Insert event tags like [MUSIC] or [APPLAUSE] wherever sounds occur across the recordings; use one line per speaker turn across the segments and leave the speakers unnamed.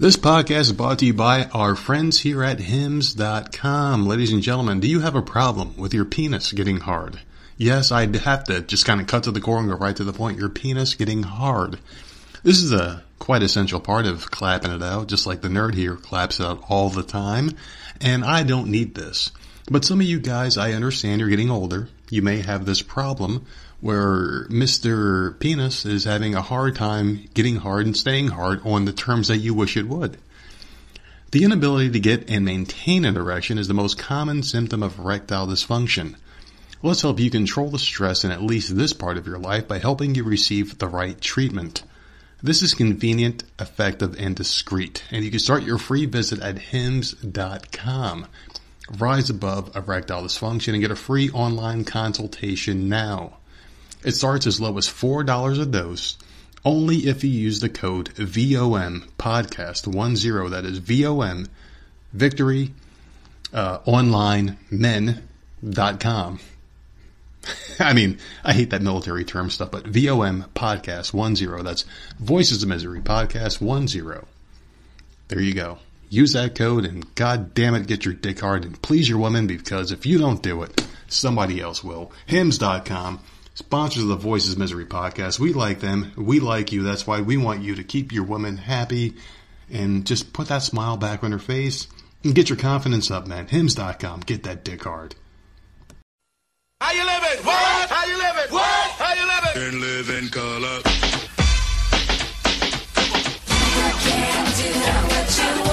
This podcast is brought to you by our friends here at hims.com. Ladies and gentlemen, do you have a problem with your penis getting hard? Yes, I'd have to just kind of cut to the core and go right to the point. Your penis getting hard. This is a quite essential part of clapping it out, just like the nerd here claps it out all the time. And I don't need this. But some of you guys, I understand you're getting older. You may have this problem where Mr. Penis is having a hard time getting hard and staying hard on the terms that you wish it would. The inability to get and maintain an erection is the most common symptom of erectile dysfunction. Let's help you control the stress in at least this part of your life by helping you receive the right treatment. This is convenient, effective, and discreet, and you can start your free visit at hims.com. Rise above erectile dysfunction and get a free online consultation now. It starts as low as $4 a dose, only if you use the code VOM podcast 10. That is VOM victory uh, online men.com. [LAUGHS] I mean, I hate that military term stuff, but VOM podcast 10. That's Voices of Misery podcast 10. There you go. Use that code and god damn it, get your dick hard and please your woman because if you don't do it, somebody else will. Hims.com sponsors of the Voices Misery podcast. We like them. We like you. That's why we want you to keep your woman happy and just put that smile back on her face and get your confidence up, man. Hims.com. Get that dick hard.
How you living? What? How you living? What? How you living?
and live in color. Live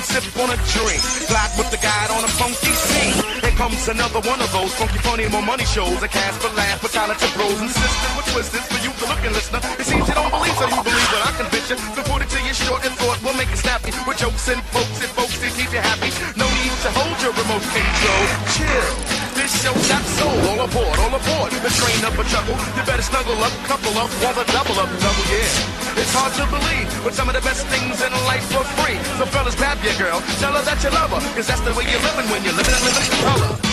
and sip on a drink. Glide with the guide on a funky scene. Here comes another one of those funky, funny, more money shows. A cast for laugh, for talented bros and sisters with twisters for you, the looking listener. It seems you don't believe, so you believe what I convince you. So put to you short and thought, we'll make it snappy. With jokes and folks and folks to keep you happy. No need to hold your remote control. Chill. This show got soul. All aboard, all aboard. The train up a chuckle. You better snuggle up, couple up, while the double up, double, yeah. It's hard to believe, but some of the best things in life are free. So fellas, grab your girl, tell her that you love her, cause that's the way you're living when you're living and living in color.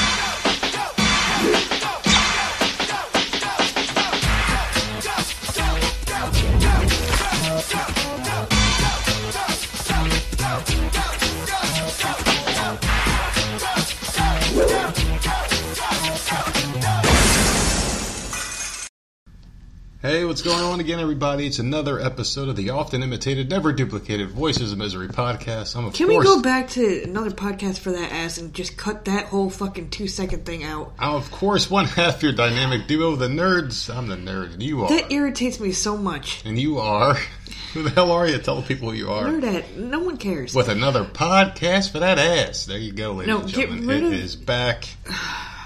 Hey, what's going on again, everybody? It's another episode of the often imitated, never duplicated Voices of Misery podcast. I'm of
Can we go back to another podcast for that ass and just cut that whole fucking two second thing out?
I'm of course [LAUGHS] one half your dynamic duo, the nerds. I'm the nerd, and you are,
That irritates me so much.
and you are. [LAUGHS] Who the hell are you? Tell the people who you are.
Nerd at no one cares.
With another podcast for that ass. There you go, ladies
No,
and
get
gentlemen.
rid
It
of-
is back. [SIGHS]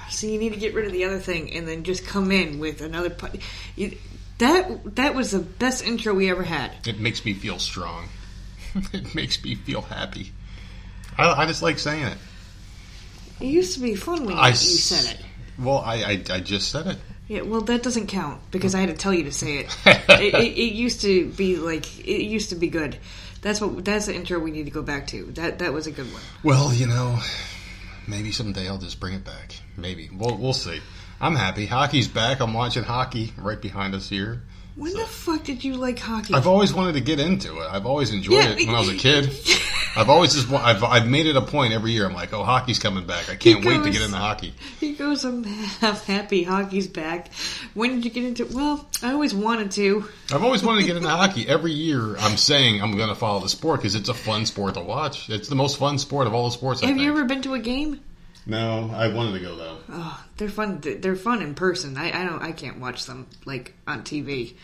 So you need to get rid of the other thing and then just come in with another. Po- you, that that was the best intro we ever had.
It makes me feel strong. [LAUGHS] it makes me feel happy. I, I just like saying it.
It used to be fun when you,
I
you said it.
Well, I, I, I just said it.
Yeah, well, that doesn't count because I had to tell you to say it. [LAUGHS] it, it. It used to be like it used to be good. That's what that's the intro we need to go back to. That that was a good one.
Well, you know, maybe someday I'll just bring it back. Maybe. We'll, we'll see. I'm happy. Hockey's back. I'm watching hockey right behind us here.
When the fuck did you like hockey?
I've always wanted to get into it. I've always enjoyed
Yeah,
it when I was a kid. [LAUGHS] I've always just I've I've made it a point every year. I'm like, oh, hockey's coming back. I can't wait to get into hockey.
He goes, I'm half happy hockey's back. When did you get into Well, I always wanted to.
I've always wanted to get into hockey. Every year, I'm saying I'm going to follow the sport because it's a fun sport to watch. It's the most fun sport of all the sports.
Have you ever been to a game?
No, I wanted to go though.
Oh, they're fun. They're fun in person. I, I don't. I can't watch them like on TV,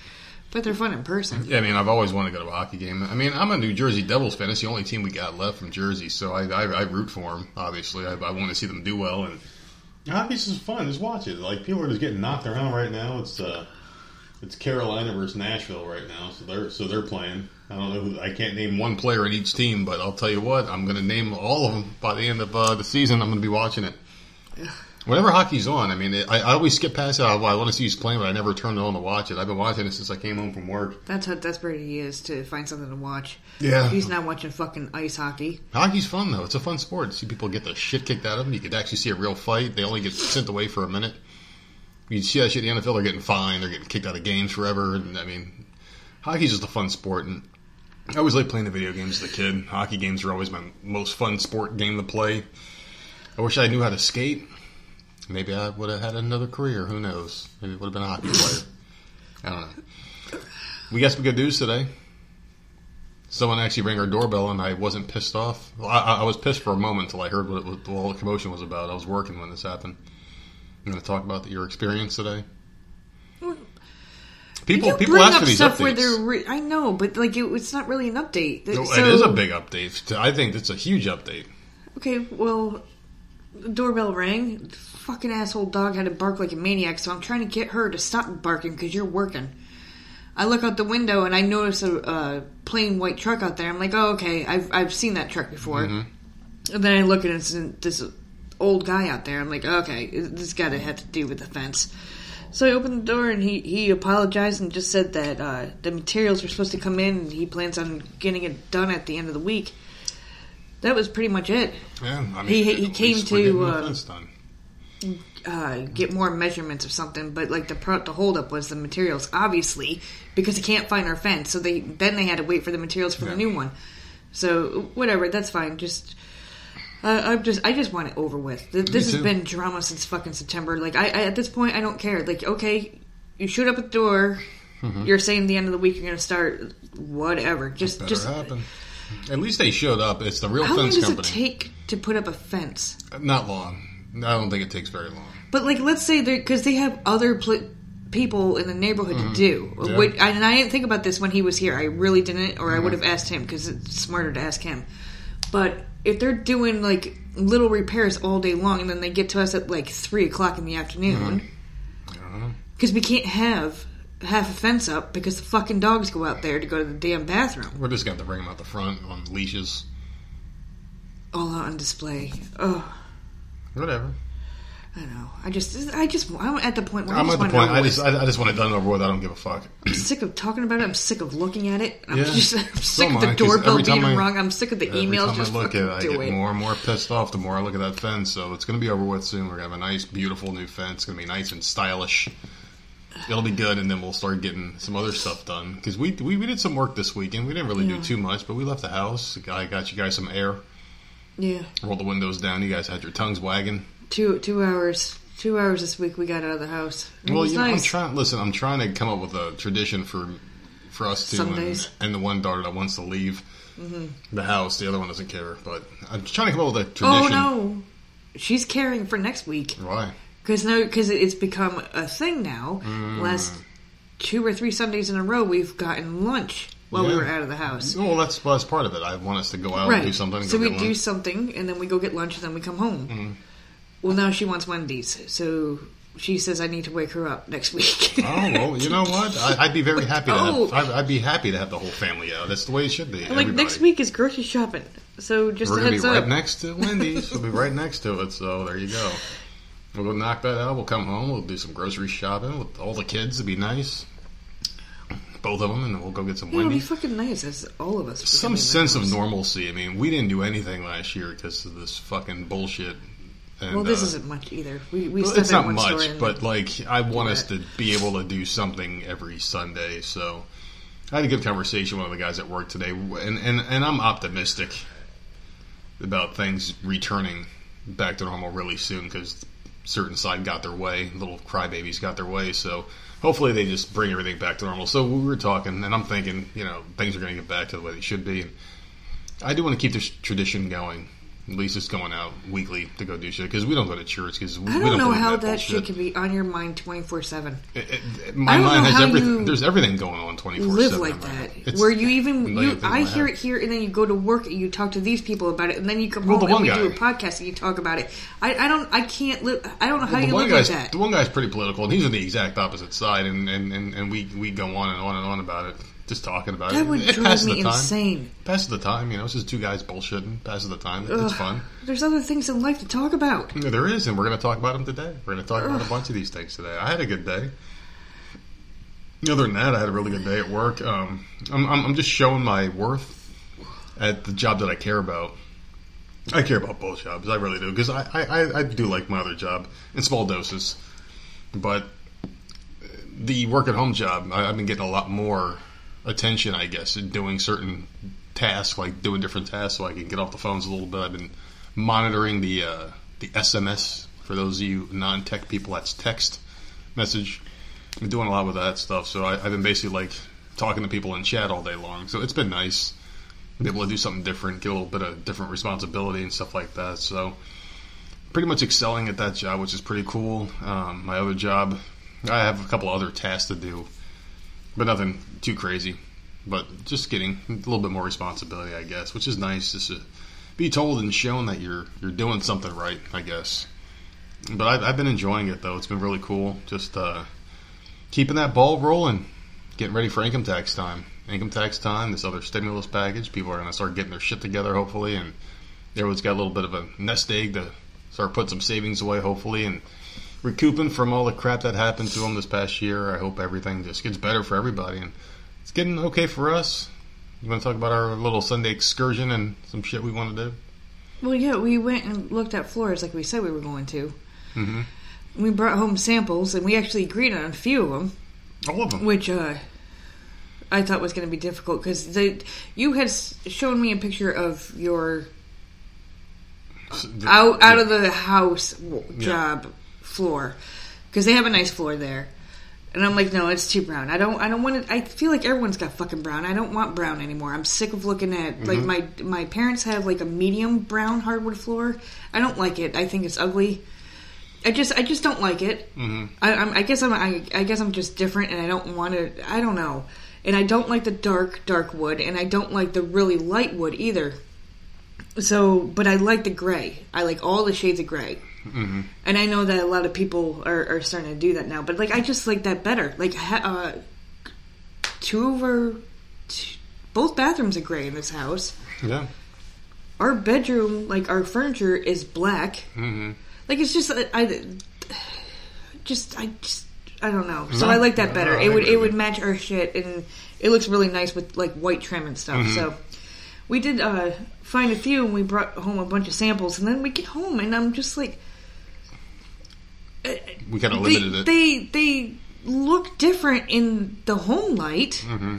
but they're fun in person.
Yeah, I mean, I've always wanted to go to a hockey game. I mean, I'm a New Jersey Devils fan. It's the only team we got left from Jersey, so I, I, I root for them. Obviously, I, I want to see them do well. And hockey's just fun. Just watch it. Like people are just getting knocked around right now. It's uh, it's Carolina versus Nashville right now. So they're so they're playing. I don't know. Who, I can't name one player in each team, but I'll tell you what. I'm going to name all of them by the end of uh, the season. I'm going to be watching it. Whenever hockey's on, I mean, it, I, I always skip past it. I, I want to see who's playing, but I never turn it on to watch it. I've been watching it since I came home from work.
That's how desperate he is to find something to watch.
Yeah.
He's not watching fucking ice hockey.
Hockey's fun though. It's a fun sport. See people get the shit kicked out of them. You could actually see a real fight. They only get sent away for a minute. You see that shit in the NFL. They're getting fined. They're getting kicked out of games forever. And I mean, hockey's just a fun sport. And I always liked playing the video games as a kid. Hockey games are always my most fun sport game to play. I wish I knew how to skate. Maybe I would have had another career. Who knows? Maybe it would have been a hockey player. I don't know. We got some good news today. Someone actually rang our doorbell, and I wasn't pissed off. Well, I, I was pissed for a moment until I heard what, it what all the commotion was about. I was working when this happened. I'm going to talk about your experience today. People,
you
people
bring
ask
up
for these
stuff where they're. Re- I know, but like it, it's not really an update.
No,
So-
it is a big update. I think it's a huge update.
Okay, well, the doorbell rang. The fucking asshole dog had to bark like a maniac, so I'm trying to get her to stop barking because you're working. I look out the window and I notice a uh, plain white truck out there. I'm like, oh, okay, I've, I've seen that truck before. And then I look at it and it's this old guy out there. I'm like, okay, this got to have to do with the fence. So I opened the door and he, he apologized and just said that uh, the materials were supposed to come in and he plans on getting it done at the end of the week. That was pretty much it.
Yeah, I mean,
He- he came to, uh, uh, get more measurements of something, but like the pro- the holdup was the materials, obviously, because they can't find our fence. So they then they had to wait for the materials for
Yeah.
the new one. So whatever, that's fine. Just uh, I'm just I just want it over with. Th- This has been drama since fucking September. Like I, I at this point I don't care. Like okay, you showed up at the door.
Mm-hmm.
You're saying the end of the week you're going to start. Whatever. Just just.
happen. At least they showed up. It's the real
How long
fence
does
company.
it take to put up a fence?
Not long. I don't think it takes very long.
But like, let's say they because they have other pl- people in the neighborhood to do.
Mm-hmm. Yeah.
Which, and I didn't think about this when he was here. I really didn't, or I
Mm-hmm.
would have asked him because it's smarter to ask him. But if they're doing like little repairs all day long, and then they get to us at like three o'clock in the afternoon,
Mm-hmm. I don't know.
because we can't have half a fence up because the fucking dogs go out there to go to the damn bathroom,
We're just going to bring them out the front on leashes.
all out on display. Oh,
Whatever.
I know. I just, I just, I'm at the point where I
I'm
just
at the point. I just, I, I just want it done over with. I don't give a fuck.
I'm sick of talking about it. I'm sick of looking at it. I'm
Yeah.
just [LAUGHS] I'm sick
am
of the
I,
doorbell being
I-
wrong. I'm sick of the emails. Just
I look at it, I get
it.
more and more pissed off the more I look at that fence. So it's going to be over with soon. We're going to have a nice, beautiful new fence. It's going to be nice and stylish. It'll be good, and then we'll start getting some other stuff done. Because we, we we did some work this weekend. We didn't really
Yeah.
do too much, but we left the house. I got you guys some air.
Yeah,
Rolled the windows down. You guys had your tongues wagging.
Two two hours. Two hours this week. We got out of the house. It
Well,
was
you know, I'm trying. Listen, I'm trying to come up with a tradition for for us two, and,
Sundays.
and the one daughter that wants to leave
Mm-hmm.
the house. The other one doesn't care. But I'm trying to come up with a tradition.
oh no, she's caring for next week
Why?
because no, because it's become a thing now.
Mm.
Last two or three Sundays in a row, we've gotten lunch while we were out of the house.
Well, that's that's part of it. I want us to go out
right.
and do something.
so we
get
do
lunch.
something, and then we go get lunch, and then we come home.
Mm-hmm.
Well, now she wants Wendy's, so she says I need to wake her up next week. [LAUGHS]
Oh well, you know what? I, I'd be very happy. To
Oh.
have, I'd, I'd be happy to have the whole family out. That's the way it should be.
like
Everybody.
next week is grocery shopping, so just
we're
a
gonna be
heads
right next to Wendy's. we'll be right next to it. So there you go. We'll go knock that out. We'll come home. We'll do some grocery shopping with all the kids. It'd be nice. Both of them, and then we'll go get some
Yeah, it'll be fucking nice as all of us.
Some
gonna be in the
sense of normalcy. I mean, we didn't do anything last year because of this fucking bullshit. And,
Well, this
uh,
isn't much either. We we
Well, it's not much, but like I want us to be able to do something every Sunday. So I had a good conversation with one of the guys at work today, and and, and I'm optimistic about things returning back to normal really soon because certain side got their way, little crybabies got their way. So hopefully they just bring everything back to normal. So we were talking, and I'm thinking, you know, things are going to get back to the way they should be. And I do want to keep this tradition going. At least it's going out weekly to go do shit because we don't go to church because we
I
we
don't know how
that
that shit can be on your mind twenty four seven.
My mind has everything. There's everything going on twenty four seven.
Live like that, where you even you, I hear it here, and then you go to work and you talk to these people about it, and then you come
Well,
home and we
one
do a podcast and you talk about it. I, I don't, I can't live. I don't know how
Well, the
you live like that.
the one guy's pretty political, and he's on the exact opposite side, and, and, and, and we we go on and on and on about it. Just talking about
That
it.
would
it
drive me insane.
Passes the time, you know. It's just two guys bullshitting. Passes the time.
Ugh.
It's fun.
There's other things in life to talk about.
Yeah, There is, and we're going to talk about them today. We're going to talk about a bunch of these things today. I had a good day. Other than that, I had a really good day at work. Um, I'm, I'm, I'm just showing my worth at the job that I care about. I care about both jobs. I really do because I, I, I- do like my other job in small doses, but the work at home job, I, I've been getting a lot more attention, I guess, in doing certain tasks, like doing different tasks, so I can get off the phones a little bit. I've been monitoring the uh, the SMS for those of you non-tech people. That's text message. I've been doing a lot with that stuff, so I, I've been basically like talking to people in chat all day long. So it's been nice be able to do something different, get a little bit of different responsibility and stuff like that. So, pretty much excelling at that job, which is pretty cool. Um, my other job, I have a couple other tasks to do, but nothing too crazy. But just getting a little bit more responsibility, I guess, which is nice. Just to be told and shown that you're you're doing something right, I guess. But I've, I've been enjoying it though. It's been really cool. Just uh, keeping that ball rolling, getting ready for income tax time. Income tax time, this other stimulus package. People are going to start getting their shit together, hopefully, and everyone's got a little bit of a nest egg to start putting some savings away, hopefully, and recouping from all the crap that happened to them this past year. I hope everything just gets better for everybody, and it's getting okay for us. You want to talk about our little Sunday excursion and some shit we want to do?
Well, yeah, we went and looked at floors like we said we were going to.
Mm-hmm.
We brought home samples, and we actually agreed on a few of them,
All of them.
which uh, I thought was going to be difficult because you had shown me a picture of your out out of the house
Yeah.
job floor because they have a nice floor there. And I'm like, no, it's too brown. I don't. I don't want it. I feel like everyone's got fucking brown. I don't want brown anymore. I'm sick of looking at like my my parents have like a medium brown hardwood floor. I don't like it. I think it's ugly. I just I just don't like it. Mm-hmm. I, I'm, I guess I'm I, I guess I'm just different, and I don't want to. I don't know. And I don't like the dark dark wood, and I don't like the really light wood either. So, but I like the gray. I like all the shades of gray.
Mm-hmm.
And I know that a lot of people are, are starting to do that now. But like, I just like that better. Like, uh, two over, our, t- both bathrooms are gray in this house.
Yeah.
Our bedroom, like our furniture, is black.
Mm-hmm.
Like it's just, I, I just, I just, I don't know. So
No,
I like that better.
I
it would, it would match our shit, and it looks really nice with like white trim and stuff.
Mm-hmm.
So we did uh, find a few, and we brought home a bunch of samples, and then we get home, and I'm just like, Uh,
we kind of limited it.
they they look different in the home light
Mm-hmm.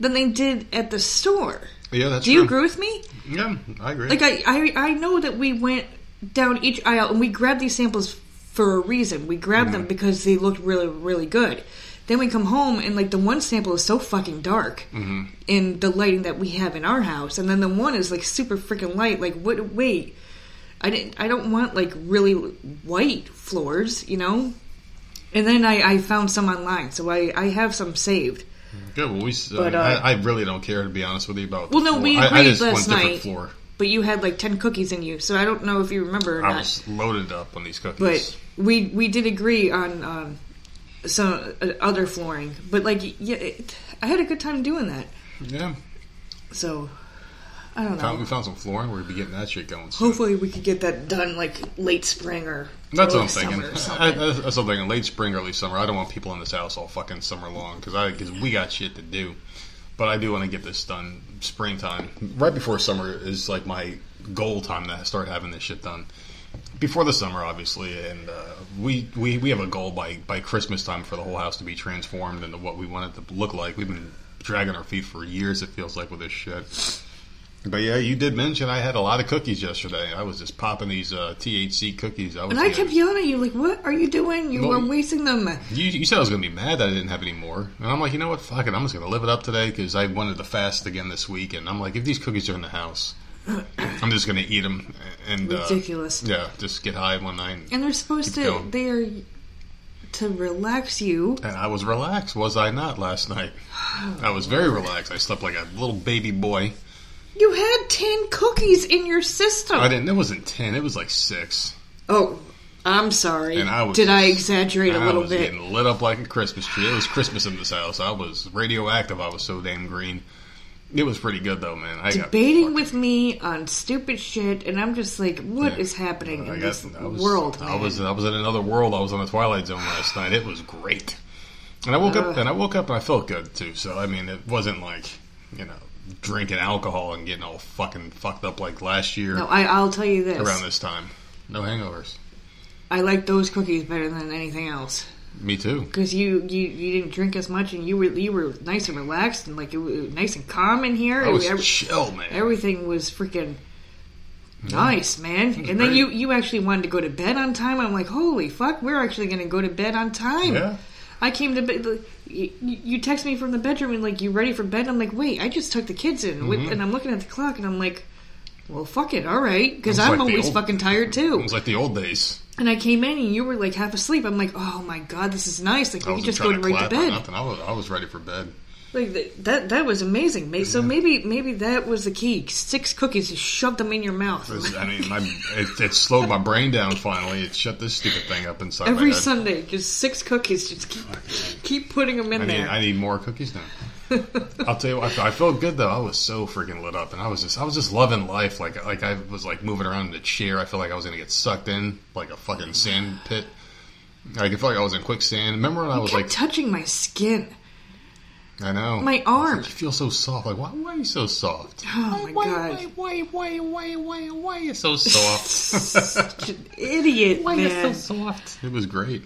than they did at the store.
yeah, that's
Do
true.
you agree with me?
Yeah, I agree.
Like I, I I know that we went down each aisle and we grabbed these samples for a reason. We grabbed them mm-hmm. because they looked really really good. Then we come home and like the one sample is so fucking dark mm-hmm. in the lighting that we have in our house, and then the one is like super freaking light. Like what? Wait, I didn't. I don't want like really white floors, you know. And then I, I found some online, so I, I have some saved.
Good. Well, we.
But,
I,
uh,
I really don't care to be honest with you about. the
Well, no,
floor.
we
I, I
agreed
just
last
want
night.
floor.
But you had like ten cookies in you, so I don't know if you remember or
I
not.
was loaded up on these cookies.
But we we did agree on um, some uh, other flooring. But like, yeah, it, I had a good time doing that.
yeah,
So I don't know.
found, we found some flooring. We'll be getting that shit going. Soon.
Hopefully, we could get that done like late spring or
That's what I'm thinking. I, that's that's what I'm thinking. Late spring, early summer. I don't want people in this house all fucking summer long because I because we got shit to do. But I do want to get this done springtime. Right before summer is like my goal time to start having this shit done. Before the summer, obviously, and uh, we, we we have a goal by by Christmas time for the whole house to be transformed into what we want it to look like. We've been dragging our feet for years. It feels like with this shit. But yeah, you did mention I had a lot of cookies yesterday. I was just popping these uh, THC cookies. I was
and I kept yelling at you like, "What are you doing? You
Well,
were wasting them."
you, you said I was going to be mad that I didn't have any more. And I'm like, you know what? Fuck it. I'm just going to live it up today because I wanted to fast again this week. And I'm like, if these cookies are in the house, [CLEARS THROAT] I'm just going to eat them. And, uh,
Ridiculous.
yeah, just get high one night.
And they're supposed to.
going.
They are to relax you.
And I was relaxed, was I not, last night? [SIGHS] I was very relaxed. I slept like a little baby boy.
You had ten cookies in your system.
I didn't, it wasn't 10, it was like 6.
oh, I'm sorry.
And I was
Did I exaggerate a
I
little
was
bit?
getting lit up like a Christmas tree. It was Christmas in this house. I was radioactive. I was so damn green. It was pretty good though, man. I got
Debating with me on stupid shit, and I'm just like, what is
Yeah.
happening
I
in this
I was,
world?
I was I was in another world. I was on the Twilight Zone last night. It was great. And I woke up and I woke up and I felt good too. So I mean, it wasn't like you know drinking alcohol and getting all fucking fucked up like last year
No, I, I'll tell you this.
around this time. No hangovers.
I like those cookies better than anything else
Me too.
because you, you you didn't drink as much and you were you were nice and relaxed and like it was nice and calm in here.
I was
Every-
chill, man.
everything was freaking nice, man. And then
great.
you you actually wanted to go to bed on time. I'm like, holy fuck, we're actually going to go to bed on time.
Yeah.
I came to bed. You, you text me from the bedroom and like, you ready for bed? I'm like, wait, I just took the kids in,
Mm-hmm.
and I'm looking at the clock and I'm like, well, fuck it, all right, because I'm
like
always
old-
fucking tired too.
It was like the old days.
And I came in and you were like half asleep. I'm like, oh my god, this is nice. Like
I
we could just go right to bed.
nothing. I was I was ready for bed.
Like th- that that was amazing. So maybe maybe that was the key. Six cookies, just shove them in your mouth.
It was- I mean, my, it, it slowed my brain down. Finally, it shut this stupid thing up inside
Every. Sunday, just six cookies. Just keep, keep putting them in
I need,
there.
I need more cookies now. I'll tell you what, I felt good though. I was so freaking lit up, and I was just, I was just loving life. Like, like I was like moving around in the chair. I felt like I was gonna get sucked in like a fucking sand pit. Like, I felt like I was in quicksand. Remember when I was
kept
like,
touching my skin.
I know
my arm.
You feel so soft. Like, why, why are you so soft?
Oh my
why,
god,
Why, why, why, why, why, why are you so soft? [LAUGHS]
Such an idiot, man.
soft? It was great.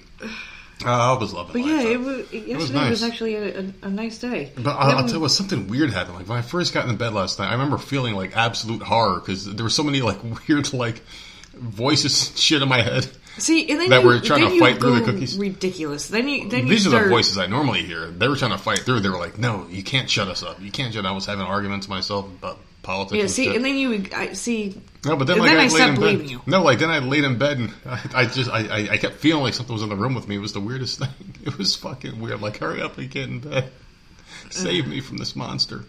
I was loving
it.
But
yeah, it was, yesterday was,
nice.
actually a, a, a nice day.
But I'll, I'll tell you what, something weird happened. Like when I first got in bed last night, I remember feeling like absolute horror because there were so many like [LAUGHS] weird like voices and shit in my head.
See, and then
that
you,
were trying to fight through the cookies.
Ridiculous. Then you then
These
you
are
start,
the voices I normally hear. They were trying to fight through. They were like, "No, you can't shut us up. You can't shut." I was having arguments myself about politics.
Yeah,
and
see,
shit.
and then you I see.
No, but then like
then
I,
I
laid in bed.
you.
No, like then I laid in bed and I, I just I, I, I kept feeling like something was in the room with me. It was the weirdest [LAUGHS] thing. It was fucking weird. Like hurry up and get in bed. Save me from this monster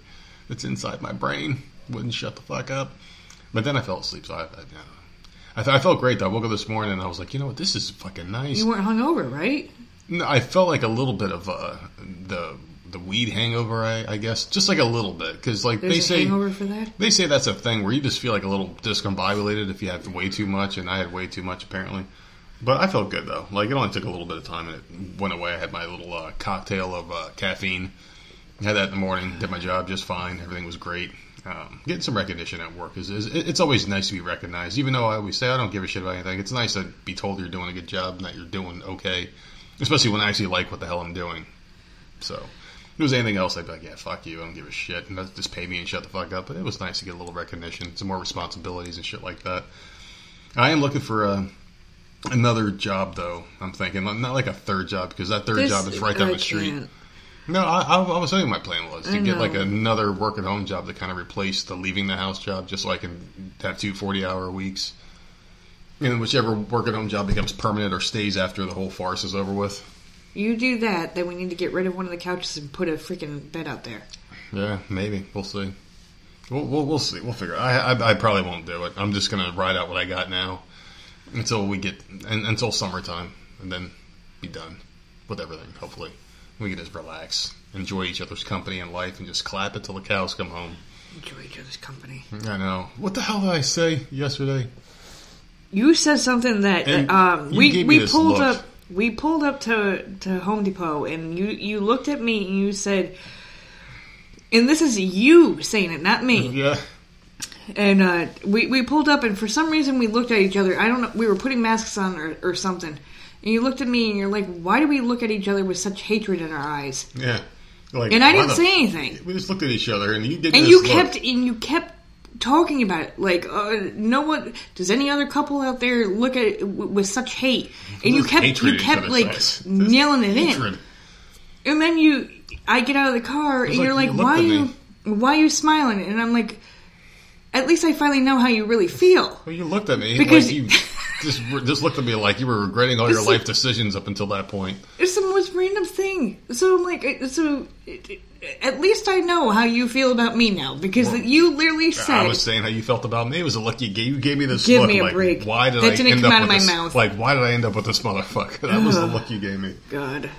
that's inside my brain. Wouldn't shut the fuck up. But then I fell asleep. So I, I, I, th- I felt great. though. I woke up this morning and I was like, you know what, this is fucking nice.
You weren't hungover, right?
No, I felt like a little bit of uh, the the weed hangover. I, I guess just like a little bit because like
There's
they say
hangover for that.
they say that's a thing where you just feel like a little discombobulated if you have way too much, and I had way too much apparently. But I felt good though. Like it only took a little bit of time, and it went away. I had my little uh, cocktail of uh, caffeine. Had that in the morning. Did my job just fine. Everything was great. Um, getting some recognition at work is, is it's always nice to be recognized. Even though I always say I don't give a shit about anything, it's nice to be told you're doing a good job and that you're doing okay. Especially when I actually like what the hell I'm doing. So, if it was anything else, I'd be like, yeah, fuck you, I don't give a shit, and just pay me and shut the fuck up. But it was nice to get a little recognition, some more responsibilities and shit like that. I am looking for uh, another job, though. I'm thinking not like a third job because that third
This-
job is right down
I
the street.
can't.
No, I, I, I was telling you my plan was to
I
get
know.
like another work at home job to kind of replace the leaving the house job, just so I can have two 40 hour weeks. And whichever work at home job becomes permanent or stays after the whole farce is over with.
You do that, then we need to get rid of one of the couches and put a freaking bed out there.
Yeah, maybe we'll see. We'll we'll, we'll see. We'll figure. It. I, I I probably won't do it. I'm just gonna ride out what I got now until we get and, until summertime, and then be done with everything. Hopefully, we can just relax, enjoy each other's company and life, and just clap it till the cows come home.
Enjoy each other's company.
I know. What the hell did I say yesterday?
You said something that
And
um,
you
we
gave me
we
this
pulled
look.
up. We pulled up to to Home Depot, and you you looked at me and you said, and this is you saying it, not me.
Yeah.
And uh, we we pulled up, and for some reason we looked at each other. I don't know. We were putting masks on or, or something. And you looked at me, and you're like, "Why do we look at each other with such hatred in our eyes?"
Yeah. Like,
And I didn't
the-
say anything.
We just looked at each other, and you did.
And
this
you
look.
kept and you kept talking about it. Like, uh, no one does any other couple out there look at it w- with such hate? And you kept you kept like
eyes.
Nailing it
hatred.
in. And then you, I get out of the car, and
like
you're like,
you
"Why you? Why you smiling?" And I'm like, "At least I finally know how you really feel."
Well, you looked at me
Because-
like you just just looked at me like you were regretting all your life decisions up until that point.
It's the most random thing. So I'm like, so at least I know how you feel about me now because
Well,
you literally said I
was saying how you felt about me. It was a look you gave. You gave me this
Give
look.
me a
like,
break.
Why did
That
I
didn't
end
come
up
out of my
this?
mouth.
Like, why did I end up with this motherfucker? [LAUGHS] That was the look you gave me.
God.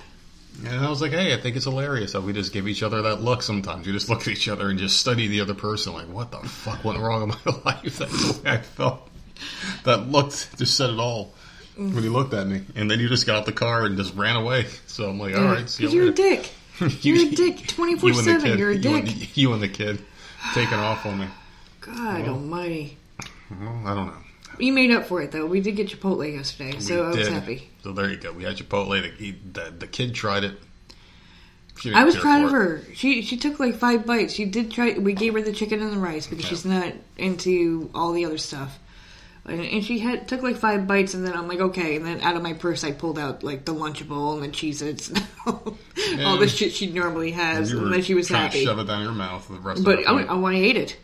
And I was like, hey, I think it's hilarious how we just give each other that look sometimes. You just look at each other and just study the other person. Like, what the fuck went wrong in my [LAUGHS] life? That's the way I felt. [LAUGHS] That looked just said it all mm. when he looked at me. And then you just got out the car and just ran away. So I'm like, all right, see you
you're a dick. You're a dick. Twenty four
You and the
seven. You're a
You and
dick.
the- [LAUGHS] You and the kid taking off on me.
God Almighty.
Well, I don't know.
You made up for it though. We did get Chipotle yesterday, so
We
I was
did.
happy.
So there you go. We had Chipotle. The, he- the, the kid tried it.
I was proud of
for it.
her. She she took like five bites. She did try. We gave her the chicken and the rice because she's not into all the other stuff. And, and she had took like five bites, and then I'm like, okay. And then out of my purse, I pulled out like the Lunchable and the Cheez-Its, [LAUGHS] all the shit she normally has,
You
and then she was happy.
shove it down your mouth the rest
But
of the
I. I, I ate it.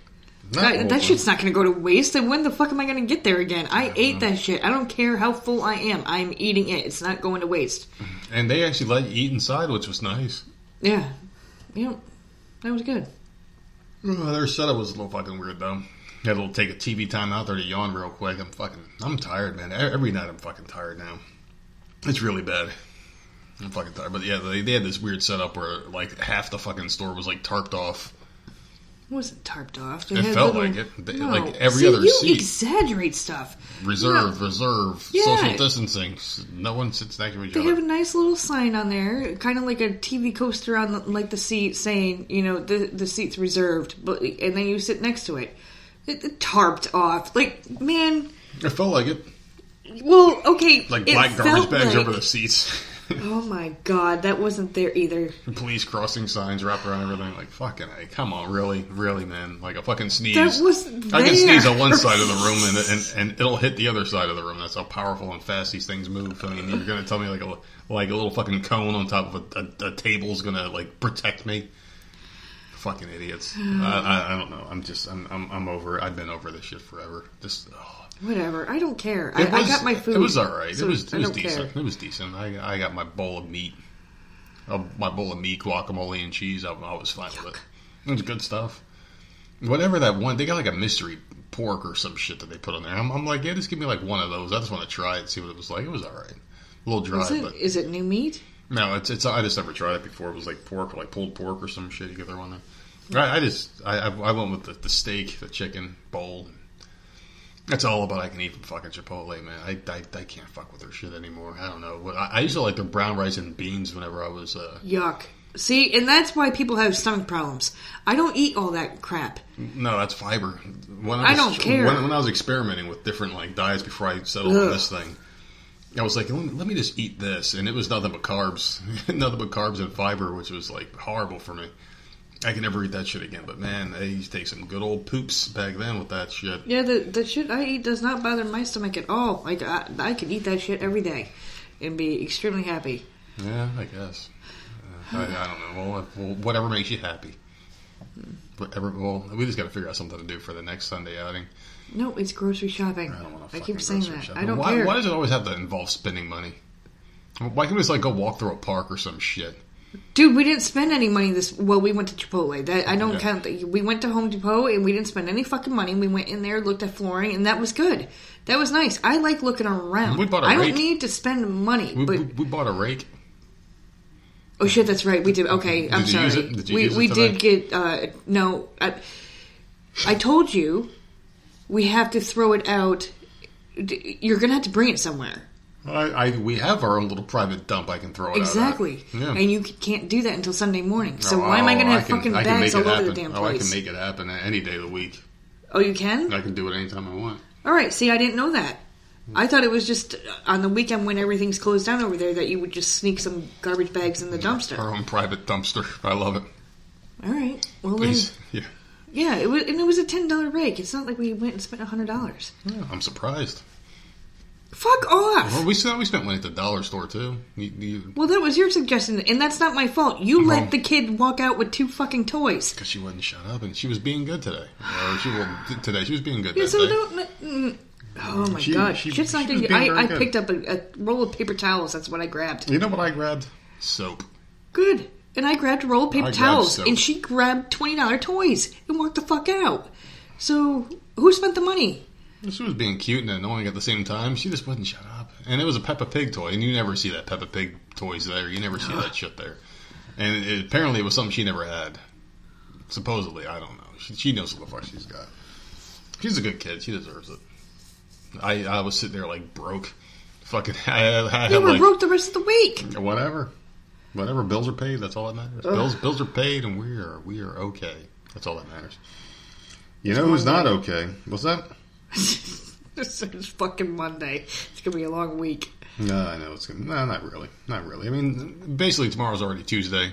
Not
That, that shit's not going to go to waste. And when the fuck am I going to get there again? I ate that shit. I don't care how full I am. I'm eating it. It's not going to waste.
And they actually let you eat inside, which was nice.
Yeah. Yeah. That was good.
Uh, their setup was a little fucking weird though. Had to take a TV time out there to yawn real quick. I'm fucking, I'm tired, man. Every night I'm fucking tired now. It's really bad. I'm fucking tired. But yeah, they, they had this weird setup where like half the fucking store was like tarped off.
It wasn't tarped off. They
It felt
little-
like it. They-
No.
like every
See,
other
you
seat.
exaggerate stuff.
Reserve,
No.
reserve,
Yeah.
social distancing. No one sits next to each
They
other.
have a nice little sign on there, kind of like a TV coaster on the, like the seat, saying, you know, the the seat's reserved, but and then you sit next to it. It, it tarped off, like man.
It felt like it.
Well, okay,
Like black garbage bags
like-
over the seats. [LAUGHS]
Oh my god, that wasn't there either.
Police crossing signs wrapped around everything. Like, fucking, hey, come on, really? Really, man? Like a fucking sneeze.
That wasn't
I can sneeze on one side of the room and, and and it'll hit the other side of the room. That's how powerful and fast these things move. I mean, you're gonna tell me like a like a little fucking cone on top of a, a, a table's gonna like protect me? Fucking idiots. [SIGHS] I, I, I don't know. I'm just I'm, I'm I'm over. it. I've been over this shit forever. Just. Oh.
Whatever, I don't care. I,
It
I got my food.
It was all right.
so
it was, it was decent.
care.
It was decent. I, I got my bowl of meat, uh, my bowl of meat, guacamole, and cheese. I, I was fine with it. It was good stuff. Whatever that one, they got like a mystery pork or some shit that they put on there. I'm, I'm like, yeah, just give me like one of those. I just want to try it, and see what it was like. It was all right. A little dry,
Is it,
but
is it new meat?
no, it's it's. I just never tried it before. It was like pork, or like pulled pork or some shit. You get there on there. I, I just I, I I went with the, the steak, the chicken bowl. That's all about I can eat from fucking Chipotle, man. I, I, I can't fuck with their shit anymore. I don't know. I, I used to like their brown rice and beans whenever I was. Uh,
Yuck. See, and that's why people have stomach problems. I don't eat all that crap.
no, that's fiber. When
I
was,
don't care.
When, when I was experimenting with different like diets before I settled on this thing, I was like, let me, let me just eat this, and it was nothing but carbs, [LAUGHS] nothing but carbs and fiber, which was like horrible for me. I can never eat that shit again. But man, they used to take some good old poops back then with that shit.
Yeah, the the shit I eat does not bother my stomach at all. Like I, I could eat that shit every day and be extremely happy.
Yeah, I guess. Uh, I, I don't know. Well, well, whatever makes you happy. Whatever. Well, we just got to figure out something to do for the next Sunday outing.
No, it's grocery shopping.
I don't.
I keep saying that. I don't
why,
care.
Why does it always have to involve spending money? Why can't we just like go walk through a park or some shit?
Dude, we didn't spend any money this. Well, we went to Chipotle. That I don't
Yeah.
count. That. We went to Home Depot and we didn't spend any fucking money. We went in there, looked at flooring, and that was good. That was nice. I like looking around.
We bought a
I
rake.
I don't need to spend money.
We,
but
we, we bought a rake.
oh shit, that's right. We did. Okay, I'm
Did
sorry.
Did
we we did get. uh No, I, I told you we have to throw it out. You're gonna have to bring it somewhere.
I, I we have our own little private dump. I can throw it
Exactly.
Yeah.
And you can't do that until Sunday morning. So
Oh,
why am I oh, going to have
can-
fucking bags all
it
over the
happen.
damn
Oh, I can make it happen any day of the week.
oh, you can?
I can do it anytime I want.
All right. See, I didn't know that. I thought it was just on the weekend when everything's closed down over there that you would just sneak some garbage bags in the dumpster.
Our own private dumpster. I love it.
All right. Well then,
Yeah.
yeah. It was, and it was a ten dollar rake. It's not like we went and spent a hundred dollars.
yeah. I'm surprised.
Fuck off.
Well, we spent we spent money at the dollar store too. You, you,
Well, that was your suggestion, and that's not my fault. You
Well-
let the kid walk out with two fucking toys.
because she wouldn't shut up, and she was being good today. Or she well, t- today she was being good.
Yeah, so
day.
don't. Oh my
She-
god,
she-
shit's not gonna. I, I picked up a, a roll of paper towels. That's what I grabbed.
You know what I grabbed? Soap.
Good. And I grabbed a roll of paper
I
towels, and she grabbed twenty dollar toys and walked the fuck out. So who spent the money?
She was being cute and annoying at the same time. She just wouldn't shut up. And it was a Peppa Pig toy, and you never see that Peppa Pig toys there. You never see that shit there. And it, apparently, it was something she never had. Supposedly, I don't know. She, she knows what the fuck she's got. She's a good kid. She deserves it. I I was sitting there like broke. Fucking, [LAUGHS] I, I had
You were
like
broke the rest of the week.
whatever, whatever. Bills are paid. That's all that matters. Bills bills are paid, and we are we are okay. That's all that matters. You know who's not okay? What's that?
This is fucking Monday. It's gonna be a long week.
No, I know it's gonna. No, not really. Not really. I mean, basically, tomorrow's already Tuesday.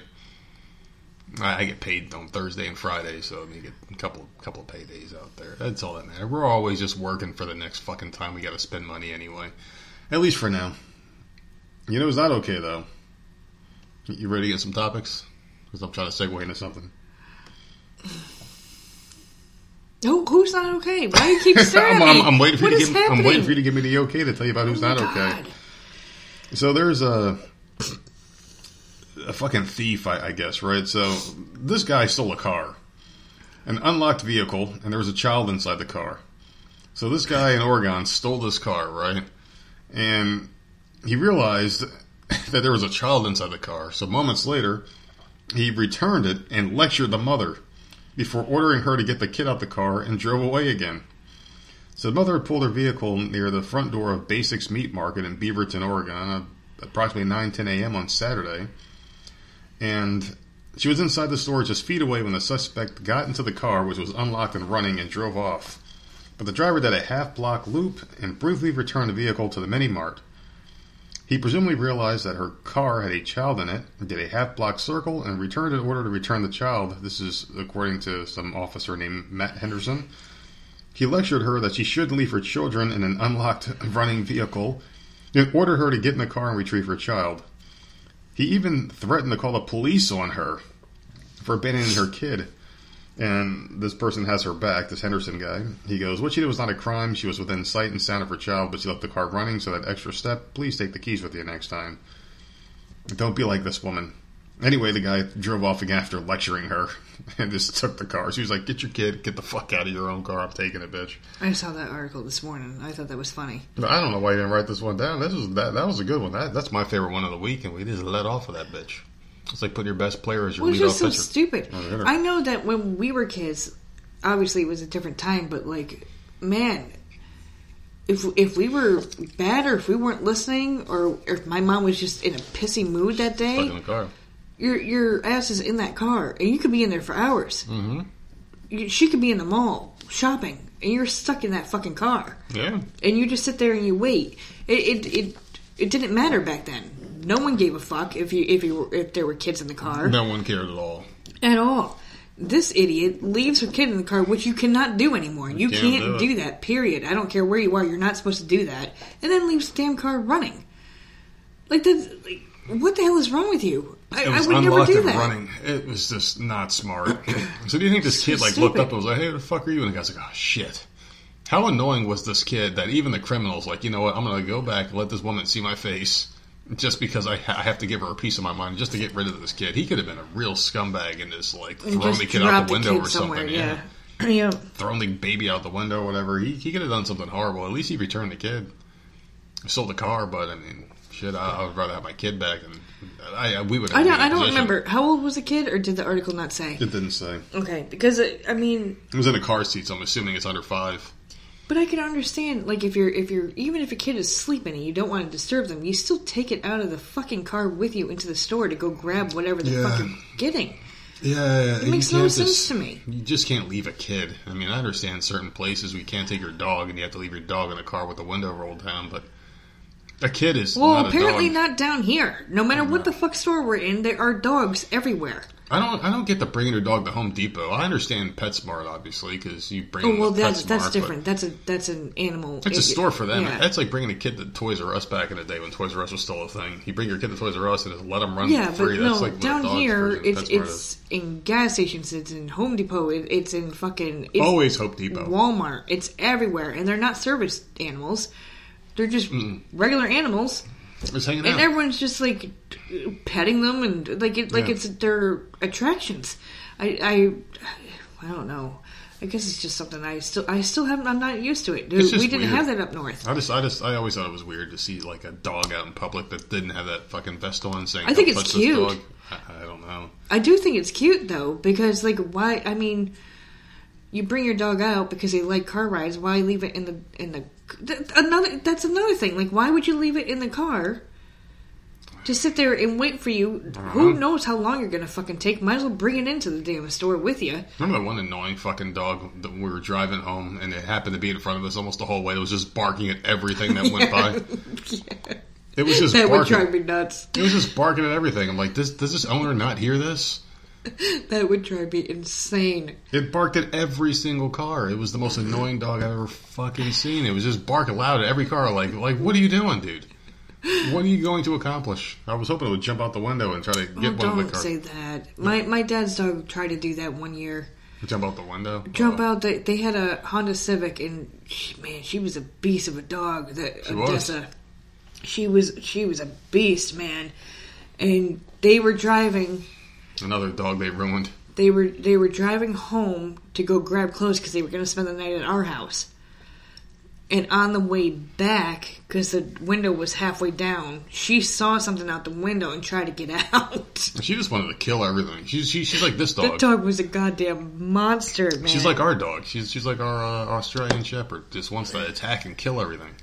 I, I get paid on Thursday and Friday, so I mean, get a couple couple of paydays out there. That's all that matters. We're always just working for the next fucking time we got to spend money anyway. At least for now. You know, it's not okay though. You ready to get some topics? Because I'm trying to segue into something.
Who, who's not okay? Why do you keep [LAUGHS] staring
I'm,
at me?
I'm, I'm waiting for
What
you to
is
give. I'm waiting for you to give me the okay to tell you about who's
Oh
not okay. So there's a a fucking thief, I, I guess, right? So this guy stole a car, an unlocked vehicle, and there was a child inside the car. So this guy in Oregon stole this car, right? And he realized [LAUGHS] that there was a child inside the car. So moments later, he returned it and lectured the mother before ordering her to get the kid out the car and drove away again. So the mother had pulled her vehicle near the front door of Basics Meat Market in Beaverton, Oregon, at approximately 9 10 a.m. on Saturday. And she was inside the store just feet away when the suspect got into the car, which was unlocked and running, and drove off. But the driver did a half block loop and briefly returned the vehicle to the mini mart. He presumably realized that her car had a child in it, did a half block circle, and returned in order to return the child. This is according to some officer named Matt Henderson. He lectured her that she shouldn't leave her children in an unlocked [LAUGHS] running vehicle, and ordered her to get in the car and retrieve her child. He even threatened to call the police on her for abandoning her kid. And this person has her back, this Henderson guy. He goes, What she did was not a crime. She was within sight and sound of her child, but she left the car running, so that extra step, please take the keys with you next time. Don't be like this woman. Anyway, the guy drove off again after lecturing her [LAUGHS] and just took the car. She was like, Get your kid, get the fuck out of your own car. I'm taking it, bitch.
I saw that article this morning. I thought that was funny.
But I don't know why you didn't write this one down. This was that that was a good one. That that's my favorite one of the week, and we just let off of that bitch. It's like putting your best player as your
it's
leadoff
just so
pitcher.
stupid.
Oh.
I know that when we were kids, obviously it was a different time, but like, man, if if we were bad or if we weren't listening or if my mom was just in a pissy mood that day,
the car.
your your ass is in that car and you could be in there for hours. Mm-hmm. You, she could be in the mall shopping and you're stuck in that fucking car
Yeah.
and you just sit there and you wait. It it it, it didn't matter back then. No one gave a fuck if you if you were, if there were kids in the car
No one cared at all.
at all. This idiot leaves her kid in the car, which you cannot do anymore. You
can't
can't,
do
do, that. Period. I don't care where you are. You're not supposed to do that. And then leaves the damn car running. Like. Like, what the hell is wrong with you? I, I would never do
and
that.
running. It was just not smart. [COUGHS] so do you think this kid like
stupid.
looked up and was like, "Hey, the fuck are you?" And the guy's like, "Oh shit." How annoying was this kid that even the criminals like, you know what? I'm gonna go back and let this woman see my face. Just because I, ha- I have to give her a piece of my mind, just to get rid of this kid, he could have been a real scumbag and just like
And
thrown
just
the kid out the
the
window
kid
or something.
Yeah. yeah. [CLEARS THROAT]
thrown the baby out the window or whatever. He, he could have done something horrible. At least he returned the kid. Sold the car, but I mean, shit, I, I would rather have my kid back. And I, I we would.
I don't. I don't
position-
remember how old was the kid, or did the article not say?
It didn't say.
Okay, because I mean,
It was in a car seat, so I'm assuming it's under five.
But I can understand, like, if you're, if you're, even if a kid is sleeping and you don't want to disturb them, you still take it out of the fucking car with you into the store to go grab whatever the
Yeah.
fuck you're getting.
Yeah, yeah,
It makes no sense to me.
You just can't leave a kid. I mean, I understand certain places we can't take your dog and you have to leave your dog in a car with the window rolled down, but a kid is
Well,
not
apparently
a dog.
not down here. No matter what the fuck store we're in, there are dogs everywhere.
I don't. I don't get the bringing your dog to Home Depot. I understand PetSmart obviously because you bring.
Oh well, that's
PetSmart,
that's different. That's a that's an animal.
It's a store for them.
Yeah.
That's like bringing a kid to Toys R Us back in the day when Toys R Us was still a thing. You bring your kid to Toys R Us and just let them run
Yeah,
free.
but
That's
no,
like
down here it's
PetSmart
it's in gas stations. It's in Home Depot. It, it's in fucking it's
Always Hope Depot.
Walmart. It's everywhere, and they're not service animals. They're just mm. regular animals,
Just hanging
and everyone's just like petting them and like it like
Yeah.
it's their attractions. I I I don't know. I guess it's just something I still I still haven't. I'm not used to it. We didn't
weird.
have that up north.
I just, I just, I always thought it was weird to see like a dog out in public that didn't have that fucking vest on, saying,
I think it's cute.
dog." I, I don't know.
I do think it's cute though, because like why? I mean, you bring your dog out because they like car rides. Why leave it in the in the th- another? That's another thing. Like, why would you leave it in the car? To sit there and wait for you. Who uh-huh. knows how long you're gonna fucking take? Might as well bring it into the damn store with you.
Remember that one annoying fucking dog that we were driving home and it happened to be in front of us almost the whole way. It was just barking at everything that went by. [LAUGHS] It was just
That would
barking.
drive me nuts.
It was just barking at everything. I'm like, does, does this owner not hear this? [LAUGHS]
That would drive me insane.
It barked at every single car. It was the most annoying dog I've ever fucking seen. It was just barking loud at every car. Like, like, what are you doing, dude? What are you going to accomplish? I was hoping it would jump out the window and try to
Oh,
get one of the
don't
cars.
say that. My my dad's dog tried to do that one year.
Jump out the window.
jump
Oh.
out. They, they had a Honda Civic, and she, man, she was a beast of a dog. That
She uh, was.
Odessa, she was she was a beast, man. And they were driving.
Another dog they ruined.
They were they were driving home to go grab clothes because they were going to spend the night at our house. And on the way back, because the window was halfway down, she saw something out the window and tried to get [LAUGHS] out.
She just wanted to kill everything. She's she, she's like this dog.
That
dog.
was a goddamn monster, man.
She's like our dog. She's she's like our uh, Australian Shepherd. Just wants to attack and kill everything.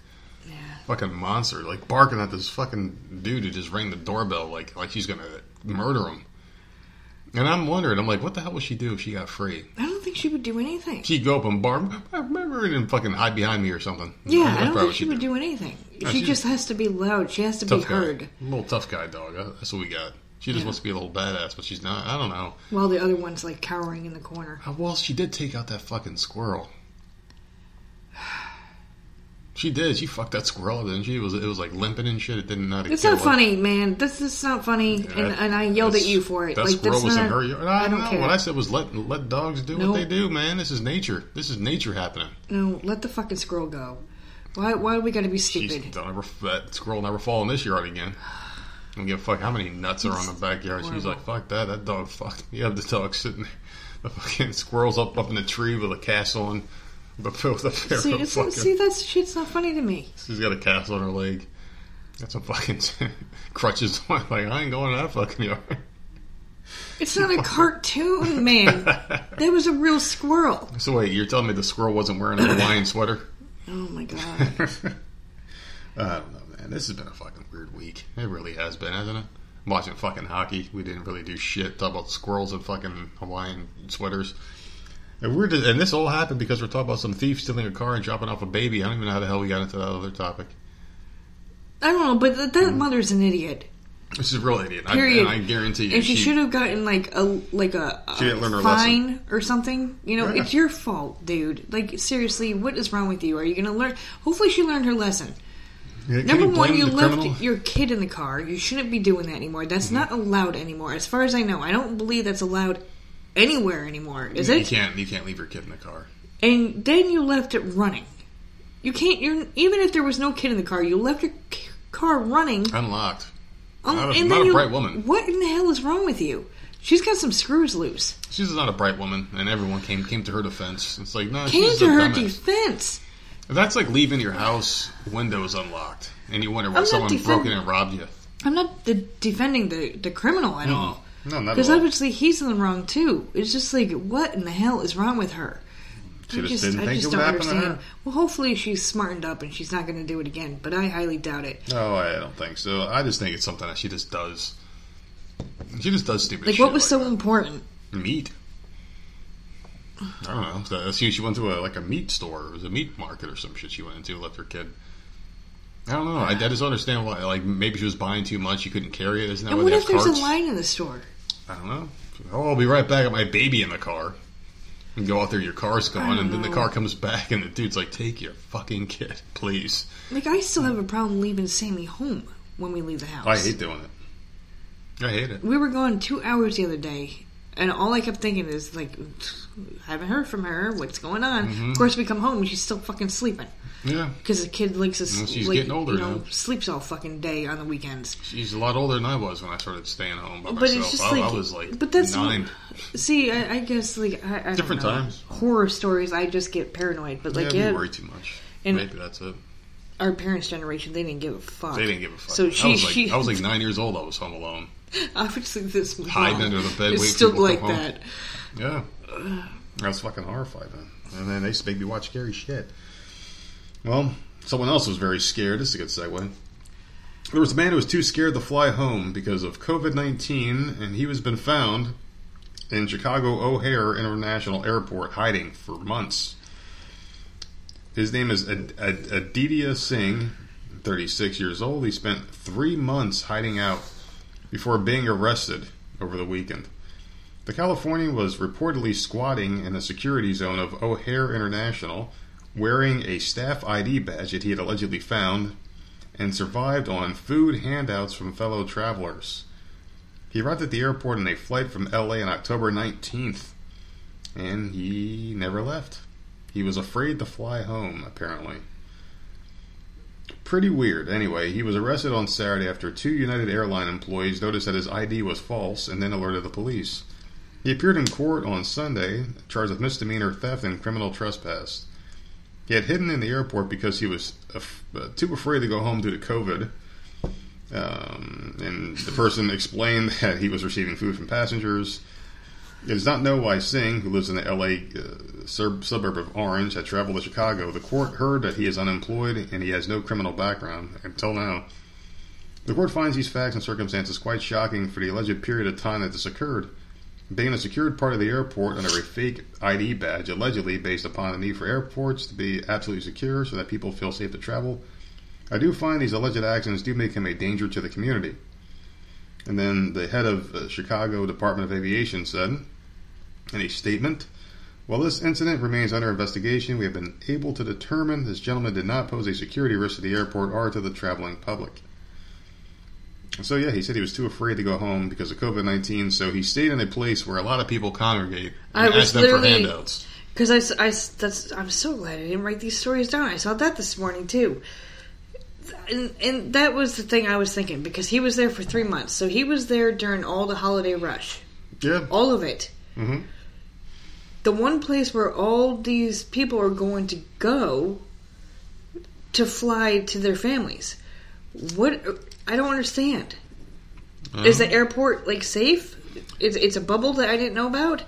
Yeah.
Fucking monster, like barking at this fucking dude who just rang the doorbell, like like she's gonna murder him. And I'm wondering, I'm like, what the hell would she do if she got free?
I don't think she would do anything.
She'd go up and bark, I remember, and fucking hide behind me or something.
Yeah,
That's
I don't think she would do anything.
No,
she just has to be loud. She has to be
guy,
heard.
little tough guy dog. Uh, That's what we got. She just
Yeah.
wants to be a little badass, but she's not. I don't know.
While the other one's like cowering in the corner.
Uh, Well, she did take out that fucking squirrel. [SIGHS] [SIGHS] [SIGHS] She did. She fucked that squirrel, didn't she? It was it was like limping and shit. It didn't to
It's not funny, man. This is not funny, and, and I yelled at you for it.
That
like
squirrel was
not.
in her yard. I,
I
don't know.
care.
What I said was let let dogs do
No.
what they do, man. This is nature. This is nature happening.
No, let the fucking squirrel go. Why? Why do we got to be
She's,
stupid?
don't ever that squirrel never fall in this yard again. I don't give a fuck how many nuts are on the backyard. She's like, fuck that. That dog fucked me up. The dog sitting there. The fucking squirrel's up up in the tree with a castle on, but with a pair
See,
of fucking.
see, that shit's not funny to me.
She's got a cast on her leg. Got some fucking [LAUGHS] crutches on. Like I ain't going to that fucking yard.
It's not a cartoon, man. That was a real squirrel. [LAUGHS]
So wait, you're telling me the squirrel wasn't wearing a Hawaiian sweater?
Oh my god. [LAUGHS]
I don't know, man. This has been a fucking weird week. It really has been, hasn't it? I'm watching fucking hockey. We didn't really do shit. Talk about squirrels and fucking Hawaiian sweaters. And we're just, and this all happened because we're talking about some thief stealing a car and dropping off a baby. I don't even know how the hell we got into that other topic.
I don't know, but th- that hmm. mother's an idiot.
This is a real idiot. I,
Period.
and I guarantee you,
And she, should have gotten like a like a, a
She didn't learn her
fine or something. You know,
Yeah.
it's your fault, dude. Like seriously, what is wrong with you? Are you going to learn? Hopefully, she learned her lesson.
Can
Number
you
one, you left
criminal?
your kid in the car. You shouldn't be doing that anymore. That's mm-hmm. not allowed anymore, as far as I know. I don't believe that's allowed anywhere anymore. Is
You
it?
can't. You can't leave your kid in the car.
And then you left it running. You can't. You're even if there was no kid in the car, you left your car running.
Unlocked.
Um,
Not a-
and
not
then
a
you,
bright woman.
What in the hell is wrong with you? She's got some screws loose.
She's not a bright woman, and everyone came came to her defense. It's like no,
Came to her defense.
That's like leaving your house windows unlocked, and you wonder why
I'm
someone
defend-
broke in and robbed you.
I'm not de- defending the the criminal at all.
No, not
Because obviously he's in the wrong too. It's just like, what in the hell is wrong with her?
She
I
just
just, I just don't understand.
her.
Well, hopefully she's smartened up and she's not going to do it again. But I highly doubt it.
No, I don't think so. I just think it's something that she just does. She just does stupid
Like, what was so
that.
important?
meat? I don't know. She, she went to a like a meat store. It was a meat market or some shit. She went into left her kid. I don't know. I, I just don't understand why. Like maybe she was buying too much. She couldn't carry it. Isn't that
And what if there's
carts?
a line in the store?
I don't know. Oh, I'll be right back. Got my baby in the car. And go out there, your car's gone, and then the car comes back, and the dude's like, "Take your fucking kid, [LAUGHS] please."
Like I still have a problem leaving Sammy home when we leave the house.
I hate doing it. I hate it.
We were gone two hours the other day, and all I kept thinking is like, I haven't heard from her. What's going on?
Mm-hmm.
Of course, we come home and she's still fucking sleeping
Yeah,
because the kid likes to
Well, she's
like,
getting older
you know,
now.
sleeps all fucking day on the weekends.
she's a lot older than I was when I started staying home by
But
myself.
it's just
I,
like,
I was like
but that's
nine.
See, I, I guess like I, I don't
Different
know.
times.
Horror stories, I just get paranoid. But like,
yeah,
yeah,
worry too much.
and-
Maybe that's it.
our parents' generation, they didn't give a fuck.
They didn't give a fuck.
So
I was like,
she,
I was like nine years old. I was home alone. [LAUGHS]
obviously this
Hiding under the bed,
is
waiting
still like
to come home.
that.
Yeah. I was fucking horrified then. And then they used to make me watch scary shit. Well, someone else was very scared. This is a good segue. There was a man who was too scared to fly home because of COVID 19, and he has been found in Chicago O'Hare International Airport hiding for months. His name is Ad- Ad- Aditya Singh, 36 years old. He spent three months hiding out before being arrested over the weekend. The Californian was reportedly squatting in the security zone of O'Hare International, wearing a staff ID badge that he had allegedly found, and survived on food handouts from fellow travelers. He arrived at the airport on a flight from LA on October 19th, and he never left. He was afraid to fly home, apparently. Pretty weird. Anyway, he was arrested on Saturday after two United Airline employees noticed that his ID was false and then alerted the police. He appeared in court on Sunday, charged with misdemeanor theft and criminal trespass. He had hidden in the airport because he was af- uh, too afraid to go home due to COVID. Um, and the person [LAUGHS] explained that he was receiving food from passengers. It does not know why Singh, who lives in the LA uh, suburb of Orange, had traveled to Chicago. The court heard that he is unemployed and he has no criminal background until now. The court finds these facts and circumstances quite shocking for the alleged period of time that this occurred. Being a secured part of the airport under a fake ID badge, allegedly based upon the need for airports to be absolutely secure so that people feel safe to travel, I do find these alleged actions do make him a danger to the community. And then the head of the Chicago Department of Aviation said in a statement, while this incident remains under investigation, we have been able to determine this gentleman did not pose a security risk to the airport or to the traveling public. So yeah, he said he was too afraid to go home because of COVID nineteen. So he stayed in a place where a lot of people congregate
I
and
was
ask them for handouts.
Because I, I that's I'm so glad I didn't write these stories down. I saw that this morning too, and and that was the thing I was thinking because he was there for three months, so he was there during all the holiday rush,
Yeah,
all of it.
Mhm.
The one place where all these people are going to go to fly to their families. What I don't understand. Is the airport like safe? It's, it's a bubble that I didn't know about.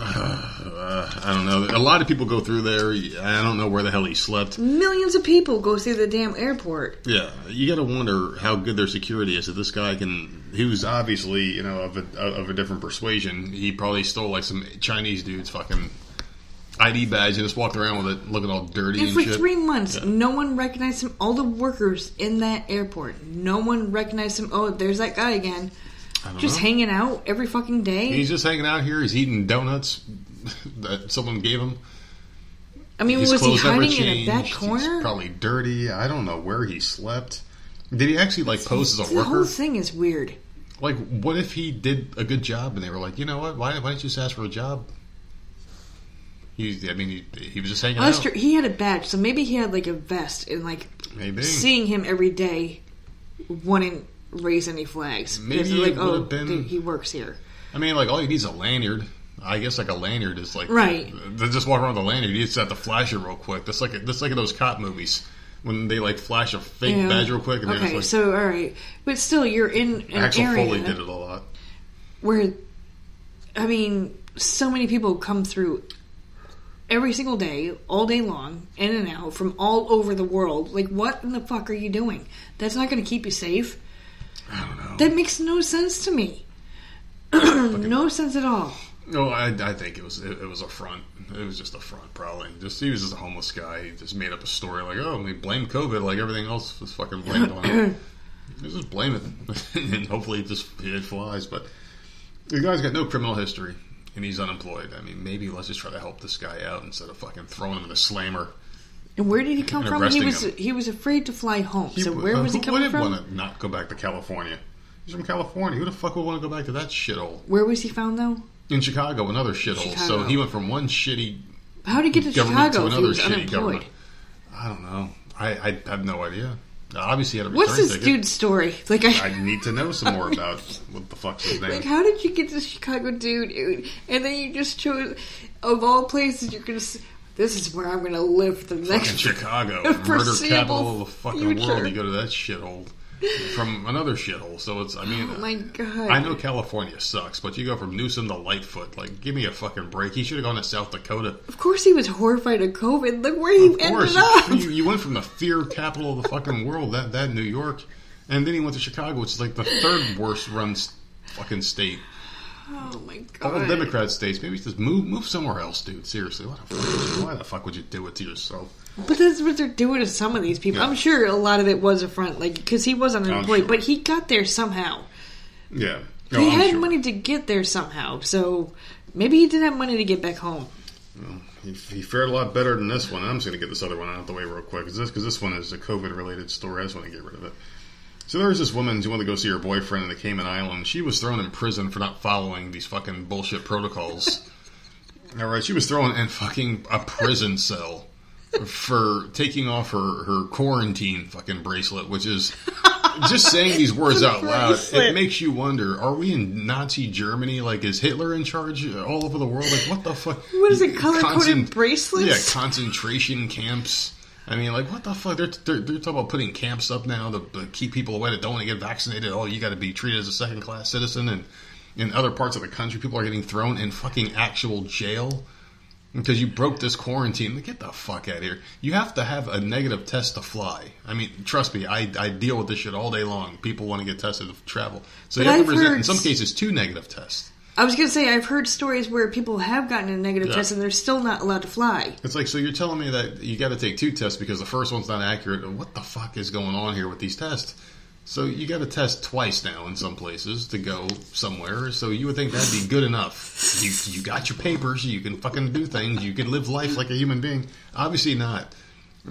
Uh, I don't know. A lot of people go through there. I don't know where the hell he slept.
Millions of people go through the damn airport.
Yeah, you got to wonder how good their security is. If this guy can, he was obviously you know of a of a different persuasion. He probably stole like some Chinese dude's fucking ID badge and just walked around with it, looking all dirty
And
and,
for
shit.
three months,
Yeah.
no one recognized him. All the workers in that airport, no one recognized him. Oh, there's that guy again, just
know.
hanging out every fucking day.
He's just hanging out here. He's eating donuts [LAUGHS] that someone gave him.
I mean,
His
was he hiding in a back
He's probably dirty. I don't know where he slept. Did he actually like pose as a worker?
the whole thing is weird.
Like, what if he did a good job and they were like, you know what? Why, why didn't you just ask for a job? He, I mean, he, he was just hanging
that's
out.
He had a badge, so maybe he had like a vest, and like
Maybe.
seeing him every day wouldn't raise any flags.
Maybe
Because they're like,
it
oh,
been-
he works here.
I mean, like, all you need is a lanyard. I guess like a lanyard is like
Right.
They just walk around with a lanyard. You just have to flash it real quick. That's like that's like in those cop movies when they like flash a fake
Yeah.
badge real quick. And
Okay,
like,
so all right, but still, you're in an
Axel
area
Foley did it a lot.
where, I mean, so many people come through every single day, all day long, in and out from all over the world. Like, what in the fuck are you doing? That's not going to keep you safe.
I don't know.
That makes no sense to me. [CLEARS THROAT] no sense at all.
No, I, I think it was it, it was a front. It was just a front, probably. Just he was just a homeless guy. He just made up a story like, oh, we blame COVID, like everything else was fucking blamed on him. [CLEARS THROAT] Just blame it, [LAUGHS] and hopefully it just it flies. But The guy's got no criminal history, and he's unemployed. I mean, maybe let's just try to help this guy out instead of fucking throwing him in the slammer.
And where did he come from? He was
him.
he was afraid to fly home. so where
uh,
was he
who
coming
would
from?
want to not go back to California? He's from California. Who the fuck would want to go back to that shithole?
Where was he found though?
In Chicago, another shithole. So he went from one shitty
How did he get to Chicago
to
he
another
was
shitty
unemployed?
government. I don't know. I, I have no idea. Obviously, he had a
What's this
ticket.
dude's story? Like I,
I need to know some more about what the fuck's his [LAUGHS] name.
like how did you get to Chicago, dude? Dude, And then you just chose of all places you're gonna. This is where I'm gonna live for the
fucking
next.
Chicago, [LAUGHS] murder capital of the fucking
future.
world. You go to that shithole from another shithole. So it's, I mean,
Oh my god!
I know California sucks, but you go from Newsom to Lightfoot. Like, give me a fucking break. He should have gone to South Dakota.
Of course, he was horrified of COVID. Look where he
Of course,
ended up.
you, you went from the fear capital of the fucking world, that that New York, and then he went to Chicago, which is like the third worst run fucking state.
Oh my god!
Democrat states, maybe just move move somewhere else, dude. Seriously, what the fuck, why the fuck would you do it to yourself?
But that's what they're doing to some of these people.
Yeah.
I'm sure a lot of it was a front, like because he was unemployed,
sure.
but he got there somehow.
Yeah,
he
I'm
had
sure.
money to get there somehow, so maybe he didn't have money to get back home.
He, he fared a lot better than this one. I'm just going to get this other one out of the way real quick because this, 'cause this one is a COVID related story. I just want to get rid of it. So there was this woman who wanted to go see her boyfriend in the Cayman Islands. She was thrown in prison for not following these fucking bullshit protocols. [LAUGHS] All right, she was thrown in fucking a prison cell for taking off her, her quarantine fucking bracelet, which is just saying these words out loud. It makes you wonder: Are we in Nazi Germany? Like, is Hitler in charge all over the world? Like, what the fuck?
What is it, color-coded
Concent-
bracelets?
Yeah, concentration camps. I mean, like, what the fuck? They're, they're, they're talking about putting camps up now to, to keep people away that don't want to get vaccinated. Oh, you got to be treated as a second class citizen. And in other parts of the country, people are getting thrown in fucking actual jail because you broke this quarantine. Get the fuck out of here. You have to have a negative test to fly. I mean, trust me, I, I deal with this shit all day long. People want to get tested to travel. So
But
you have
I've
to present, in some cases, two negative tests.
I was gonna say I've heard stories where people have gotten a negative
Yeah.
test and they're still not allowed to fly.
It's like, so you're telling me that you got to take two tests because the first one's not accurate. What the fuck is going on here with these tests? So you got to test twice now in some places to go somewhere. So you would think that'd be good enough. You you got your papers. You can fucking do things. You can live life like a human being. Obviously not.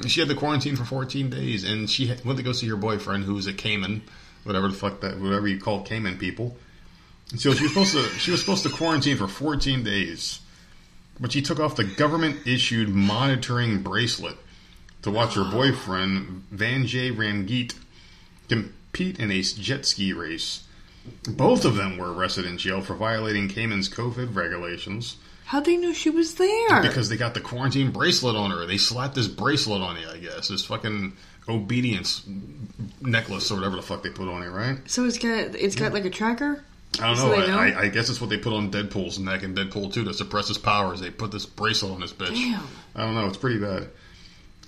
She had to quarantine for 14 days, and she went to go see her boyfriend, who's a Cayman, whatever the fuck that, whatever you call Cayman people. So she was supposed to she was supposed to quarantine for 14 days. But she took off the government issued monitoring bracelet to watch her boyfriend, Vanjae Ramgeet, compete in a jet ski race. Both of them were arrested in jail for violating Cayman's COVID regulations
How'd they know she was there?
because they got the quarantine bracelet on her. They slapped this bracelet on you, I guess. This fucking obedience necklace or whatever the fuck they put on it, right?
so it's got it's got like a tracker.
I don't
So
know.
know?
I, I, guess it's what they put on Deadpool's neck in Deadpool 2 to suppress his powers. They put this bracelet on his bitch.
Damn.
I don't know. It's pretty bad.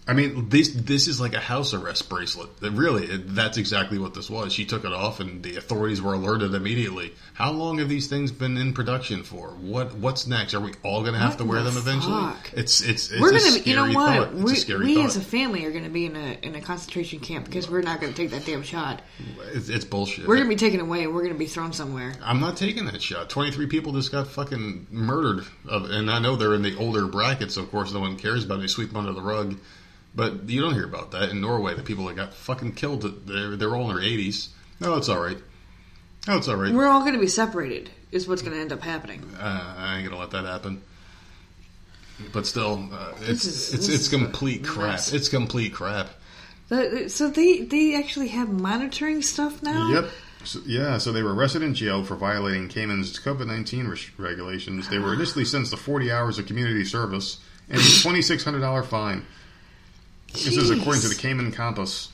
I mean, this this is like a house arrest bracelet. It really, it, that's exactly what this was. She took it off, and the authorities were alerted immediately. How long have these things been in production for? What What's next? Are we all going to have
What
to wear
the
them eventually?
fuck?
It's it's it's
we're gonna, be, you know what? we we as a family are gonna be in a in a concentration camp because we're not gonna take that damn shot.
it's, it's bullshit.
We're gonna be taken away. and We're gonna be thrown somewhere.
I'm not taking that shot. 23 people just got fucking murdered. Of- And I know they're in the older brackets, so of course no one cares about it. They sweep them under the rug. But you don't hear about that. In Norway, the people that got fucking killed, they're, they're all in their 80s. No, it's alright. No, it's alright.
We're all gonna be separated. Is what's gonna end up happening.
Uh, I ain't gonna let that happen. But still, uh, it's
is-
it's it's complete crap.
mess.
It's complete crap.
The- So they they actually have monitoring stuff now.
Yep. So, yeah, so they were arrested and jailed for violating Cayman's COVID 19 res- regulations. They were initially sentenced to 40 hours of community service and a $2,600 fine. This is according to the Cayman Compass.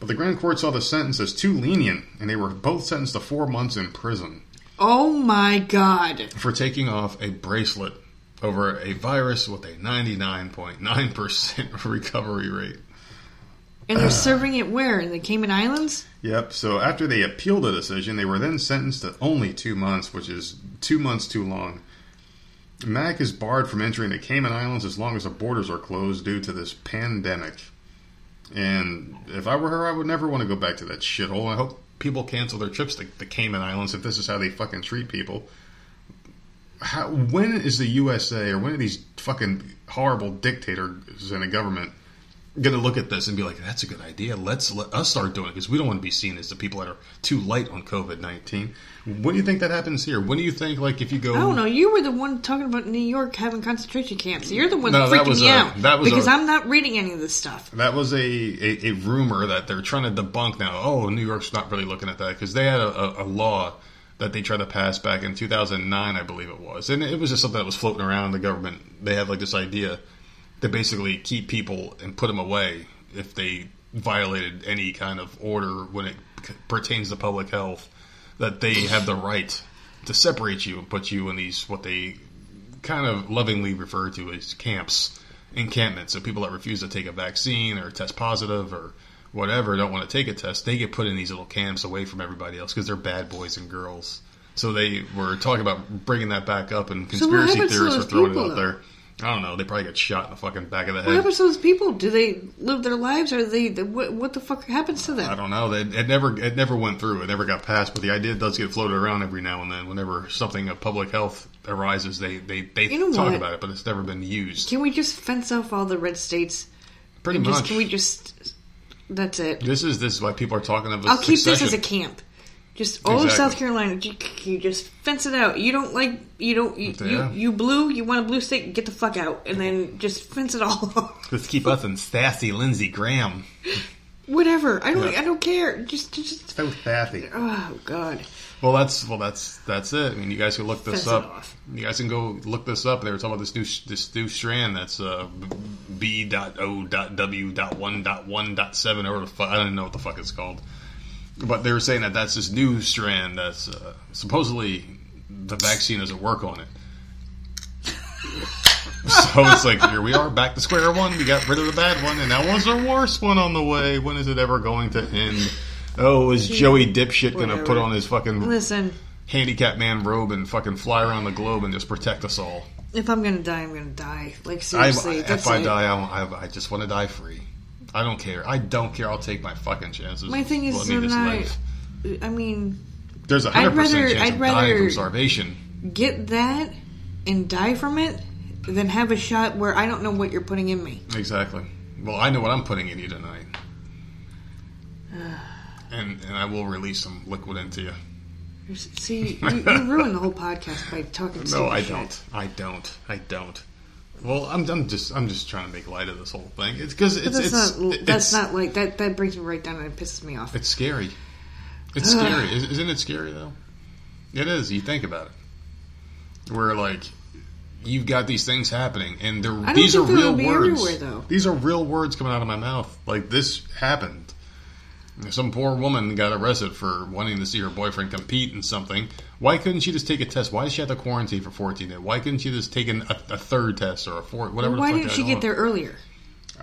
But the Grand Court saw the sentence as too lenient, and they were both sentenced to four months in prison
Oh my god.
for taking off a bracelet over a virus with a 99.9% [LAUGHS] recovery rate.
And they're serving it where in the Cayman Islands?
Yep. So after they appealed the decision, they were then sentenced to only two months, which is two months too long. Mack is barred from entering the Cayman Islands as long as the borders are closed due to this pandemic. And if I were her, I would never want to go back to that shithole. I hope people cancel their trips to the Cayman Islands if this is how they fucking treat people. how, when is the USA or when are these fucking horrible dictators in a government going to look at this and be like, "That's a good idea. Let's let us start doing it because we don't want to be seen as the people that are too light on COVID nineteen. When do you think that happens here? When do you think like if you go?
I don't know. You were the one talking about New York having concentration camps. You're the one
No, that
freaking
was
me
a-
out
that was
because i I'm not reading any of this stuff.
That was a, a, a rumor that they're trying to debunk now. Oh, New York's not really looking at that because they had a, a, a law that they tried to pass back in 2009, I believe it was, and it was just something that was floating around the government. They had like this idea to basically keep people and put them away if they violated any kind of order when it c- pertains to public health. That they have the right to separate you and put you in these what they kind of lovingly refer to as camps, encampments. So people that refuse to take a vaccine or test positive or whatever don't want to take a test, they get put in these little camps away from everybody else because they're bad boys and girls. So they were talking about bringing that back up, and conspiracy
to
theorists are throwing
people,
it out there. I don't know. They probably got shot in the fucking back of the head.
What happens to those people? Do they live their lives, or they? What, what the fuck happens to them?
I don't know. It, it never it never went through. It never got passed. But the idea does get floated around every now and then. Whenever something of public health arises, they they, they
You know
talk
what?
about it, but it's never been used.
Can we just fence off all the red states?
Pretty much.
just can we just? That's it.
This is this is why people are talking about.
I'll keep this as a camp. Just all of South Carolina, you, you just fence it out. You don't like you don't you,
Yeah.
you, you blue. You want a blue state? Get the fuck out, and then just fence it all. [LAUGHS] off.
Let's keep us in sassy Lindsey Graham.
Whatever. I don't.
Yeah.
I don't care. Just just.
So sassy.
Oh God.
Well, that's well, that's that's it. I mean, you guys can look this
Fence it
up.
off.
You guys can go look this up. They were talking about this new this new strand that's uh, B dot O dot W dot one dot one dot seven or the fu- I don't even know what the fuck it's called. But they were saying that that's this new strand that's uh, supposedly the vaccine doesn't work on it. [LAUGHS] So it's like here we are back to square one. We got rid of the bad one, and now one's a worst one on the way. When is it ever going to end? Oh, is Joey dipshit gonna put on his fucking
Listen,
handicap man robe and fucking fly around the globe and just protect us all?
if I'm gonna die, I'm gonna die. Like
I,
seriously,
if I
it.
die, I, I, I just want to die free. I don't care. I don't care. I'll take my fucking chances.
My thing is,
me
not- I mean,
There's a hundred percent chance
I'd
of dying from starvation.
get that and die from it than have a shot where I don't know what you're putting in me.
Exactly. Well, I know what I'm putting in you tonight, [SIGHS] and and I will release some liquid into you.
See, you, you ruined the whole podcast by talking. [LAUGHS]
No, I
shit.
don't. I don't. I don't. Well, I'm, I'm just I'm just trying to make light of this whole thing. It's because it's
that's
it's,
not.
it's
That's not like that. That brings me right down and it pisses me off.
It's scary. It's scary. [SIGHS] Is- Isn't it scary though? It is. You think about it. Where like you've got these things happening, and they're these are real words. These are real words coming out of my mouth. Like this happened. Some poor woman got arrested for wanting to see her boyfriend compete in something. Why couldn't she just take a test? Why did she have to quarantine for 14 days? Why couldn't she just take an, a, a third test or a fourth? Whatever.
Why didn't she get
know.
there earlier?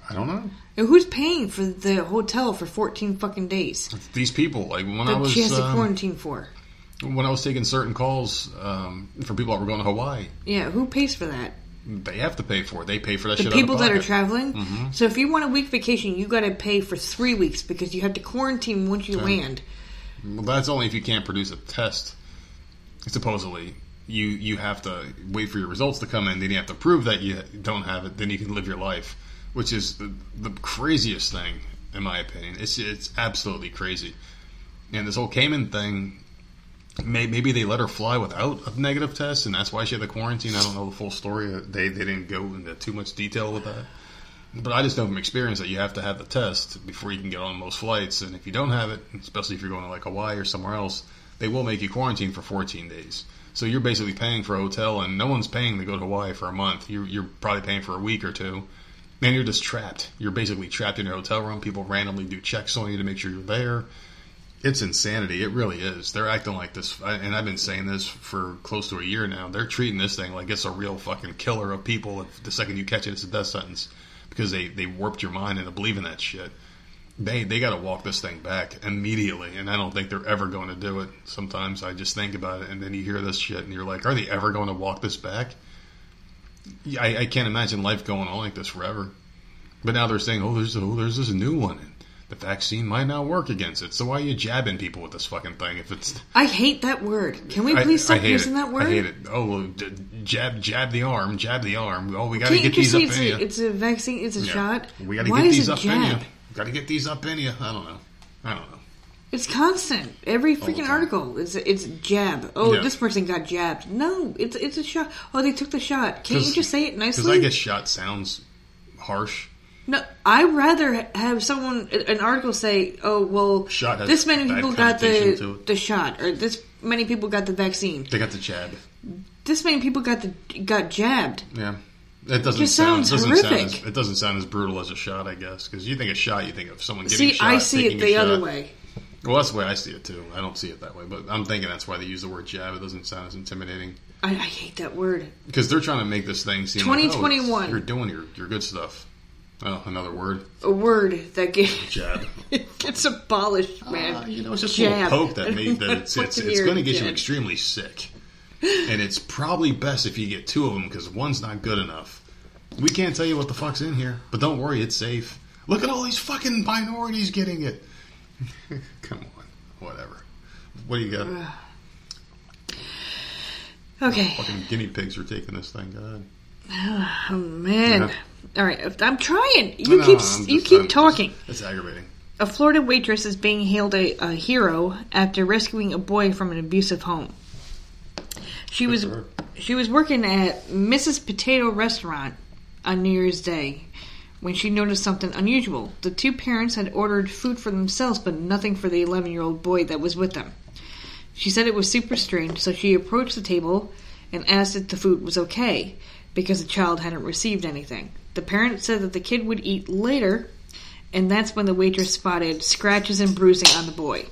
I don't know.
And who's paying for the hotel for 14 fucking days
These people, like when I was
she has to
um,
quarantine for?
when I was taking certain calls um, for people that were going to Hawaii,
Yeah, who pays for that?
They have to pay for it. They pay for that
The
shit.
people
out of
that are traveling.
Mm-hmm.
So if you want a week vacation, you got to pay for three weeks because you have to quarantine once you land.
Well, that's only if you can't produce a test. Supposedly, you you have to wait for your results to come in. Then you have to prove that you don't have it. Then you can live your life, which is the, the craziest thing in my opinion. It's it's absolutely crazy. And this whole Cayman thing, maybe they let her fly without a negative test, and that's why she had the quarantine. I don't know the full story. Uh, they they didn't go into too much detail with that. But I just know from experience that you have to have the test before you can get on most flights. And if you don't have it, especially if you're going to like Hawaii or somewhere else, they will make you quarantine for 14 days. So you're basically paying for a hotel, and no one's paying to go to Hawaii for a month. You're, you're probably paying for a week or two. And you're just trapped. You're basically trapped in your hotel room. People randomly do checks on you to make sure you're there. It's insanity. It really is. They're acting like this, and I've been saying this for close to a year now. They're treating this thing like it's a real fucking killer of people. The second you catch it, it's a death sentence because they they warped your mind into believing that shit. They they got to walk this thing back immediately, and I don't think they're ever going to do it. Sometimes I just think about it, and then you hear this shit, and you're like, are they ever going to walk this back? I, I can't imagine life going on like this forever. But now they're saying, oh, there's oh, there's this new one. The vaccine might not work against it, so why are you jabbing people with this fucking thing if it's
I hate that word. Can we please
I
stop
hate
using
it.
that word?
I hate it. Oh, well, d- jab, jab the arm, jab the arm. Oh, we got to get these up
it's
in
a,
you.
it's a vaccine? It's a
Yeah.
shot.
We got to get these up in you.
jab?
Got to get these up in you. I don't know. I don't know.
It's constant. Every freaking article is it's jab. Oh,
Yeah.
this person got jabbed. No, it's it's a shot. Oh, they took the shot. Can't you just say it nicely? Because?
I guess shot sounds harsh.
No, I'd rather have someone an article say, "Oh, well, this many people got the the shot, or this many people got the vaccine,
They got the jab.
this many people got the got jabbed."
Yeah. It doesn't
Just
sound.
sounds
doesn't sound
horrific.
as, it doesn't sound as brutal as a shot, I guess. Because you think a shot, you think of someone getting it.
See,
shot.
I see it the other
shot.
way.
Well, that's the way I see it too. I don't see it that way, but I'm thinking that's why they use the word jab. It doesn't sound as intimidating
I, I hate that word.
because they're trying to make this thing seem like, oh,
2021.
you're doing your your good stuff. Oh, another word,
A word that gets
jab. [LAUGHS]
gets abolished, man.
Uh, you know, it's just a little poke that made that it's [LAUGHS] it's, it's going to get you extremely sick, and it's probably best if you get two of them because one's not good enough. We can't tell you what the fuck's in here, but don't worry, it's safe. Look at all these fucking minorities getting it. [LAUGHS] Come on, whatever. What do you got? [SIGHS]
Okay.
Fucking guinea pigs are taking this thing. Go ahead. [SIGHS]
Oh man.
Yeah.
All right, I'm trying. You
No,
keep
I'm
you
just-
keep
I'm just-
talking.
It's aggravating.
A Florida waitress is being hailed a, a hero after rescuing a boy from an abusive home. She was she was working at Mrs. Potato Restaurant on New Year's Day when she noticed something unusual. The two parents had ordered food for themselves, but nothing for the 11 year old boy that was with them. She said it was super strange, so she approached the table and asked if the food was okay because the child hadn't received anything. The parent said that the kid would eat later, and that's when the waitress spotted scratches and bruising on the boy.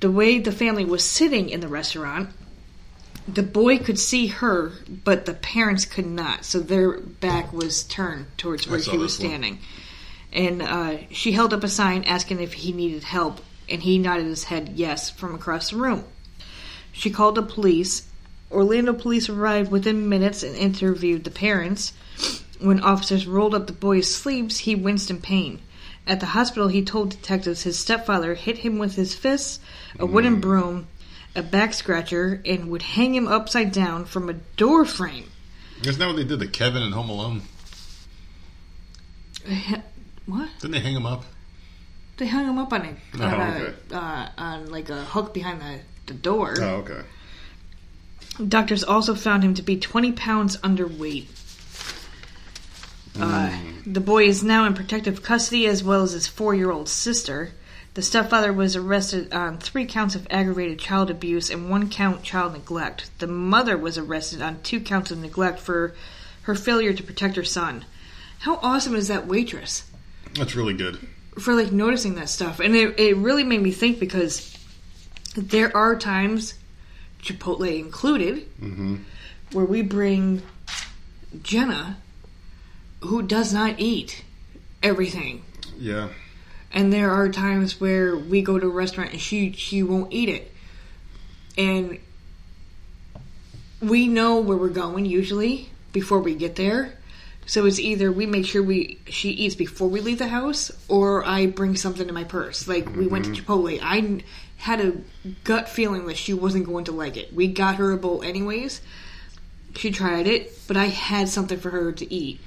The way the family was sitting in the restaurant, the boy could see her, but the parents could not, so their back was turned towards where she was
this one.
standing. And uh, she held up a sign asking if he needed help, and he nodded his head yes from across the room. She called the police. Orlando police arrived within minutes and interviewed the parents. When officers rolled up the boy's sleeves, he winced in pain. At the hospital, he told detectives his stepfather hit him with his fists, a wooden broom, a back scratcher, and would hang him upside down from a door frame.
Isn't that what they did to Kevin in Home Alone?
What?
Didn't they hang him up?
They hung him up on a,
Oh,
on,
okay.
a uh, on like a hook behind the, the door.
Oh, okay.
Doctors also found him to be 20 pounds underweight. Uh, the boy is now in protective custody as well as his four year old sister. The stepfather was arrested on three counts of aggravated child abuse and one count child neglect. The mother was arrested on two counts of neglect for her failure to protect her son. How awesome is that waitress?
That's really good.
for like noticing that stuff and it, it really made me think because there are times chipotle included mm-hmm. where we bring jenna who does not eat everything.
Yeah.
and there are times where we go to a restaurant and she she won't eat it. And we know where we're going usually before we get there. So it's either we make sure we she eats before we leave the house or i bring something in my purse. Like we went to mm-hmm. chipotle. I had a gut feeling that she wasn't going to like it. We got her a bowl anyways. She tried it but i had something for her to eat.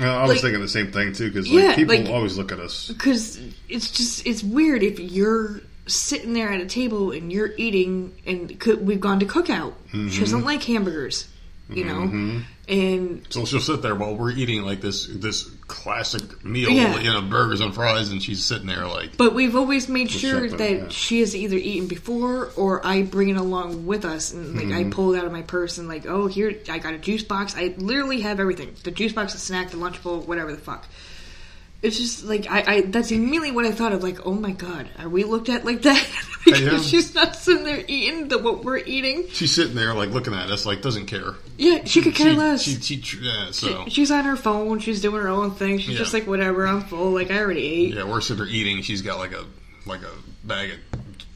I was
Like-
thinking the same thing too because like,
Yeah,
people
like-
always look at us.
because it's just it's weird if you're sitting there at a table and you're eating and cook, we've gone to cookout. She doesn't mm-hmm. like hamburgers you know? Mm-hmm. And
So she'll sit there while we're eating like this this classic meal,
Yeah.
you know, burgers and fries, and she's sitting there like,
but we've always made sure that
yeah.
she has either eaten before or I bring it along with us and like I mm-hmm. pull it out of my purse and like oh here I got a juice box. I literally have everything the juice box the snack the lunch bowl whatever the fuck it's just like I, I that's immediately what I thought of like oh my god are we looked at like that [LAUGHS] because she's not sitting there eating the what we're eating
she's sitting there like looking at us like doesn't care.
yeah she could care
she,
less
She, she, yeah, so
she's on her phone she's doing her own thing she's
Yeah.
just like whatever I'm full like I already ate
yeah, we're sitting there eating. She's got like a like a bag of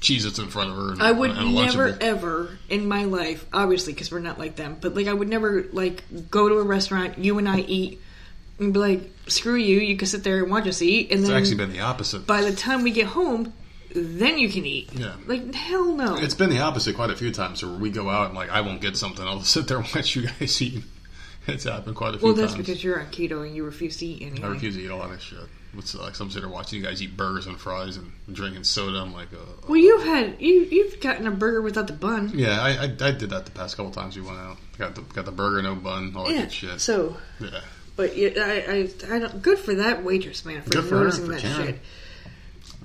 cheese that's in front of her. And,
I would
and
never ever in my life, obviously because we're not like them, but like I would never like go to a restaurant, you and I eat, and be like, "Screw you! You can sit there and watch us eat." And
It's
then
actually been the opposite.
by the time we get home, then you can eat.
Yeah.
Like hell no.
It's been the opposite quite a few times where we go out and like I won't get something. I'll [LAUGHS] sit there and watch you guys eat. It's happened quite a few times.
well, that's
times.
because you're on keto and you refuse to eat anything.
I refuse to eat a lot of shit. What's like some sitting there watching you guys eat burgers and fries and drinking soda. I'm like, uh,
Well, you've had you you've gotten a burger without the bun.
yeah, I, I I did that the past couple times we went out. Got the got the burger, no bun, all that
Yeah.
shit.
So,
yeah,
but I, I I don't. Good for that waitress man for
Good for her,
noticing
for
that
caring.
shit.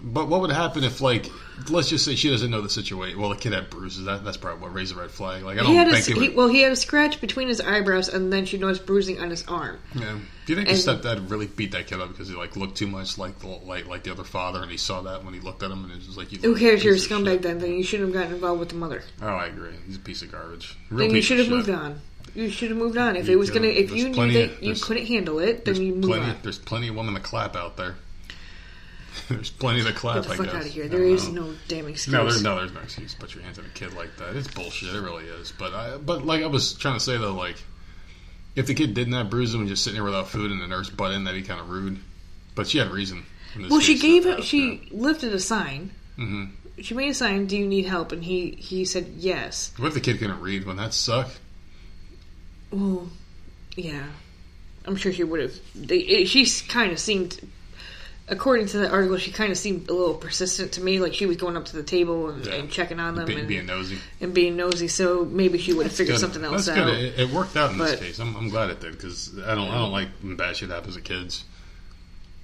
but what would happen if like let's just say she doesn't know the situation? Well, the kid had bruises. That, that's probably what raised the red flag. Like I don't
He had a,
think they
he, well, he had a scratch between his eyebrows, and then she noticed bruising on his arm.
yeah. Do you think
and-
the stepdad really beat that kid up because he like looked too much like the like like the other father, and he saw that when he looked at him, and it was just like, you
Who cares? You're a scumbag.
shit.
Then, then you shouldn't have gotten involved with the mother.
Oh, I agree. He's a piece of garbage. Real
Then you should have moved on. You should have moved on. If
You
it was gonna, if you knew that
of-
you couldn't handle it, then you move
plenty.
on.
There's plenty of women to clap out there. [LAUGHS] there's plenty to clap.
Get the
I
fuck
guess.
out of here. There is
know.
no damn excuse.
No, there's no, there's no excuse. Put your hands on a kid like that. It's bullshit. It really is. But I, but like I was trying to say though, like if the kid didn't have bruises and was just sitting there without food, and the nurse butt in, that'd be kind of rude. But she had a reason.
Well, she gave
to
She
her.
lifted a sign.
Mm-hmm.
She made a sign. Do you need help? And he he said yes.
What if the kid couldn't read? Wouldn't that suck?
Well, yeah. I'm sure she would have. She kind of seemed, according to the article, she kind of seemed a little persistent to me. Like she was going up to the table and,
Yeah.
and checking on them
Be,
and,
being nosy.
and being nosy. So maybe she would have figured
Good.
something else
That's
out.
good. It, it worked out in
But-
this case. I'm, I'm glad it did because I don't I don't like when bad shit happens to kids.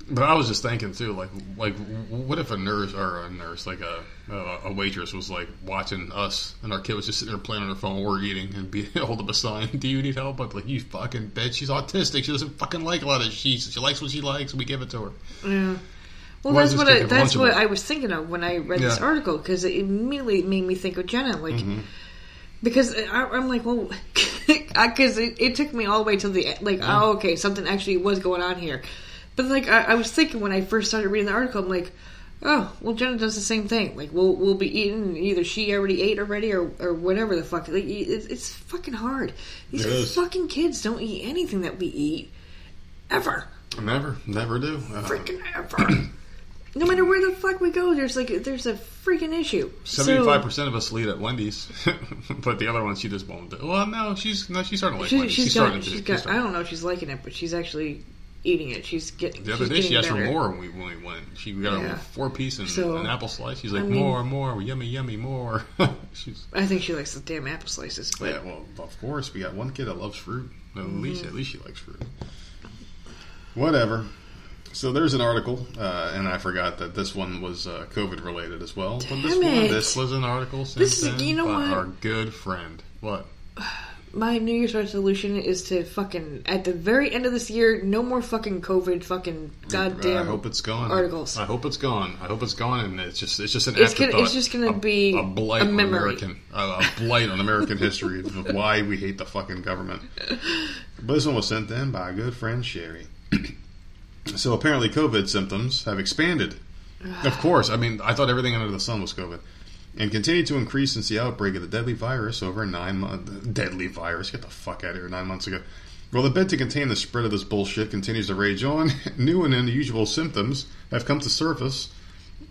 But I was just thinking too, like like what if a nurse or a nurse, like a a, a waitress, was like watching us and our kid was just sitting there playing on her phone, we're eating, and be [LAUGHS] hold up a sign, "Do you need help?" I'd be like, "You fucking bitch! She's autistic. She doesn't fucking like a lot of sheets. She likes what she likes. We give it to her."
Yeah. Well,
Why
that's what I, that's what I was thinking of when I read this article because it immediately made me think of Jenna. Like,
Mm-hmm.
because I, I'm like, well, [LAUGHS] because it, it took me all the way to the like, oh, okay, something actually was going on here. But like, I, I was thinking when I first started reading the article, I'm like, oh, well, Jenna does the same thing. Like, we'll we'll be eating either she already ate already or or whatever the fuck. Like, it's, it's fucking hard. These fucking kids don't eat anything that we eat ever
Never, never do. Uh,
freaking ever. [CLEARS THROAT] no matter where the fuck we go, there's like there's a freaking issue.
Seventy-five percent of us eat at Wendy's, [LAUGHS] but the other one she just won't do. Well, no, she's no, she's starting to like
she,
Wendy's.
she's
She's
got,
starting to.
she's
she's
got. I don't know if she's liking it, but she's actually eating it. She's getting.
The other day she asked for more when we when we went. She got
Yeah.
a four piece and
So,
an apple slice. She's like
I mean-
more, more, yummy, yummy, more. [LAUGHS] She's
I think she likes the damn apple slices. But
yeah. Well, of course we got one kid that loves fruit. No, at least
Mm-hmm.
at least she likes fruit. Whatever. So there's an article, uh, and I forgot that this one was uh, COVID related as well. but this
Damn
one,
it.
this was an article sent
This is- you know
by
what?
our good friend. What? [SIGHS]
my New Year's resolution is to fucking at the very end of this year, no more fucking COVID, fucking goddamn.
I hope it's gone.
articles.
I hope it's gone. I hope it's gone, and it's just it's just an
It's gonna- it's just gonna
A-
be
a blight
a
on. American, a, a blight on American history of why we hate the fucking government. [LAUGHS] But this one was sent in by a good friend Sherry. [CLEARS THROAT] so apparently, COVID symptoms have expanded. [SIGHS] of course, I mean I thought everything under the sun was COVID. And continue to increase since the outbreak of the deadly virus over nine months. Deadly virus, get the fuck out of here! Nine months ago. Well, the bid to contain the spread of this bullshit continues to rage on. [LAUGHS] New and unusual symptoms have come to surface,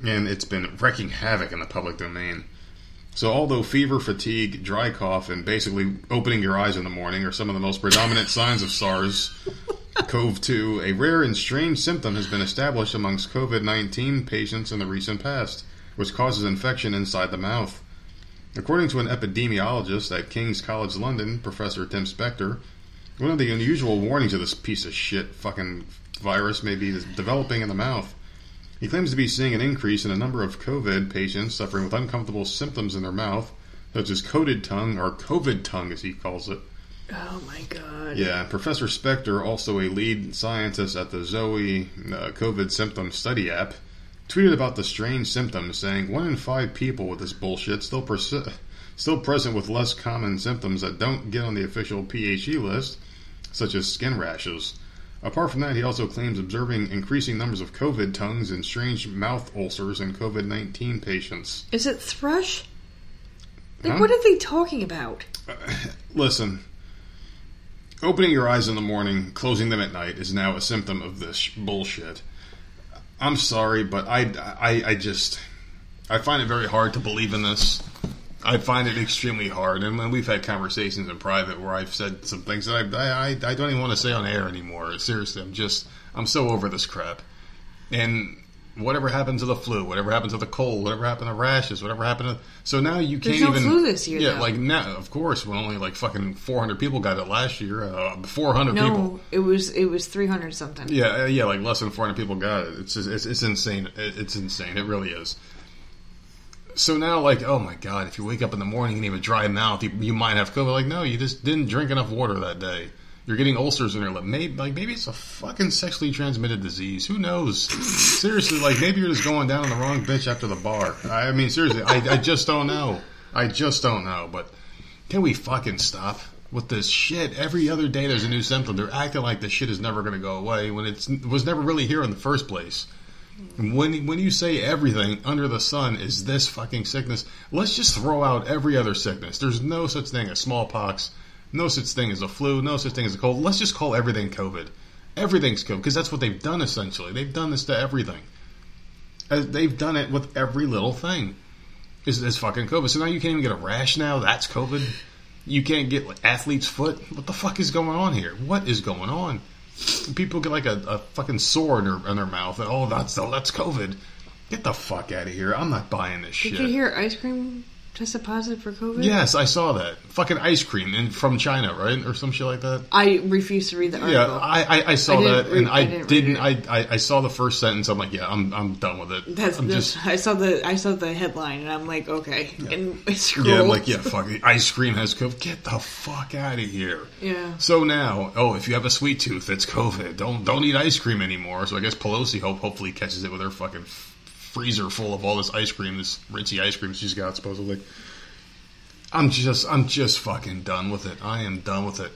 and it's been wreaking havoc in the public domain. So, although fever, fatigue, dry cough, and basically opening your eyes in the morning are some of the most predominant [LAUGHS] signs of SARS CoV 2, a rare and strange symptom has been established amongst COVID 19 patients in the recent past, which causes infection inside the mouth. According to an epidemiologist at King's College London, Professor Tim Spector, one of the unusual warnings of this piece of shit fucking virus may be developing in the mouth. He claims to be seeing an increase in a number of COVID patients suffering with uncomfortable symptoms in their mouth, such as coated tongue or COVID tongue, as he calls it.
Oh my god.
Yeah, and Professor Spector, also a lead scientist at the Zoe uh, COVID symptom study app, tweeted about the strange symptoms, saying one in five people with this bullshit still still present with less common symptoms that don't get on the official PHE list, such as skin rashes. Apart from that, he also claims observing increasing numbers of COVID tongues and strange mouth ulcers in COVID 19 patients.
Is it thrush? Like,
Huh?
what are they talking about? [LAUGHS]
Listen, opening your eyes in the morning, closing them at night is now a symptom of this sh- bullshit. I'm sorry, but I, I, I just, I find it very hard to believe in this. I find it extremely hard, and when we've had conversations in private where I've said some things that I, I, I don't even want to say on air anymore. Seriously, I'm just, I'm so over this crap. And whatever happened to the flu, whatever happened to the cold, whatever happened to rashes, whatever happened to, so now you can't
no
even.
flu this year,
Yeah,
though.
like now, of course, when only like fucking 400 people got it last year, uh, 400
No,
people.
it was it was three hundred something.
Yeah, uh, yeah, like less than 400 people got it. It's just, it's, it's insane. It, it's insane. It really is. So now, like, oh my god, if you wake up in the morning and you have a dry mouth, you, you might have COVID. Like, no, you just didn't drink enough water that day. You're getting ulcers in your lip. Maybe, like, maybe it's a fucking sexually transmitted disease. Who knows? seriously, like, maybe you're just going down on the wrong bitch after the bar. I, mean, seriously, I, I just don't know. I just don't know. But can we fucking stop with this shit? Every other day there's a new symptom. They're acting like this shit is never going to go away when it's, it was never really here in the first place. When when you say everything under the sun is this fucking sickness, let's just throw out every other sickness. There's no such thing as smallpox, no such thing as a flu, no such thing as a cold. Let's just call everything COVID. Everything's COVID because that's what they've done essentially. They've done this to everything. Uh, They've done it with every little thing. Is is fucking COVID? So now you can't even get a rash. Now that's COVID. You can't get like athlete's foot. What the fuck is going on here? What is going on? People get like a, a fucking sore in their, in their mouth. And, oh, that's oh, that's COVID. Get the fuck out of here. I'm not buying this
Did
shit.
Did you hear ice cream tested positive for COVID?
Yes, I saw that. Fucking ice cream in, from China, right? Or some shit like that.
I refuse to read the article.
Yeah, I, I, I saw
I
that,
read-
and I,
I didn't
didn't. I, I, I saw the first sentence. I'm like, yeah, I'm, I'm done with it.
That's,
I'm
that's
just,
I saw the I saw the headline and I'm like okay and I scrolled.
yeah, I'm like, yeah, fuck it. Ice cream has COVID. Get the fuck out of here.
Yeah.
So now, oh, if you have a sweet tooth, it's COVID. Don't don't eat ice cream anymore. So I guess Pelosi hope hopefully catches it with her fucking freezer full of all this ice cream, this rincy ice cream she's got supposedly. I'm just I'm just fucking done with it. I am done with it.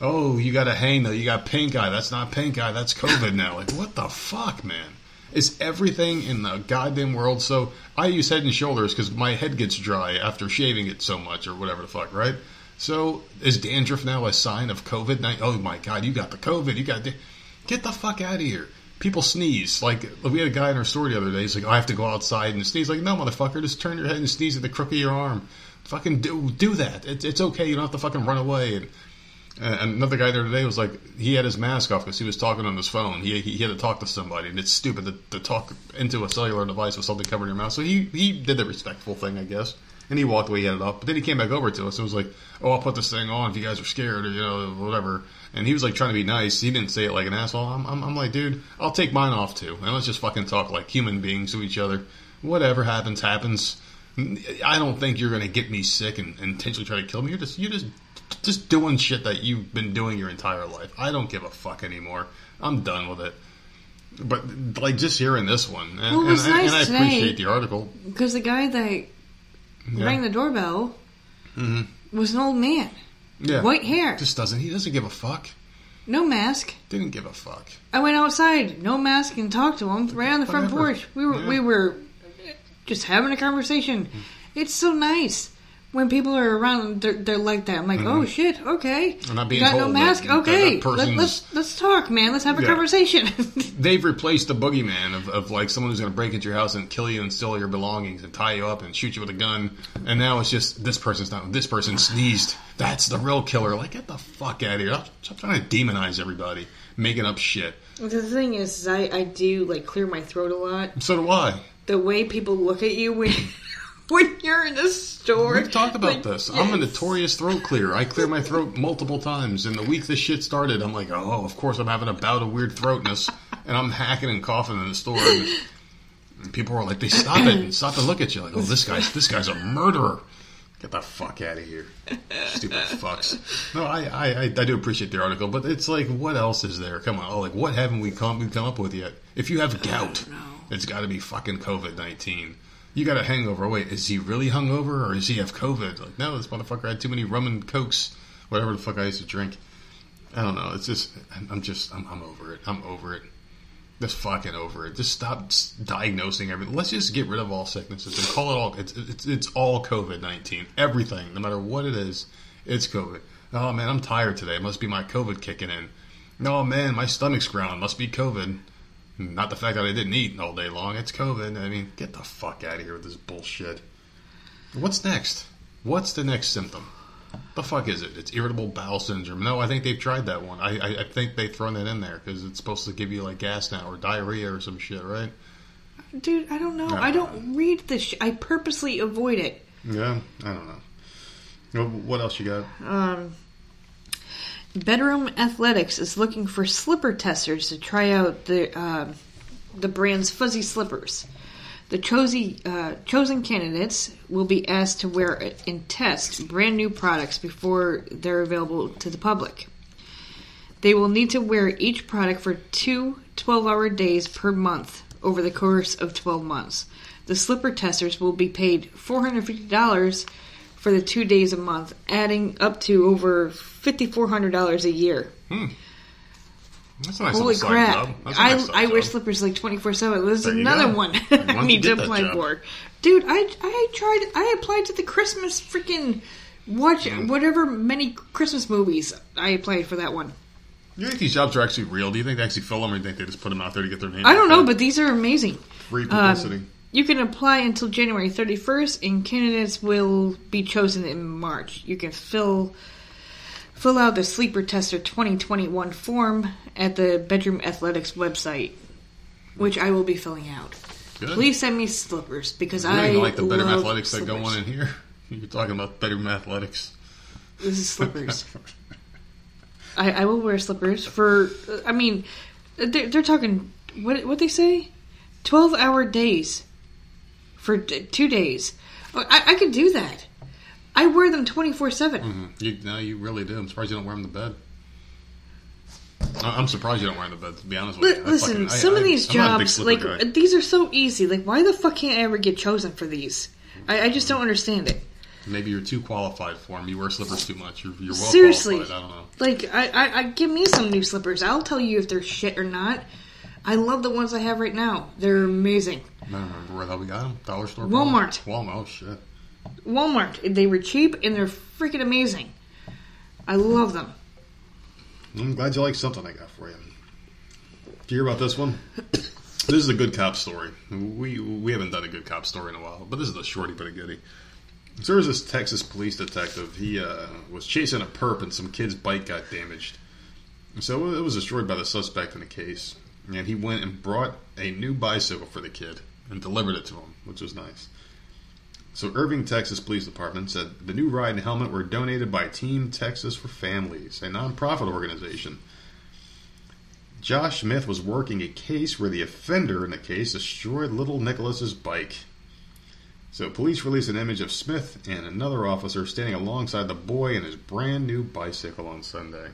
Oh, you got a hang though. You got pink eye. That's not pink eye. That's COVID now. Like what the fuck, man? Is everything in the goddamn world so? I use Head and Shoulders because my head gets dry after shaving it so much or whatever the fuck, right? So is dandruff now a sign of COVID? Oh my god, you got the COVID. You got da- get the fuck out of here. People sneeze. Like we had a guy in our store the other day. He's like, "Oh, I have to go outside and sneeze. Like, no, motherfucker, just turn your head and sneeze at the crook of your arm. Fucking do do that. It's it's okay. You don't have to fucking run away. And, and another guy there today was like, he had his mask off because he was talking on his phone. He, he, he had to talk to somebody, and it's stupid to, to talk into a cellular device with something covering your mouth. So he, he did the respectful thing, I guess. And he walked away, he had it off. But then he came back over to us and was like, oh, I'll put this thing on if you guys are scared or, you know, whatever. And he was like trying to be nice. He didn't say it like an asshole. I'm, I'm, I'm like, dude, I'll take mine off too. And let's just fucking talk like human beings to each other. Whatever happens, happens. I don't think you're going to get me sick and, and intentionally try to kill me. You're just, you're just, just doing shit that you've been doing your entire life. I don't give a fuck anymore. I'm done with it. But like just hearing this one, and,
Well,
and,
was
and, I appreciate the article.
because the guy that
Yeah. Mm-hmm.
rang the doorbell was an old man,
Yeah,
white hair,
just doesn't. He doesn't give a fuck.
no mask.
Didn't give a fuck.
I went outside, no mask, and talked to him right on the front
Whatever.
porch. We were
Yeah.
we were just having a conversation. It's so nice when people are around. They're, they're like that. I'm like, oh shit, okay.
Mm-hmm. I'm not being
you got no mask,
that-
okay.
that
Let,
person's-
let's let's talk, man. Let's have a
Yeah.
conversation. [LAUGHS]
They've replaced the boogeyman of, of like someone who's going to break into your house and kill you and steal your belongings and tie you up and shoot you with a gun. And now it's just this person's not. This person sneezed. That's the real killer. Like get the fuck out of here. Stop, stop trying to demonize everybody, making up shit.
the thing is, is I I do like clear my throat a lot.
So do I.
The way people look at you when [LAUGHS] [LAUGHS] when you're in a store.
We've talked about
like,
this. I'm a notorious throat clear. I clear my throat multiple times. And the week this shit started, I'm like, oh, of course I'm having a bout of weird throatness. And I'm hacking and coughing in the store. And, and people are like, they stop it and stop to look at you. Like, oh, this guy's, this guy's a murderer. Get the fuck out of here. Stupid fucks. No, I, I, I, do appreciate the article, but it's like, what else is there? Come on. Oh, like, what haven't we come, we come up with yet? If you have gout, it's got to be fucking COVID 19. You got a hangover. Wait, is he really hungover or does he have COVID? Like, no, this motherfucker had too many rum and cokes, whatever the fuck I used to drink. I don't know. It's just, I'm- just, I'm, I'm over it. I'm over it. Just fucking over it. Just stop diagnosing everything. Let's just get rid of all sicknesses and call it all. It's it's, it's all COVID nineteen. Everything, no matter what it is, it's COVID. Oh man, I'm tired today. It must be my COVID kicking in. No man, my stomach's growling. Must be COVID. Not the fact that I didn't eat all day long. It's COVID. I mean, get the fuck out of here with this bullshit. What's next? What's the next symptom? The fuck is it? It's irritable bowel syndrome. No, I think they've tried that one. I, I, I think they've thrown that in there because it's supposed to give you like gas now or diarrhea or some shit, right?
Dude, I don't know.
No.
I don't read this. Sh- I purposely avoid it.
Yeah, I don't know. What else you got?
Um, Bedroom Athletics is looking for slipper testers to try out the um the brand's fuzzy slippers. The chosen uh, chosen candidates will be asked to wear and test brand new products before they're available to the public. They will need to wear each product for two 12 hour days per month over the course of 12 months. The slipper testers will be paid $450 for the two days a month, adding up to over $5,400 a year.
That's a nice
Holy crap.
job. That's a
I,
nice
I wear slippers like 24 7. There's
There
another
go.
one [LAUGHS] I need to apply
job?
for. Dude, I, I tried, I applied to the Christmas freaking watch
Mm.
whatever many Christmas movies. I applied for that one.
Do you think these jobs are actually real? Do you think they actually fill them, or do you think they just put them out there to get their name?
I don't know,
there?
but these are amazing.
free
Um,
publicity.
you can apply until January 31st, and candidates will be chosen in March. You can fill fill out the Sleeper Tester 2021 form at the Bedroom Athletics website, which I will be filling out.
Good.
Please send me slippers because I
like the better
love
athletics that go on in here. [LAUGHS] You're talking about better athletics.
This is slippers. [LAUGHS] I, I will wear slippers for. I mean, they're, they're talking what what they say, twelve hour days for d- two days. Oh, I, I could do that. I wear them twenty four seven. Mm-hmm.
You, no, you really do. I'm surprised you don't wear them to bed. I- I'm surprised you don't wear them to bed. To be honest with you, I
Listen,
fucking-
some
I-
of these
I'm not a big
jobs, like
guy.
these, are so easy. Like, why the fuck can't I ever get chosen for these? I, I just don't understand it.
maybe you're too qualified for them. You wear slippers too much. You're, you're well
Seriously,
qualified. I don't know.
like I, I, I give me some new slippers. I'll tell you if they're shit or not. I love the ones I have right now. They're amazing.
I don't remember where the hell we got them. Dollar store.
Walmart.
Walmart. Oh shit.
Walmart. They were cheap and they're freaking amazing. I love them.
I'm glad you like something I got for you. Do you hear about this one? [COUGHS] this is a good cop story. We we haven't done a good cop story in a while, but this is a shorty but a goodie. So there was this Texas police detective. He uh, was chasing a perp, and some kid's bike got damaged. So it was destroyed by the suspect in the case, and he went and brought a new bicycle for the kid and delivered it to him, which was nice. So Irving, Texas Police Department said the new ride and helmet were donated by Team Texas for Families, a nonprofit organization. Josh Smith was working a case where the offender in the case destroyed little Nicholas's bike. So police released an image of Smith and another officer standing alongside the boy and his brand new bicycle on Sunday.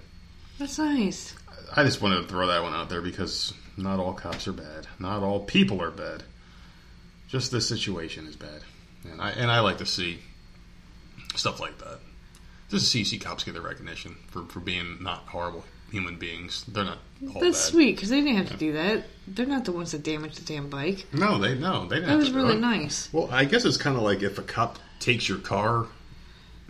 That's nice.
I just wanted to throw that one out there because not all cops are bad. Not all people are bad. Just this situation is bad. And I and I like to see stuff like that. Just to see, see cops get their recognition for, for being not horrible human beings. They're not all
That's
bad.
sweet because they didn't have to do that. They're not the ones that damaged the damn bike.
No, they no, they didn't.
That was
to
really
it.
nice.
Well, I guess it's kind of like if a cop takes your car,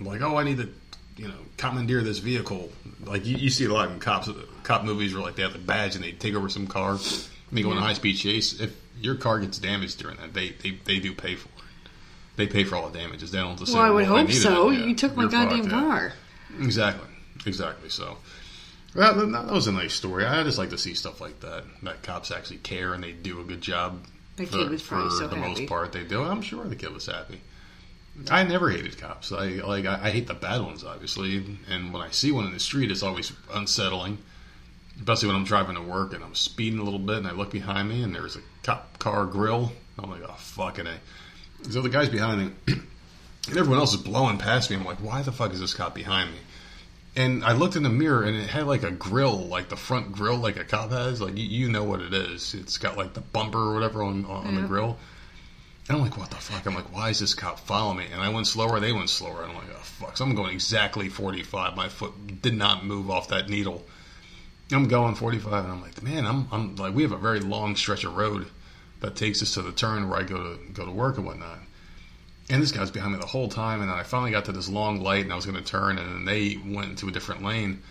like, oh, I need to, you know, commandeer this vehicle. Like you, you see a lot in cops, cop movies where like they have the badge and they take over some car, and they go on a high speed chase. If your car gets damaged during that, they they, they do pay for it. They pay for all the damages. They don't
Well, I would hope so.
it." Yeah,
you took my goddamn
yeah.
car.
Exactly, exactly. So that, that was a nice story. I just like to see stuff like that. That cops actually care and they do a good job.
The
for,
kid was probably
for
so
the
happy.
most part, they do. I'm sure the kid was happy. I never hated cops. I like. I, I hate the bad ones, obviously. And when I see one in the street, it's always unsettling. Especially when I'm driving to work and I'm speeding a little bit, and I look behind me and there's a cop car grill. I'm like, oh fucking a. So the guy's behind me, [CLEARS THROAT] and everyone else is blowing past me. I'm like, why the fuck is this cop behind me? And I looked in the mirror and it had like a grill, like the front grill, like a cop has. Like you, you know what it is. It's got like the bumper or whatever on on, on the grill. And I'm like, what the fuck? I'm like, why is this cop following me? And I went slower, they went slower. And I'm like, oh fuck. So I'm going exactly 45. My foot did not move off that needle. I'm going 45, and I'm like, man, I'm, I'm like, we have a very long stretch of road that takes us to the turn where I go to go to work and whatnot. And this guy was behind me the whole time, and then I finally got to this long light, and I was going to turn, and then they went into a different lane.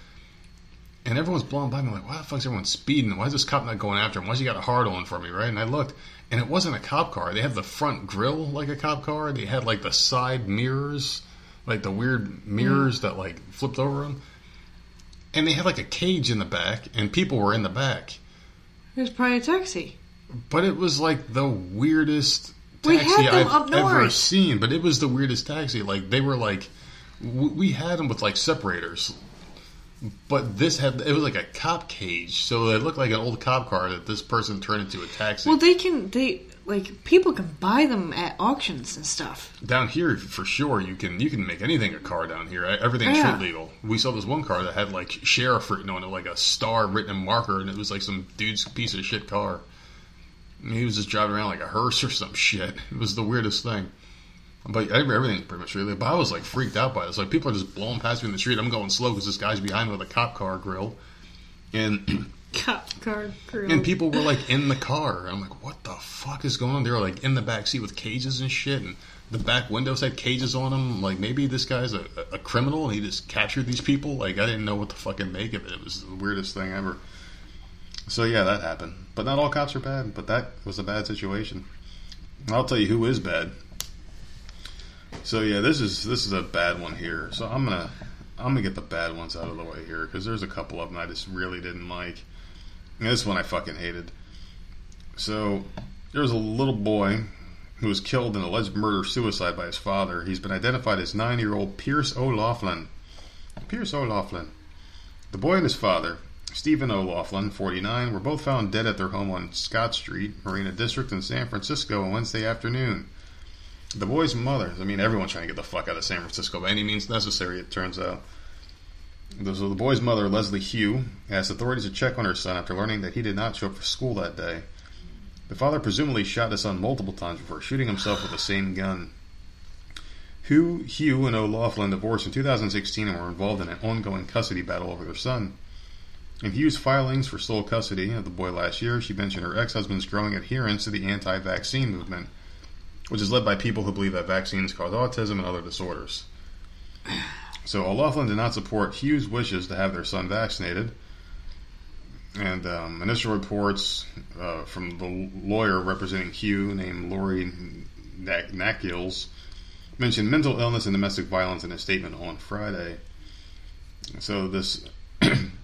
And everyone's blowing by me like, why the fuck's everyone speeding? Why is this cop not going after him? Why's he got a hard on for me, right? And I looked, and it wasn't a cop car. They had the front grill like a cop car. They had like the side mirrors, like the weird mirrors mm-hmm. that like flipped over them. And they had like a cage in the back, and people were in the back.
It was probably a taxi.
But it was like the weirdest taxi I've ever seen. But it was the weirdest taxi. Like they were like, we had them with like separators, but this had it was like a cop cage. So it looked like an old cop car that this person turned into a taxi.
Well, they can they like people can buy them at auctions and stuff.
down here, for sure, you can you can make anything a car down here. Everything's
Yeah.
street legal. We saw this one car that had like sheriff written on it, like a star written in marker, and it was like some dude's piece of shit car. He was just driving around like a hearse or some shit. It was the weirdest thing. But every- everything's pretty much really. But I was like freaked out by this. Like people are just blowing past me in the street. I'm going slow because this guy's behind me with a cop car grill, and [CLEARS THROAT]
Cop car grill.
and people were like in the car. I'm like, what the fuck is going on? They were like in the back seat with cages and shit, and the back windows had cages on them. Like maybe this guy's a, a criminal and he just captured these people. Like I didn't know what the fuck to fucking make of it. It was the weirdest thing ever. So yeah, that happened. But not all cops are bad. But that was a bad situation. I'll tell you who is bad. So yeah, this is this is a bad one here. So I'm gonna I'm gonna get the bad ones out of the way here because there's a couple of them I just really didn't like. And this one I fucking hated. So there was a little boy who was killed in alleged murder suicide by his father. He's been identified as nine year old Pierce O'Loughlin. Pierce O'Loughlin. The boy and his father, Stephen O'Loughlin, 49, were both found dead at their home on Scott Street, Marina District in San Francisco on Wednesday afternoon. The boy's mother, I mean, everyone's trying to get the fuck out of San Francisco by any means necessary, it turns out. So the boy's mother, Leslie Hu, asked authorities to check on her son after learning that he did not show up for school that day. The father presumably shot his son multiple times before shooting himself with the same gun. Hu, Hu and O'Loughlin divorced in 2016 and were involved in an ongoing custody battle over their son. In Hu's filings for sole custody of the boy last year, she mentioned her ex-husband's growing adherence to the anti-vaccine movement, which is led by people who believe that vaccines cause autism and other disorders. So O'Loughlin did not support Hu's wishes to have their son vaccinated. And um, initial reports uh, from the lawyer representing Hu, named Lori Nack- Nackils, mentioned mental illness and domestic violence in a statement on Friday. So this [CLEARS THROAT]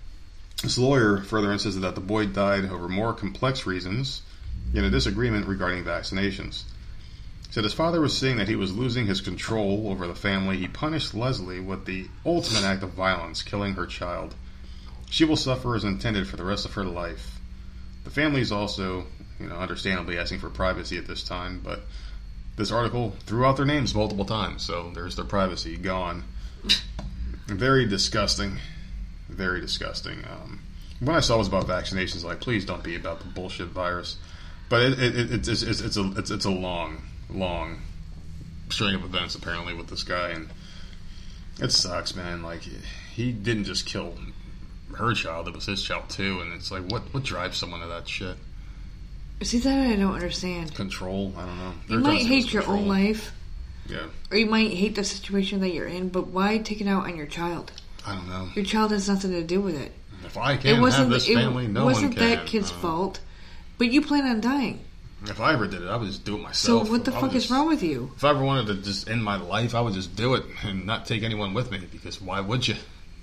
this lawyer further insisted that the boy died over more complex reasons in a disagreement regarding vaccinations. He said his father was seeing that he was losing his control over the family. He punished Leslie with the ultimate act of violence, killing her child. She will suffer as intended for the rest of her life. The family is also, you know, understandably asking for privacy at this time, but this article threw out their names multiple times, so there's their privacy gone. Very disgusting. Very disgusting. Um, when I saw it was about vaccinations, like, please don't be about the bullshit virus. But it, it, it, it's, it's, it's, a, it's, it's a long, long string of events, apparently, with this guy, and it sucks, man. Like, he didn't just kill her child, it was his child, too, and it's like, what, what drives someone to that shit?
See that I don't understand.
Control? I don't know.
You might hate your
control.
own life,
Yeah,
or you might hate the situation that you're in, but why take it out on your child?
I don't know.
Your child has nothing to do with it.
If I can't
wasn't.
have this
it
family, no
wasn't
one can.
that kid's
Uh,
fault. But you plan on dying.
If I ever did it, I would just do it myself.
So what the fuck is wrong with you?
If I ever wanted to just end my life, I would just do it and not take anyone with me because why would you?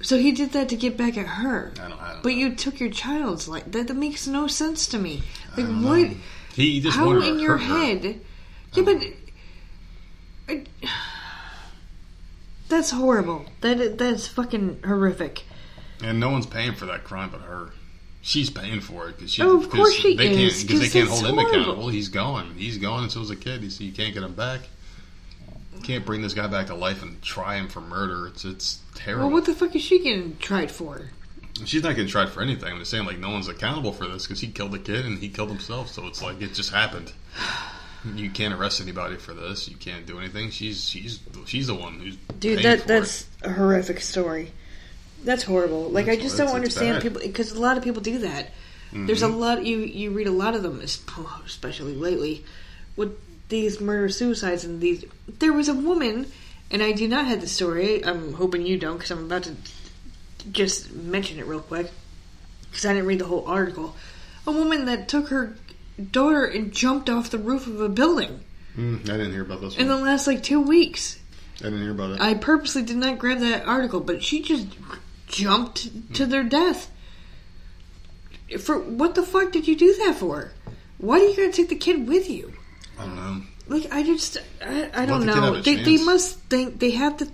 So he did that to get back at her.
I don't. I don't
But
know.
you took your child's life. That, that makes no sense to me. Like
don't know.
what?
He just
How
wanted to
in your
hurt her.
head? Yeah, but I- that's horrible. That that's fucking horrific.
and no one's paying for that crime but her. She's paying for it because she.
Oh, of course she
they
is,
Can't, because they can't hold him
horrible.
accountable. He's gone. He's gone, and so is a kid. You you can't get him back. You can't bring this guy back to life and try him for murder. It's it's terrible.
Well, what the fuck is she getting tried for?
She's not getting tried for anything. I'm just saying, like, no one's accountable for this because he killed a kid and he killed himself. So it's like it just happened. You can't arrest anybody for this. You can't do anything. She's she's she's the one who's
Dude, that that's a horrific story. That's horrible. Like I just don't understand people because a lot of people do that. Mm-hmm. There's a lot you you read a lot of them, [LAUGHS] especially lately. with these murder suicides and these. There was a woman, and I do not have the story. I'm hoping you don't, because I'm about to just mention it real quick, because I didn't read the whole article. A woman that took her daughter and jumped off the roof of a building
Mm, I didn't hear about this
in
one.
the last like two weeks.
I didn't hear about it.
I purposely did not grab that article, but she just jumped to their death. For what the fuck did you do that for? Why do you gotta take the kid with you?
I don't know.
Like I just I, I don't
the
know. They they must think they have to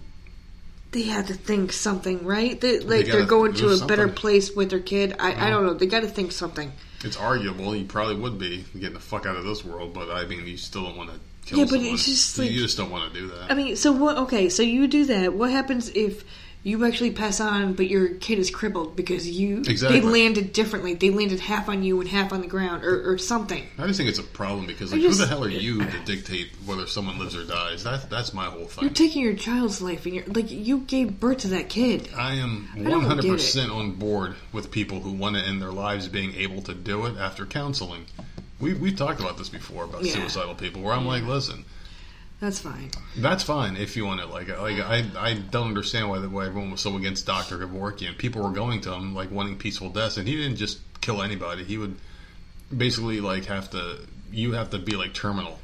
they had to think something, right? They, like
gotta
they're going to a
do
better place with their kid. I, I don't know. They got to think something.
It's arguable. You probably would be getting the fuck out of this world, but I mean, you still don't want to kill
Yeah, but
someone.
it's just
you just don't want to do that.
I mean, so what? Okay, so you do that. What happens if you actually pass on, but your kid is crippled because you
Exactly.
they landed differently? They landed half on you and half on the ground, or, or something.
I just think it's a problem because like,
just-
who the hell are you [LAUGHS] to dictate whether someone lives or dies? That's that's my whole thing.
You're taking your child's life, and you're like you gave birth to that kid.
I am 100% on board with people who want to end their lives being able to do it after counseling. We, we've talked about this before about
Yeah.
suicidal people where I'm like, listen,
That's fine.
that's fine if you want it. Like, like I, I don't understand why, why everyone was so against Dr. Kevorkian. People were going to him, like, wanting peaceful deaths, and he didn't just kill anybody. He would basically, like, have to, you have to be, like, terminal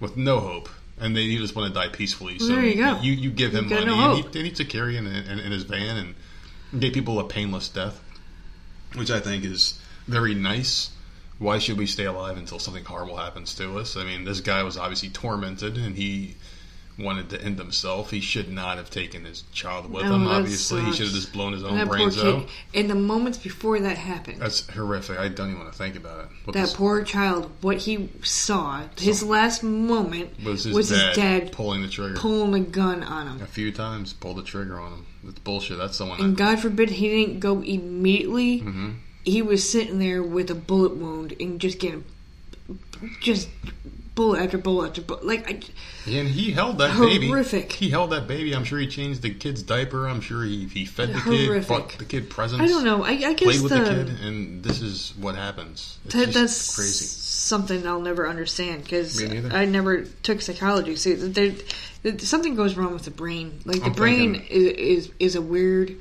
with no hope. And they you just want to die peacefully. So
there you go.
You, you give him
You've
money,
no
and he, and he took in, in, in his van and gave people a painless death, which I think is very nice. Why should we stay alive until something horrible happens to us? I mean, this guy was obviously tormented and he wanted to end himself. He should not have taken his child with
Oh,
him, obviously. He should have just blown his own brains
kid.
out.
In the moments before that happened,
That's horrific. I don't even want to think about it. What
that
this-
poor child, what he saw, his last moment
was his,
was
dad,
his dad
pulling the trigger.
pulling a gun on him.
a few times, pulled the trigger on him. It's bullshit. That's someone.
And
that,
God forbid he didn't go immediately.
Mm-hmm.
He was sitting there with a bullet wound and just getting just bullet after bullet after bullet. Like, I,
and he held that baby.
Horrific.
He held that baby. I'm sure he changed the kid's diaper. I'm sure he, he fed the kid,
Horrific.
bought the kid presents.
I don't know. I, I guess
played with
the,
the kid, and this is what happens. It's
that- that's
crazy.
something I'll never understand because I never took psychology. So there, there, something goes wrong with the brain. Like the
I'm
brain
thinking-
is, is is a weird,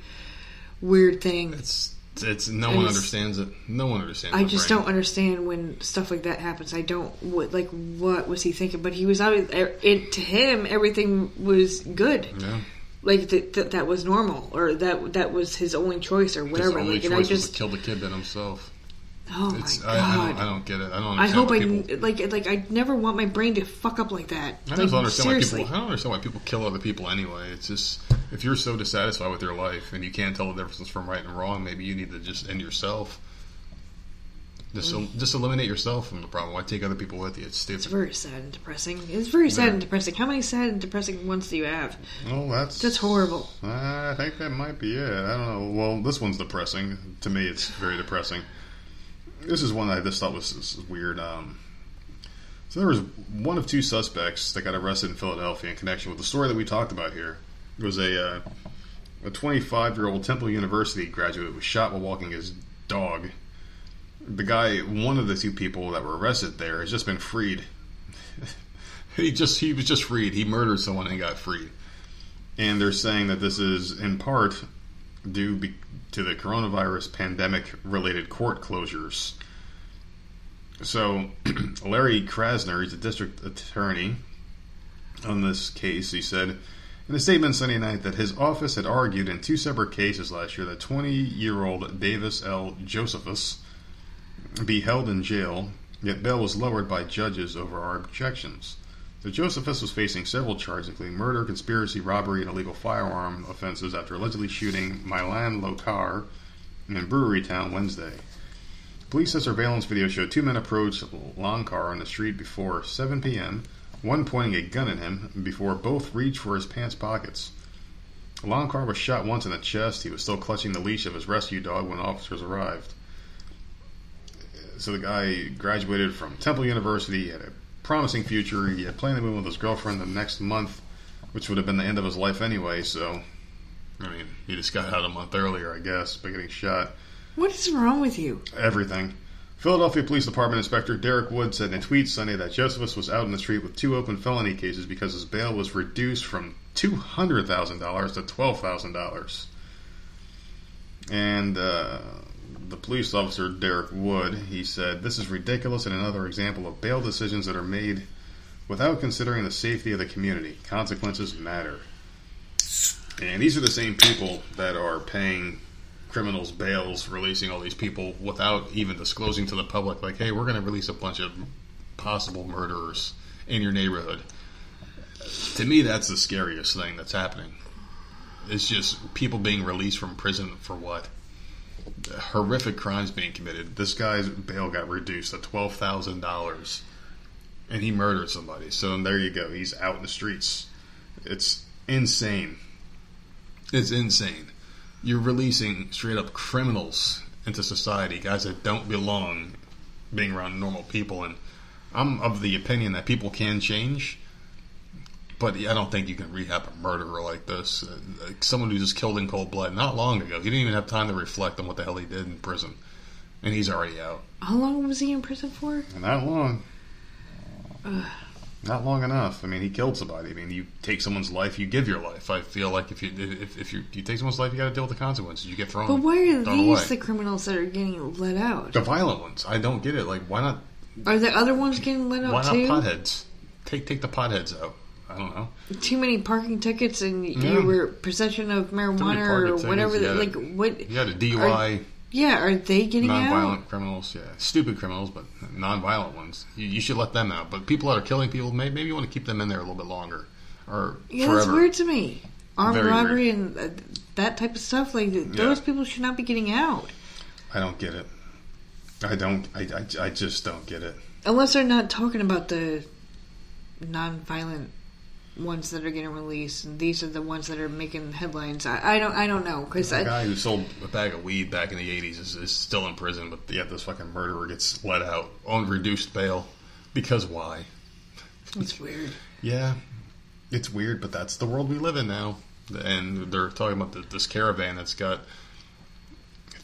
weird thing.
It's it's no
And
one
it's-
understands it. No one understands.
I just
brain.
don't understand when stuff like that happens. I don't what like what was he thinking? But he was always er, it to him. Everything was good.
Yeah.
Like that that that was normal, or that that was his only choice, or
His
whatever.
only
Like,
choice
and I
was
just
to kill the kid then himself.
Oh my god.
I, I, don't, I don't get it. I don't. Understand
I hope I
people,
like like I never want my brain to fuck up like that.
I
like,
don't understand
seriously.
why people. I don't understand why people kill other people anyway. It's just if you're so dissatisfied with your life and you can't tell the difference from right and wrong, maybe you need to just end yourself. Just
Mm.
just eliminate yourself from the problem. Why take other people with you? It's stupid.
It's very sad and depressing. It's very sad
Very.
and depressing. How many sad and depressing ones do you have?
well, that's
That's horrible.
I think that might be it. I don't know. Well, this one's depressing. To me, it's very depressing. This is one that I just thought was, was weird. Um, so there was one of two suspects that got arrested in Philadelphia in connection with the story that we talked about here. It was a uh, a 25 year old Temple University graduate who was shot while walking his dog. The guy, one of the two people that were arrested there, has just been freed. [LAUGHS] he just he was just freed. He murdered someone and got freed and they're saying that this is in part due be- to the coronavirus pandemic related court closures. So, [CLEARS THROAT] Larry Krasner, he's a district attorney on this case. He said in a statement Sunday night that his office had argued in two separate cases last year that 20 year old Davis L. Josephus be held in jail, yet bail was lowered by judges over our objections. So Josephus was facing several charges, including murder, conspiracy, robbery, and illegal firearm offenses after allegedly shooting Milan Loncar in Brewery Town Wednesday. Police said surveillance video showed two men approach Loncar on the street before 7 p.m., one pointing a gun at him before both reached for his pants pockets. Loncar was shot once in the chest. He was still clutching the leash of his rescue dog when officers arrived. So the guy graduated from Temple University, had a promising future. He had planned to move with his girlfriend the next month, which would have been the end of his life anyway. So, I mean, he just got out a month earlier, I guess, by getting shot.
What is wrong with you?
Everything. Philadelphia Police Department Inspector Derek Wood said in a tweet Sunday that Josephus was out in the street with two open felony cases because his bail was reduced from $200,000 to $12,000. And uh, the police officer, Derek Wood, he said, This is ridiculous and another example of bail decisions that are made without considering the safety of the community. Consequences matter. And these are the same people that are paying criminals bails, releasing all these people without even disclosing to the public, like, hey, we're going to release a bunch of possible murderers in your neighborhood. To me, that's the scariest thing that's happening. It's just people being released from prison for what? Horrific crimes being committed. This guy's bail got reduced to twelve thousand dollars, and he murdered somebody. So there you go. He's out in the streets. It's insane. It's insane. You're releasing straight up criminals into society, guys that don't belong being around normal people. And I'm of the opinion that people can change, but I don't think you can rehab a murderer like this. Uh, like someone who just killed in cold blood not long ago. He didn't even have time to reflect on what the hell he did in prison. And he's already out.
How long was he in prison for?
Not long. Not long enough. I mean, he killed somebody. I mean, you take someone's life, you give your life. I feel like if you if, if you, you take someone's life, you got to deal with the consequences. You get thrown.
But why are these
away.
the criminals that are getting let out?
the violent ones? I don't get it. Like, why not?
Are the other ones getting let out
Why not
too?
potheads? Take take the potheads out. I don't know.
Too many parking tickets and
Yeah.
you were possession of marijuana or whatever.
you
that-
gotta-
like what?
You had a DUI,
Yeah, are they getting
non-violent
out?
criminals. Yeah, stupid criminals, but non-violent ones. You, you should let them out. But people that are killing people, maybe, maybe you want to keep them in there a little bit longer or
Yeah,
forever.
that's weird to me. Armed
Very
robbery and uh, that type of stuff. Like th- those people should not be getting out
I don't get it. I don't. I, I, I just don't get it.
unless they're not talking about the non-violent ones that are getting released. And these are the ones that are making headlines. I, I don't. I don't know because
The guy who sold a bag of weed back in the '80s is, is still in prison, but yet this fucking murderer gets let out on reduced bail because why?
it's weird.
Yeah, it's weird, but that's the world we live in now. And they're talking about the, this caravan that's got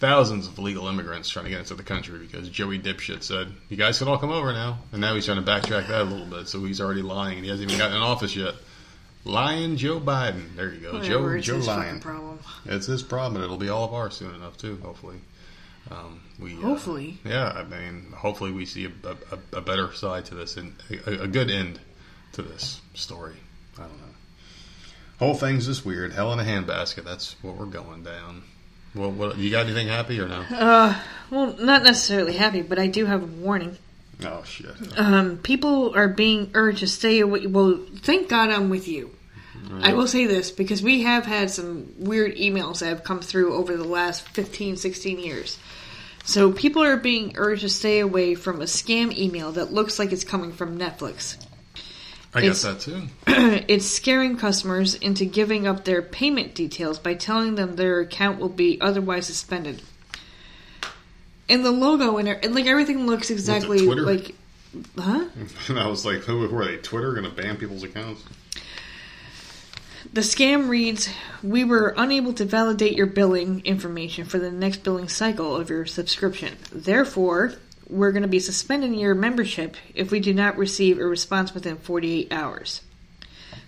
thousands of illegal immigrants trying to get into the country because Joey Dipshit said, "You guys can all come over now." And now he's trying to backtrack that a little bit, so he's already lying, and he hasn't even gotten in office yet. Lying Joe Biden. There you go,
Whatever,
Joe
it's
Joe
fucking problem.
It's his problem, and it'll be all of ours soon enough too. Hopefully, um, we uh,
Hopefully.
yeah. I mean, hopefully we see a, a, a better side to this and a, a good end to this story. I don't know. Whole thing's just weird. Hell in a handbasket. That's what we're going down. Well, what you got anything happy or no?
Uh, well, not necessarily happy, but I do have a warning.
Oh shit.
Um, people are being urged to stay away. Well, thank God I'm with you. I will say this because we have had some weird emails that have come through over the last 15, 16 years. So people are being urged to stay away from a scam email that looks like it's coming from Netflix.
I
It's-
guess that too. [CLEARS THROAT]
it's scaring customers into giving up their payment details by telling them their account will be otherwise suspended. And the logo and, and like everything looks exactly like, huh?
And [LAUGHS] I was like, who, who are they? Twitter going to ban people's accounts?
The scam reads We were unable to validate your billing information for the next billing cycle of your subscription. Therefore, we're going to be suspending your membership if we do not receive a response within 48 hours.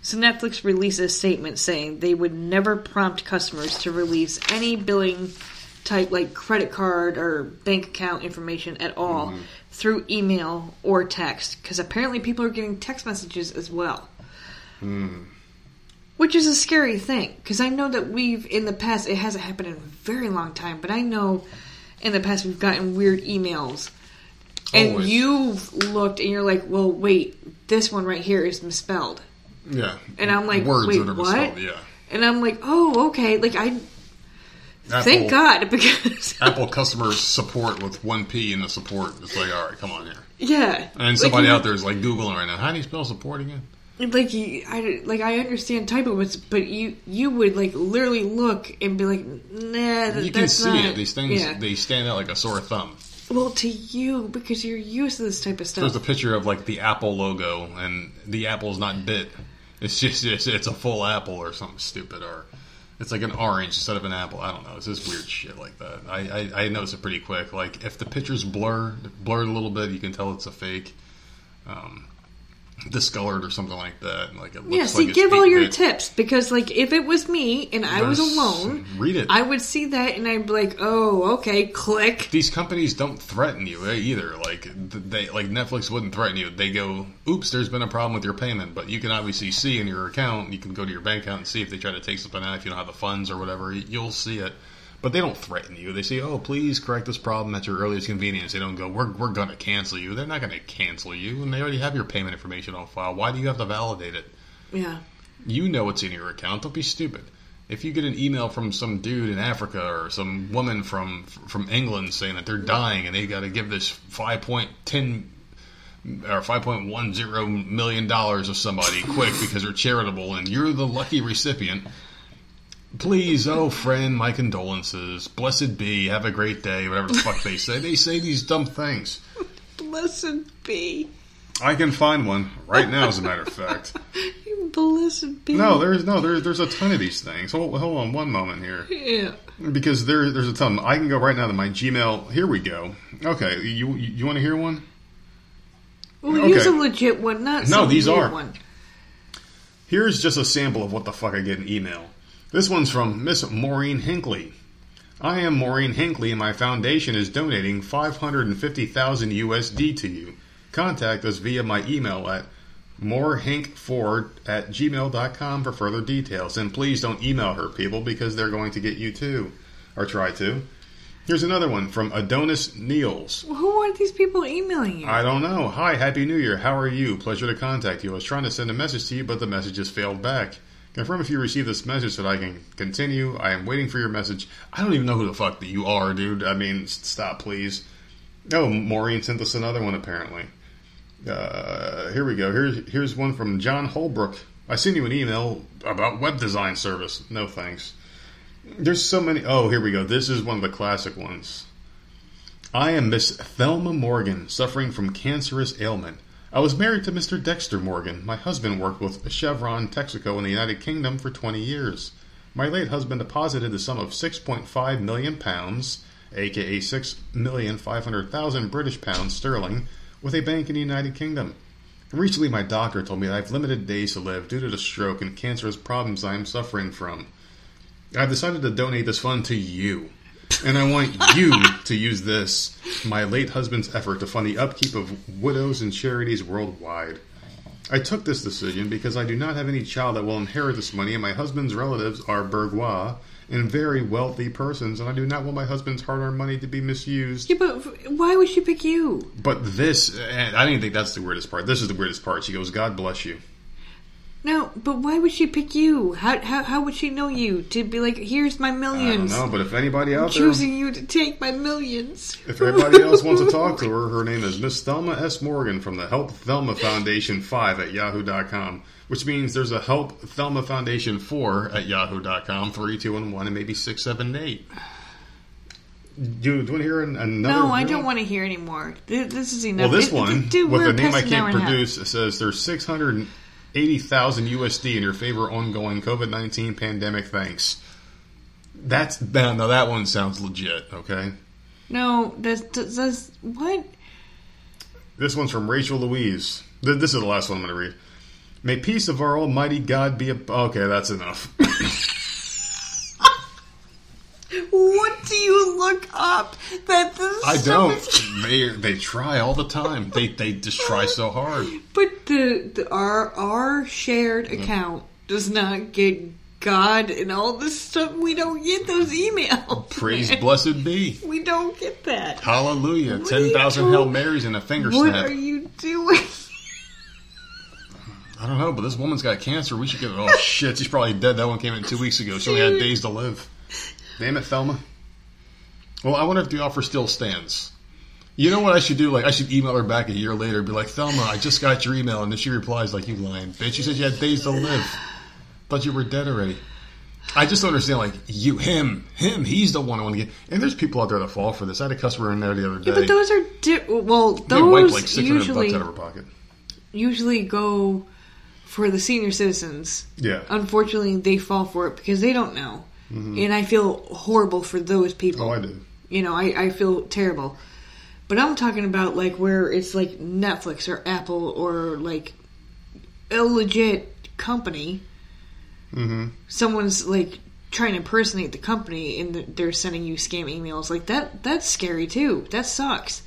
So, Netflix released a statement saying they would never prompt customers to release any billing type like credit card or bank account information at all mm-hmm. through email or text because apparently people are getting text messages as well. Hmm. Which is a scary thing because I know that we've in the past it hasn't happened in a very long time, but I know in the past we've gotten weird emails, and
Always.
you've looked and you're like, "Well, wait, this one right here is misspelled,"
Yeah.
and I'm like,
words
"Wait,
are
what?"
misspelled, Yeah.
And I'm like, "Oh, okay." Like I
Apple,
thank God because [LAUGHS]
Apple customer support with one P in the support. It's like, all right, come on here.
yeah,
And somebody
you-
out there is like Googling right now. How do you spell support again?
like you, I like I understand typos, but you you would like literally look and be like, "Nah, that,
You can
that's
see
not-
it. These things
Yeah.
they stand out like a sore thumb.
Well, to you because you're used to this type of stuff.
There's a picture of like the Apple logo, and the apple's not bit. It's just it's, it's a full apple or something stupid, or It's like an orange instead of an apple. I don't know. It's just weird shit like that. I, I, I notice it pretty quick. Like if the pictures blur blurred a little bit, you can tell it's a fake. Um, discolored or something like that. Like it looks
Yeah, see,
it's
give all your
8-bit.
tips because, like, if it was me and I was alone,
Read it.
I would see that and I'd be like, "Oh, okay, click."
these companies don't threaten you eh, either. Like they like Netflix wouldn't threaten you. They go, "Oops, there's been a problem with your payment," but you can obviously see in your account. You can go to your bank account and see if they try to take something out. If you don't have the funds or whatever, you'll see it. But they don't threaten you. They say, "Oh, please correct this problem at your earliest convenience." They don't go, "We're we're going to cancel you." They're not going to cancel you, and they already have your payment information on file. Why do you have to validate it?
Yeah,
You know what's in your account. Don't be stupid. If you get an email from some dude in Africa or some woman from from England saying that they're dying and they got to give this five point ten or five point one zero million dollars to somebody quick because they're charitable and you're the lucky recipient. Please, oh friend, my condolences. Blessed be. Have a great day. Whatever the fuck they say. They say these dumb things.
blessed be,
I can find one right now, as a matter of fact. [LAUGHS]
blessed be.
No, there's no there's there's a ton of these things. Hold, hold on one moment here.
yeah,
because there there's a ton. I can go right now to my Gmail. Here we go. Okay, you you, you want to hear one?
well,
Okay.
use a legit one, not
No, these are.
one.
Here's just a sample of what the fuck I get in email. This one's from Miss Maureen Hinckley. I am Maureen Hinckley, and my foundation is donating 550,000 USD to you. Contact us via my email at morehinkford at gmail.com for further details. And please don't email her, people, because they're going to get you too. Or try to. Here's another one from Adonis Niels.
Who are these people emailing you?
I don't know. Hi, Happy New Year. How are you? Pleasure to contact you. I was trying to send a message to you, but the message has failed back. Confirm if you received this message so that I can continue. I am waiting for your message. I don't even know who the fuck that you are, dude. I mean, stop, please. Oh, Maureen sent us another one, apparently. Uh, here we go. Here's here's one from John Holbrook. I sent you an email about web design service. No thanks. There's so many. Oh, here we go. This is one of the classic ones. I am Miss Thelma Morgan, suffering from cancerous ailment. I was married to Mr. Dexter Morgan. My husband worked with Chevron Texaco in the United Kingdom for 20 years. My late husband deposited the sum of 6.5 million pounds, aka 6,500,000 British pounds sterling, with a bank in the United Kingdom. Recently, my doctor told me that I have limited days to live due to the stroke and cancerous problems I am suffering from. I've decided to donate this fund to you. And I want you to use this, my late husband's effort, to fund the upkeep of widows and charities worldwide. I took this decision because I do not have any child that will inherit this money, and my husband's relatives are bourgeois and very wealthy persons, and I do not want my husband's hard earned money to be misused.
yeah, but why would she pick you?
But this, and I didn't think that's the weirdest part. This is the weirdest part. She goes, God bless you.
No, but why would she pick you? How how how would she know you to be like, here's my
I don't
millions?
know, but if anybody out there.
choosing you to take my millions.
If anybody else wants to talk to her, [LAUGHS] her name is Miss Thelma S. Morgan from the Help Thelma Foundation 5 at yahoo.com, which means there's a Help Thelma Foundation 4 at yahoo.com, 3, 2, and 1, and maybe 6, 7, and 8. Do, do you want to hear another?
No, I don't want to hear anymore. Th- This is enough.
Well, this
It-
one,
dude,
with a name I
past an hour
can't
and a half.
produce, it says there's 680,000 USD in your favor ongoing COVID 19 pandemic. Thanks. That's now, now that one sounds legit, okay?
No, that's, that's, that's what?
This one's from Rachel Louise. Th- This is the last one I'm going to read. May peace of our Almighty God be a. Okay, that's enough. [LAUGHS]
What do you look up? That this
I don't. [LAUGHS] They they try all the time. They they just try so hard.
But the, the our our shared mm-hmm. account does not get God and all this stuff. We don't get those emails.
Praise
man. [LAUGHS]
blessed be.
We don't get that.
Hallelujah.
What
Ten thousand? Hail Marys and a finger
What
snap.
What are you doing? [LAUGHS]
I don't know, but this woman's got cancer. We should get. Oh shit, she's probably dead. That one came in two weeks ago. She only had days to live. Damn it, Thelma. Well, I wonder if the offer still stands. You know what I should do? Like, I should email her back a year later and be like, Thelma, I just got your email. And then she replies, like, you lying bitch. You said you had days to live. Thought you were dead already. I just don't understand, like, you, him, him, he's the one I want to get. And there's people out there that fall for this. I had a customer in there the other day.
Yeah, but those are di- well,
they wiped
those
like 600
usually
bucks out of her pocket.
usually go for the senior citizens.
Yeah.
Unfortunately, they fall for it because they don't know, and I feel horrible for those people.
Mm-hmm. Oh, I do.
You know, I, I feel terrible. But I'm talking about like where it's like Netflix or Apple or like a legit company.
Mm-hmm.
Someone's like trying to impersonate the company and they're sending you scam emails. Like that. That's scary too. That sucks.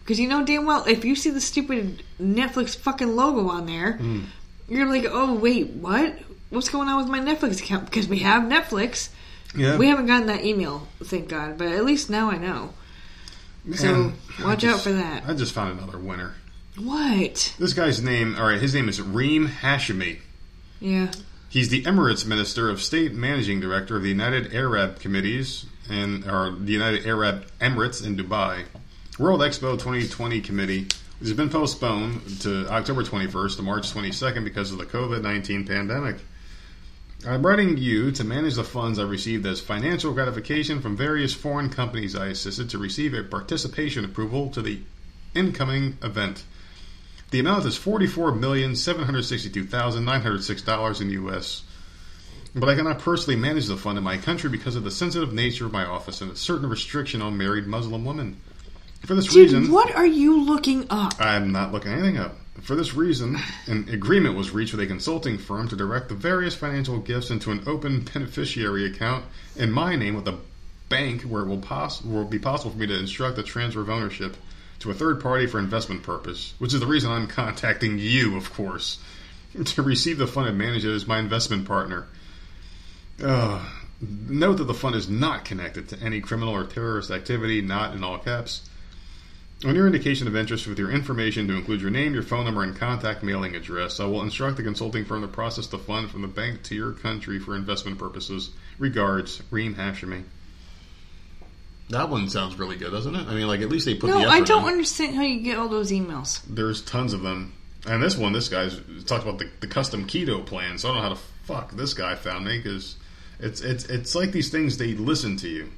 Because you know damn well if you see the stupid Netflix fucking logo on there,
Mm.
you're like, oh wait, what? What's going on with my Netflix account? Because we have Netflix.
Yeah.
We haven't gotten that email, thank God. But at least now I know. So
Man,
watch out for that.
I just found another winner.
What?
This guy's name, all right, his name is Reem Hashimi.
Yeah.
He's the Emirates Minister of State Managing Director of the United Arab Committees and or the United Arab Emirates in Dubai. World Expo 2020 committee has been postponed to October 21st to March 22nd because of the COVID-19 pandemic. I'm writing you to manage the funds I received as financial gratification from various foreign companies I assisted to receive a participation approval to the incoming event. The amount is forty-four million seven hundred sixty-two thousand nine hundred six dollars in U.S. But I cannot personally manage the fund in my country because of the sensitive nature of my office and a certain restriction on married Muslim women. For this
Dude,
reason,
what are you looking up?
I'm not looking anything up. For this reason, an agreement was reached with a consulting firm to direct the various financial gifts into an open beneficiary account in my name with a bank where it will, poss- will be possible for me to instruct the transfer of ownership to a third party for investment purpose, which is the reason I'm contacting you, of course, [LAUGHS] to receive the fund and manage it as my investment partner. Uh, note that the fund is not connected to any criminal or terrorist activity, not in all caps. On your indication of interest with your information to include your name, your phone number, and contact mailing address, I will instruct the consulting firm to process the fund from the bank to your country for investment purposes. Regards, Reem Hashimi. That one sounds really good, doesn't it? I mean, like at least they put
No,
the
I don't
in.
understand how you get all those emails.
There's tons of them, and this one, this guy's talked about the, the custom keto plan. So I don't know how the fuck this guy found me because it's it's it's like these things they listen to you.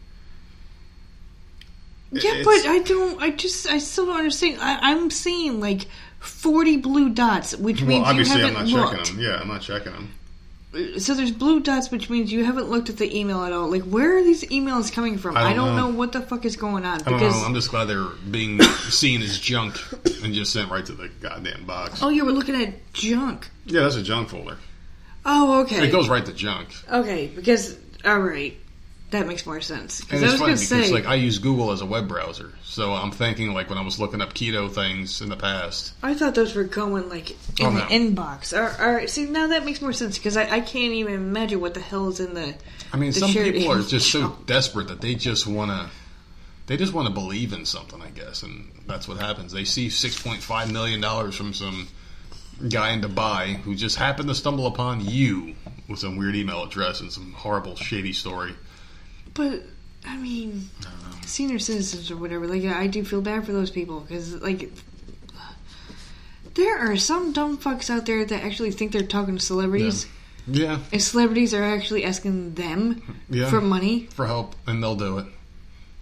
Yeah,
It's-
but I don't. I just. I still don't understand. I, I'm seeing like 40 blue dots, which
Well,
means you
obviously, I'm
haven't
not checking
looked.
them. Yeah, I'm not checking them.
Uh, so there's blue dots, which means you haven't looked at the email at all. Like, where are these emails coming from?
I
I
don't
don't,
know.
know. what the fuck is going on
I don't
because.
know. I'm just glad they're being [COUGHS] seen as junk and just sent right to the goddamn box.
oh, you were looking at junk.
Yeah, that's a junk folder.
Oh, okay.
It goes right to junk.
Okay, because all right, that makes more sense.
And
I
it's
was
funny because
say,
like I use Google as a web browser, so I'm thinking like when I was looking up keto things in the past.
I thought those were going like in
Oh,
the inbox. All right, see now that makes more sense because I, I can't even imagine what the hell is in the.
I mean,
the
some people are [LAUGHS] just so desperate that they just want to. They just want to believe in something, I guess, and that's what happens. They see six point five million dollars from some guy in Dubai who just happened to stumble upon you with some weird email address and some horrible shady story.
But I mean, senior citizens or whatever. Like I do feel bad for those people because like. There are some dumb fucks out there that actually think they're talking to celebrities,
Yeah,
and celebrities are actually asking them
Yeah.
for money.
for help, and they'll do it.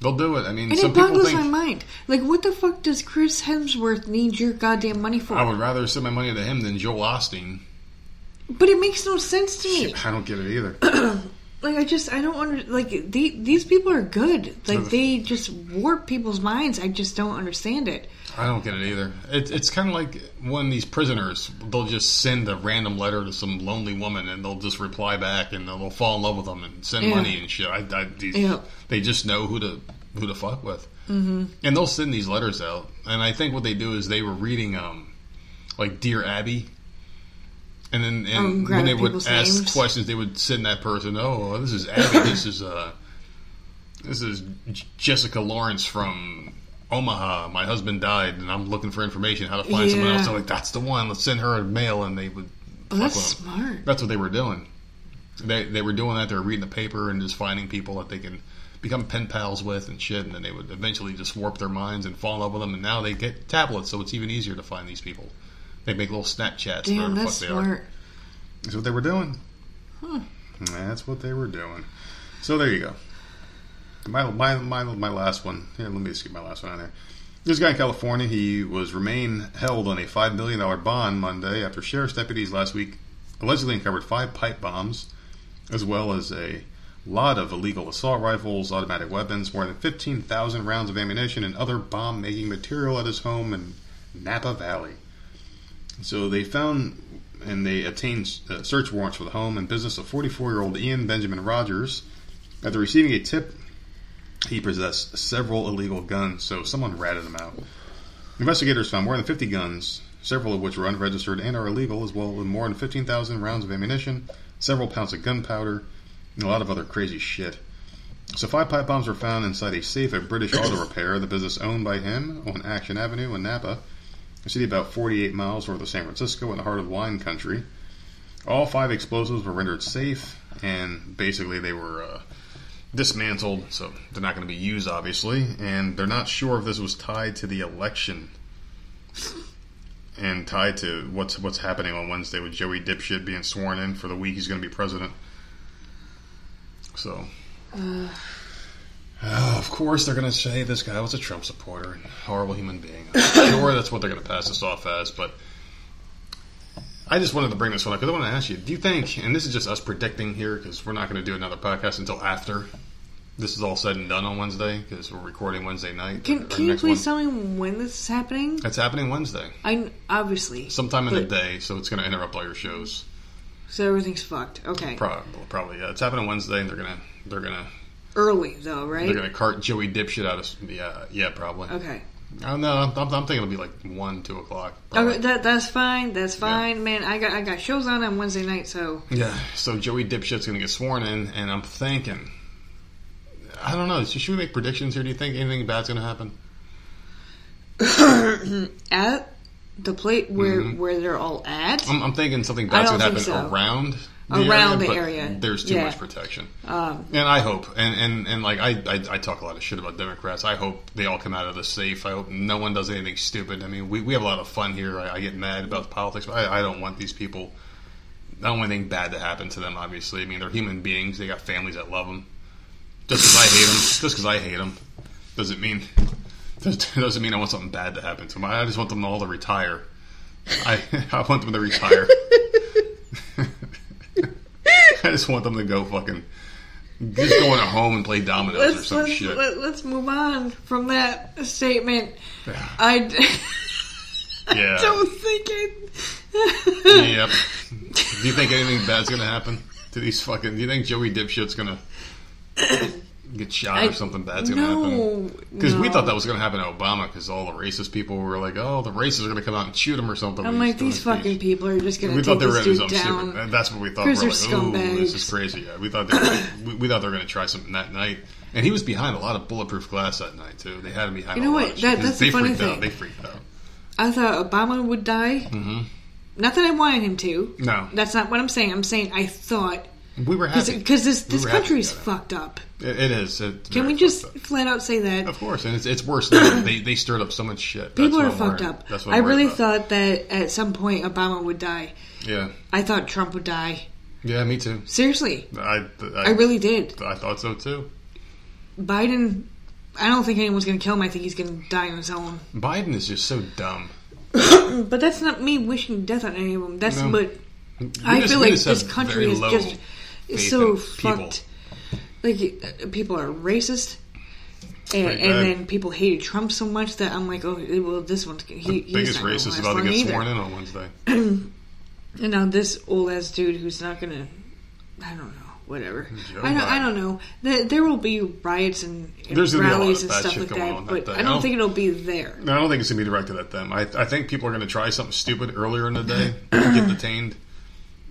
They'll do it. I mean,
And
some
it boggles
think
my mind. Like, what the fuck does Chris Hemsworth need your goddamn money for?
I would rather send my money to him than Joel Osteen.
But it makes no sense to me.
I don't get it either. [CLEARS THROAT]
Like, I just, I don't under like the, these people are good. Like, they just warp people's minds. I just don't understand it.
I don't get it either. It, it's kind of like when these prisoners, they'll just send a random letter to some lonely woman and they'll just reply back and they'll fall in love with them and send
Yeah.
money and shit. I, I, these,
Yeah.
They just know who to who to fuck with. Mm-hmm. And they'll send these letters out. And I think what they do is they were reading, um, like Dear Abby. And then and
Oh,
when they would ask
names.
questions, they would send that person, "Oh, this is Abby. [LAUGHS] this is uh, this is Jessica Lawrence from Omaha. My husband died, and I'm looking for information how to find someone else." I'm like, "That's the one. Let's send her a mail," and they would.
Oh, that's smart.
That's what they were doing. They they were doing that. They were reading the paper and just finding people that they can become pen pals with and shit, and then they would eventually just warp their minds and fall in love with them. And now they get tablets, so it's even easier to find these people. They make little Snapchats.
Damn,
whatever the
that's
fuck they are.
smart.
That's what they were doing. That's what they were doing. So there you go. My my my, my last one. Here, let me just get my last one on there. This guy in California, he was remain held on a $5 million bond Monday after sheriff's deputies last week allegedly uncovered five pipe bombs, as well as a lot of illegal assault rifles, automatic weapons, more than 15,000 rounds of ammunition, and other bomb making material at his home in Napa Valley. So they found and they obtained uh, search warrants for the home and business of 44 year old Ian Benjamin Rogers. After receiving a tip, he possessed several illegal guns, so someone ratted him out. Investigators found more than 50 guns, several of which were unregistered and are illegal, as well as more than 15,000 rounds of ammunition, several pounds of gunpowder, and a lot of other crazy shit. So five pipe bombs were found inside a safe at British Auto Repair, the business owned by him on Action Avenue in Napa, a city about 48 miles north of San Francisco in the heart of wine country. All five explosives were rendered safe, and basically they were uh, dismantled, so they're not going to be used, obviously. And they're not sure if this was tied to the election and tied to what's what's happening on Wednesday with Joey Dipshit being sworn in for the week he's going to be president. So, uh, Oh, of course, they're going to say this guy was a Trump supporter and horrible human being. I'm sure that's what they're going to pass this off as, but. I just wanted to bring this one up because I want to ask you: Do you think, and this is just us predicting here, because we're not going to do another podcast until after this is all said and done on Wednesday, because we're recording Wednesday night.
Can, can you please
one.
tell me when this is happening?
It's happening Wednesday,
I obviously
sometime in the day, so it's going to interrupt all your shows.
so everything's fucked. Okay,
Probably, probably, yeah. It's happening Wednesday, and they're gonna, they're gonna,
early though, right?
they're gonna cart Joey Dipshit out of, yeah, yeah, probably.
Okay.
Oh no, I'm, I'm thinking it'll be like one, two o'clock.
Okay, that that's fine. That's fine, man. I got I got shows on on Wednesday night, so
Yeah, so Joey Dipshit's going to get sworn in, and I'm thinking, I don't know. Should we make predictions here? Do you think anything bad's going to happen? [COUGHS]
at the plate where mm-hmm. where they're all at.
I'm, I'm thinking something bad's going to happen
so.
around
Around the area.
There's too
Yeah.
much protection,
Um,
and I hope, and and and like I, I I talk a lot of shit about Democrats. I hope they all come out of this safe. I hope no one does anything stupid. I mean, we we have a lot of fun here. I, I get mad about politics, but I, I don't want these people. I don't want anything bad to happen to them. Obviously, I mean they're human beings. They got families that love them. Just because I hate them, [LAUGHS] just because I hate them, doesn't mean doesn't mean I want something bad to happen to them. I just want them all to retire. I [LAUGHS] I want them to retire. [LAUGHS] I just want them to go fucking just go in a home and play dominoes or
let's
some
let's,
shit.
let, let's move on from that statement.
Yeah.
I d- [LAUGHS]
Yeah.
don't think it.
Yep. Do you think anything bad's gonna happen to these fucking? Do you think Joey Dipshit's gonna get shot
I-
or something bad's gonna happen?
no,
Because we thought that was gonna happen to Obama because all the racist people were like, "Oh, the racists are gonna come out and shoot him or something."
I'm like these fucking
speech."
people are just gonna
We
take
thought they were
this dude down.
stupid. And That's what we thought. We were like,
they're
"Ooh, this is crazy." Yeah, we thought they were, we, we thought they were going to try something that night, and he was behind a lot of bulletproof glass that night too. They had him behind.
You know what? That- that's the funny thing.
Out. They freaked out.
I thought Obama would die. Mm-hmm. Not that I wanted him to.
No.
that's not what I'm saying. I'm saying I thought
We were happy
because this this
happy
country's fucked up.
It, it is.
Can we just
up.
flat out say that?
Of course, and it's it's worse. [COUGHS] they they stirred up so much shit.
People
That's
are fucked
worried-
up.
That's what
I really
about.
thought that at some point Obama would die.
Yeah,
I thought Trump would die.
yeah, me too.
Seriously,
I I,
I really did.
I thought so too.
Biden, I don't think anyone's going to kill him. I think he's going to die on his own.
Biden is just so dumb. [COUGHS]
But that's not me wishing death on any of them. That's
No.
what
We
I
just-
feel like this country is
low
just is so fucked. Like uh, people are racist, and, and then people hated Trump so much that I'm like, oh, well, this one's he,
The
he's
biggest racist about to get
either.
sworn in on Wednesday. [CLEARS THROAT]
And now this old ass dude who's not gonna, I don't know, whatever.
Joe
I don't, I don't know. There, there will be riots and, and
There's gonna be a lot
rallies and stuff like that,
on that
but. I don't- think it'll be there.
No, I don't think it's gonna be directed at them. I, I think people are gonna try something stupid earlier in the day, get detained,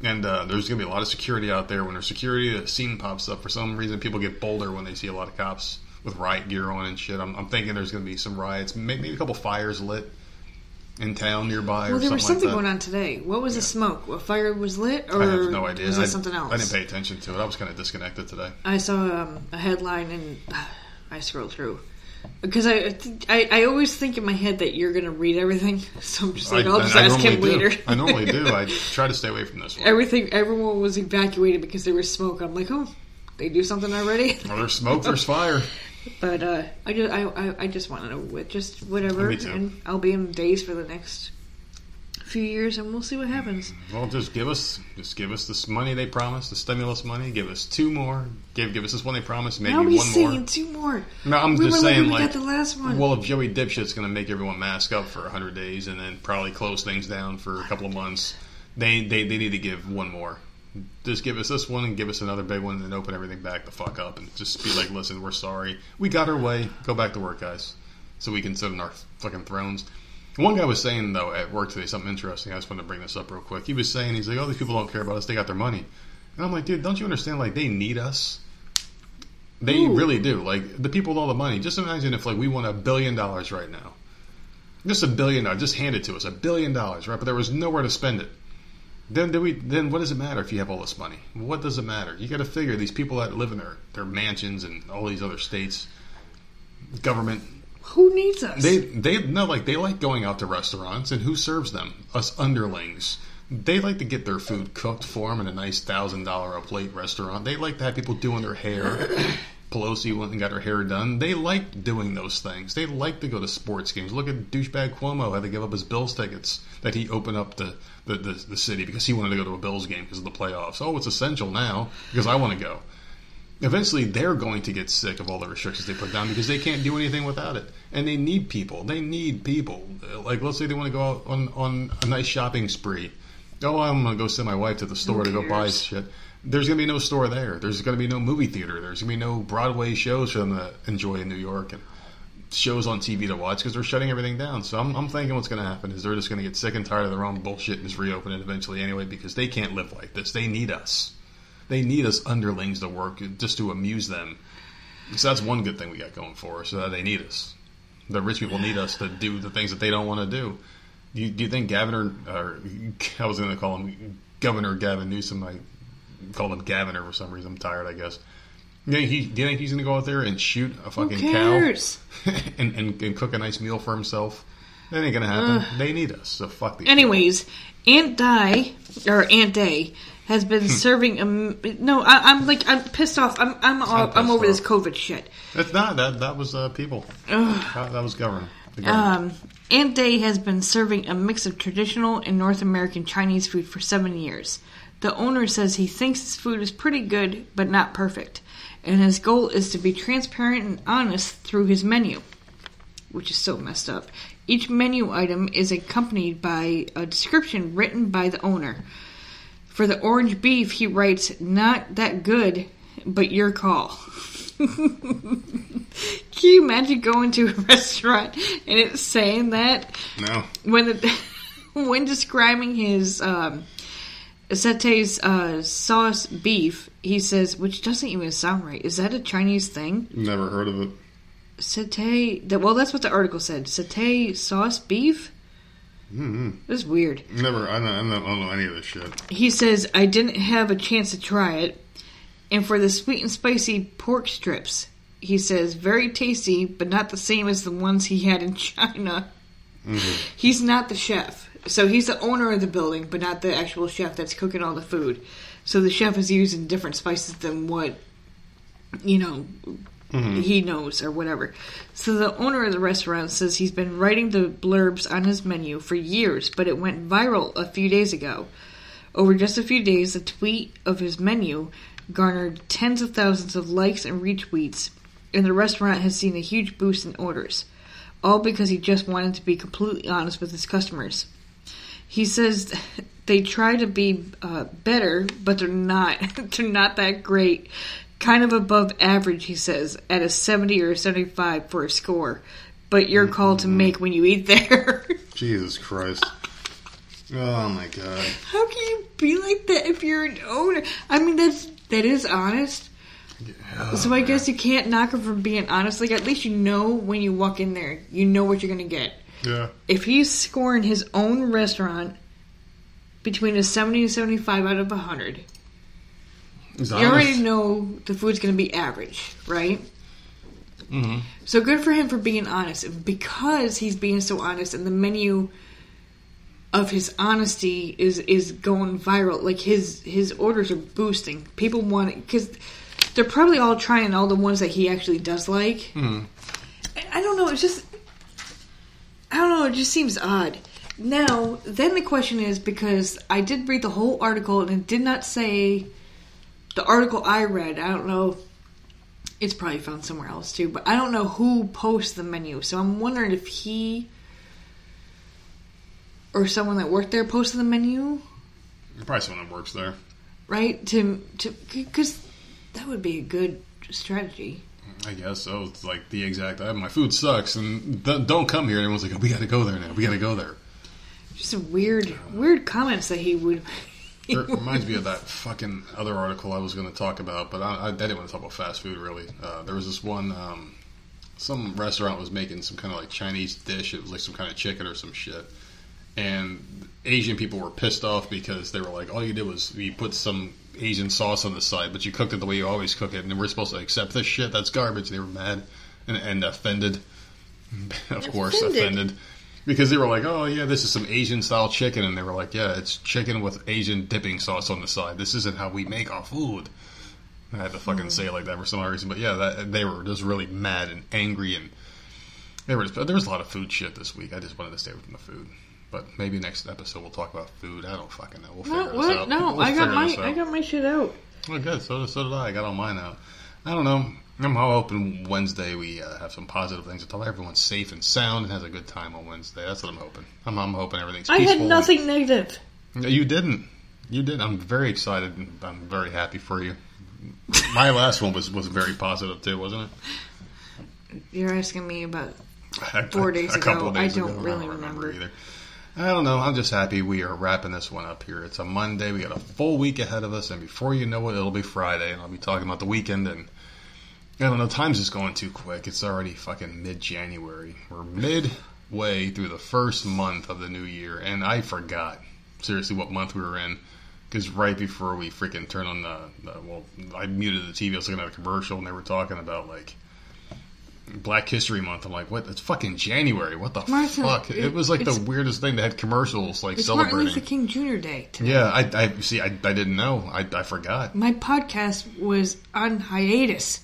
and uh, there's gonna be a lot of security out there. When there's security, the scene pops up. For some reason, people get bolder when they see a lot of cops with riot gear on and shit. I'm, I'm thinking there's gonna be some riots, maybe, maybe a couple fires lit in town nearby.
Well, there was
something
something
like
going on today. What was the smoke? A fire was lit, or
I have no idea.
was it something else?
I didn't pay attention to it. I was kind of disconnected today.
I saw um, a headline and [SIGHS] I scrolled through because I, I I always think in my head that you're gonna read everything, [LAUGHS] so I'm just like,
I,
I'll just
I
ask him
do.
later.
I normally do. I [LAUGHS] try to stay away from this one.
Everything, everyone was evacuated because there was smoke. I'm like, oh, they do something already.
Well, there's smoke, there's [LAUGHS] fire.
But uh, I just I, I, I just want to know with just whatever, and I'll be in days for the next few years, and we'll see what happens.
Well, just give us, just give us this money they promised, the stimulus money. Give us two more. Give, give us this one they promised. Maybe
now he's
one more.
two more.
No, I'm
we
just saying, like,
the last one.
well, if Joey Dipshit's going to make everyone mask up for hundred days and then probably close things down for a couple of months, they, they they need to give one more. Just give us this one and give us another big one, and then open everything back the fuck up, and just be like, listen, we're sorry, we got our way. Go back to work, guys, so we can sit on our fucking thrones. One guy was saying though at work today something interesting. I just wanted to bring this up real quick. He was saying he's like, "Oh, these people don't care about us. They got their money," and I'm like, "Dude, don't you understand? Like, they need us. They
Ooh.
really do. Like, the people with all the money. Just imagine if like we won a billion dollars right now, just a billion dollars, just hand it to us, a billion dollars, right? But there was nowhere to spend it. Then do we? Then what does it matter if you have all this money? What does it matter? You got to figure these people that live in their their mansions and all these other states, government
Who needs us?
they they no like they like going out to restaurants and who serves them? Us underlings. They like to get their food cooked for them in a nice thousand dollar a plate restaurant. They like to have people doing their hair. [COUGHS] Pelosi went and got her hair done. They like doing those things. They like to go to sports games. Look at douchebag Cuomo had to give up his Bills tickets that he opened up the, the, the, the city because he wanted to go to a Bills game because of the playoffs. Oh, it's essential now because I want to go eventually they're going to get sick of all the restrictions they put down because they can't do anything without it. And they need people. They need people. Like, let's say they want to go out on, on a nice shopping spree. Oh, I'm going to go send my wife to the store to go buy shit. There's going to be no store there. There's going to be no movie theater. There's going to be no Broadway shows for them to enjoy in New York and shows on TV to watch because they're shutting everything down. So I'm, I'm thinking what's going to happen is they're just going to get sick and tired of their own bullshit and just reopen it eventually anyway because they can't live like this. They need us. They need us underlings to work just to amuse them. So that's one good thing we got going for us. So that they need us. The rich people need us to do the things that they don't want to do. Do you, do you think Gavin or, or I was going to call him Governor Gavin Newsom? I called him Gaviner for some reason. I'm tired, I guess. You think he, do you think he's going to go out there and shoot a fucking cow [LAUGHS] and, and, and cook a nice meal for himself? That ain't going to happen. they need us. So fuck these. people.
Anyways, Aunt Di or Aunt Dai has been serving a no. I, I'm like I'm pissed off. I'm I'm I'm,
pissed
over this. COVID shit.
It's not that. That was uh, people. That, that was government. Government.
Um, Aunt Dai has been serving a mix of traditional and North American Chinese food for seven years. The owner says he thinks his food is pretty good, but not perfect, and his goal is to be transparent and honest through his menu, which is so messed up. Each menu item is accompanied by a description written by the owner. For the orange beef, he writes, "Not that good, but your call." [LAUGHS] Can you imagine going to a [LAUGHS] restaurant and it's saying that
no.
when the [LAUGHS] when describing his um, Acete's uh, sauce beef, he says, which doesn't even sound right. Is that a Chinese thing?
Never heard of it.
Satay. That, well, that's what the article said. Satay sauce beef.
Mm-hmm.
That's weird.
Never. I don't, I, don't, I don't know any of this shit.
He says, I didn't have a chance to try it. And for the sweet and spicy pork strips, he says, very tasty, but not the same as the ones he had in China. He's not the chef. So he's the owner of the building, but not the actual chef that's cooking all the food. So the chef is using different spices than what, you know, he knows or whatever. So the owner of the restaurant says he's been writing the blurbs on his menu for years, but it went viral a few days ago. Over just a few days, a tweet of his menu garnered tens of thousands of likes and retweets, and the restaurant has seen a huge boost in orders. All because he just wanted to be completely honest with his customers. He says [LAUGHS] they try to be uh, better, but they're not. [LAUGHS] they're not that great. Kind of above average, he says, at a 70 or 75 for a score. But your mm-hmm. call to make when you eat there. [LAUGHS]
Jesus Christ. Oh my god.
How can you be like that if you're an owner? I mean, that's that is honest. so I guess you can't knock him for being honest. Like at least you know when you walk in there, you know what you're gonna get.
Yeah.
If he's scoring his own restaurant between a seventy and seventy-five out of hundred,
He's
you
honest.
already know the food's gonna be average, right?
Mm-hmm.
So good for him for being honest. And Because he's being so honest, and the menu of his honesty is is going viral. Like his his orders are boosting. People want it because They're probably all trying all the ones that he actually does like. I I don't know. It's just I don't know. It just seems odd. Now, then the question is because I did read the whole article and it did not say the article I read. I don't know. It's probably found somewhere else too, but I don't know who posts the menu. So I'm wondering if he or someone that worked there posted the menu,
Probably someone that works there.
right? To to because that would be a good strategy.
I guess so. It's like the exact. "Uh, My food sucks, and th- don't come here. And everyone's like, "We got to go there now. We got to go there."
Just a weird, weird comments that he would. He [LAUGHS]
It reminds me of that fucking other article I was going to talk about, but I, I didn't want to talk about fast food really. Uh, there was this one, um, some restaurant was making some kind of like Chinese dish. It was like some kind of chicken or some shit, and Asian people were pissed off because they were like, all you did was you put some Asian sauce on the side, but you cooked it the way you always cook it, and we're supposed to accept this shit. That's garbage. They were mad and, and offended. [LAUGHS] of course,
Offended?
Because they were like, oh yeah, this is some Asian style chicken, and they were like, yeah, it's chicken with Asian dipping sauce on the side. This isn't how we make our food. I had to fucking hmm. say it like that for some reason, but yeah, that, they were just really mad and angry, and they were. Just, there was a lot of food shit this week. I just wanted to stay away from the food, but maybe next episode we'll talk about food. I don't fucking know. We'll figure
What?
this
what?
out.
No,
We'll
I got my. I got my shit out.
Oh, good. So, so did I. I got all mine out. I don't know. I'm hoping Wednesday we uh, have some positive things to tell everyone's safe and sound and has a good time on Wednesday. That's what I'm hoping. I'm, I'm hoping everything's
I had nothing negative.
No, You didn't. You did. I'm very excited. and I'm very happy for you. My [LAUGHS] last one was, was very positive too, wasn't it?
You're asking me about Four
a-
days
a couple
ago.
of days
I don't
ago.
really
don't
remember.
either. I don't know. I'm just happy we are wrapping this one up here. It's a Monday. We got a full week ahead of us, and before you know it, it'll be Friday, and I'll be talking about the weekend. And I don't know. Time's just going too quick. It's already fucking mid-January. We're midway through the first month of the new year, and I forgot seriously what month we were in. Because right before we freaking turned on the, the well, I muted the TV. I was looking at a commercial, and they were talking about like Black History Month. I'm like, what? It's fucking January. What the
Martha,
fuck? It,
it-
was like the weirdest thing. They had commercials like celebrating
it's Martin Luther. King Jr. Day. Today.
Yeah, I, I see. I, I didn't know. I, I forgot.
My podcast was on hiatus.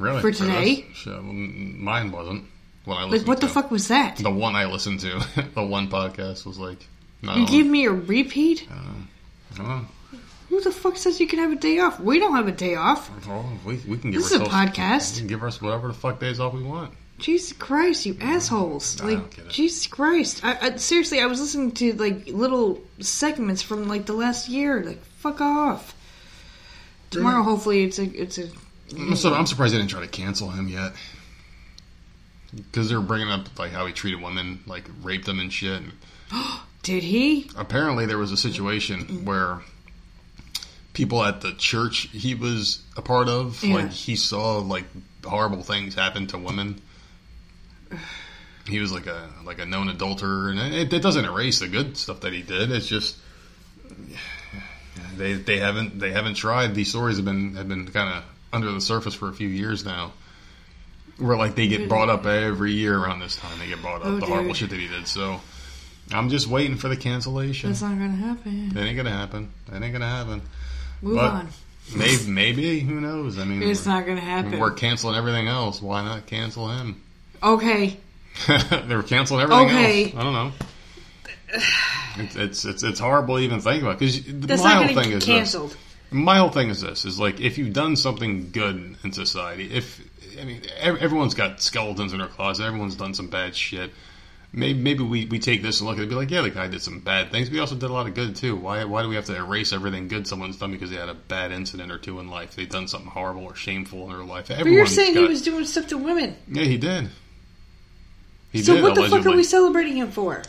Really
For today?
mine wasn't. When I
Like, what the
to.
fuck was that?
The one I listened to, [LAUGHS] the one podcast was like. No,
You gave me a repeat?
Uh, I don't know.
Who the fuck says you can have a day off? We don't have a day off.
Well, we, we can give
This is a podcast.
We can give us whatever the fuck days off we want.
Jesus Christ, you assholes! Like
don't get it.
Jesus Christ! I, I seriously, I was listening to like little segments from like the last year. Like, fuck off. Tomorrow, hopefully, it's a it's a.
I'm, I'm surprised they didn't try to cancel him yet. Because they're bringing up like how he treated women, like raped them and shit. [GASPS]
Did he?
apparently, there was a situation where people at the church he was a part of,
Yeah.
like he saw like horrible things happen to women. He was like a like a known adulterer, and it, it doesn't erase the good stuff that he did. It's just they they haven't they haven't tried. These stories have been have been kind of under the surface for a few years now. Where like they get brought up every year around this time. They get brought up
Oh,
the horrible shit that he did. So I'm just waiting for the cancellation.
That's not gonna happen.
That ain't gonna happen. That ain't gonna happen.
Move
But-
on.
Maybe, maybe who knows? I mean,
It's not gonna happen.
we're canceling everything else. Why not cancel him?
Okay. [LAUGHS]
they were canceling everything
Okay.
else. I don't know. It's it's it's, it's horrible to even think about because
That's
my
not
whole thing is
canceled.
this. My whole thing is this: is like if you've done something good in society, if I mean everyone's got skeletons in their closet, everyone's done some bad shit. Maybe maybe we, we take this and look at it and be like, yeah, the guy did some bad things. But he also did a lot of good too. Why why do we have to erase everything good someone's done because they had a bad incident or two in life? They've done something horrible or shameful in their life.
But you're saying he was doing stuff to women.
yeah, he did. He
so
did,
what the fuck are we celebrating him for?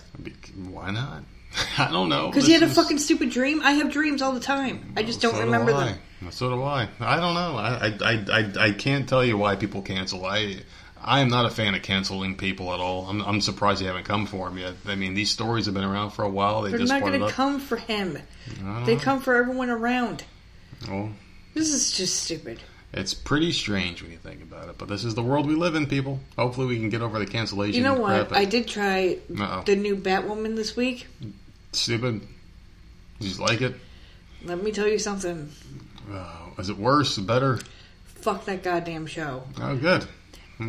Why not? [LAUGHS] I don't know.
Because he had a
is-
fucking stupid dream. I have dreams all the time. I just don't
So
remember
I.
them.
So do I. I don't know. I, I, I, I, can't tell you why people cancel. I I am not a fan of canceling people at all. I'm, I'm surprised they haven't come for him yet. I mean, these stories have been around for a while. They
They're
just
not going to come for him. They
don't
come for everyone around.
know. Well,
This is just stupid.
it's pretty strange when you think about it. But this is the world we live in, people. Hopefully, we can get over the cancellation.
You know what? I did try
Uh-oh.
the new Batwoman this week.
Stupid. You just like it.
Let me tell you something.
Uh, is it worse? Better?
Fuck that goddamn show.
Oh, good.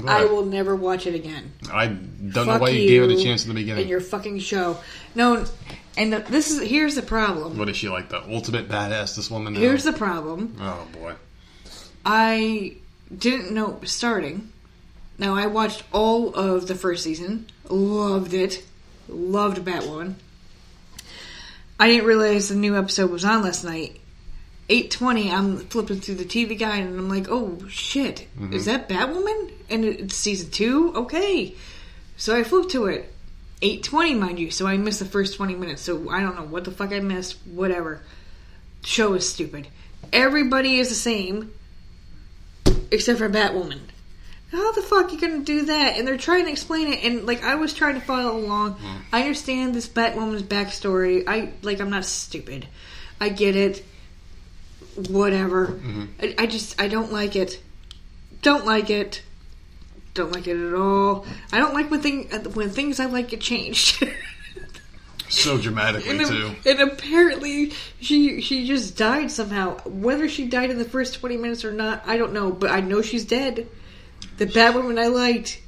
I will never watch it again.
I don't know why you, gave it a chance in the beginning.
And your fucking show. No, and the, this is here's the problem.
What is she like? The ultimate badass? This woman. Now?
Here's the problem.
Oh boy.
I didn't know starting. Now I watched all of the first season. Loved it. Loved Batwoman. I didn't realize the new episode was on last night. 820, I'm flipping through the TV guide and I'm like, oh shit, mm-hmm. is that Batwoman? And it's season two? Okay. So I flipped to it. 820, mind you, so I missed the first 20 minutes. So I don't know what the fuck I missed. Whatever. Show is stupid. Everybody is the same except for Batwoman. How the fuck you gonna do that? And they're trying to explain it, and like I was trying to follow along. Hmm. I understand this Batwoman's backstory. I like I'm not stupid. I get it. Whatever. Mm-hmm. I, I just I don't like it. Don't like it. Don't like it at all. I don't like when thing when things I like get changed. [LAUGHS]
So dramatically
And,
too.
and apparently she she just died somehow. Whether she died in the first twenty minutes or not, I don't know. But I know she's dead. The Batwoman I liked,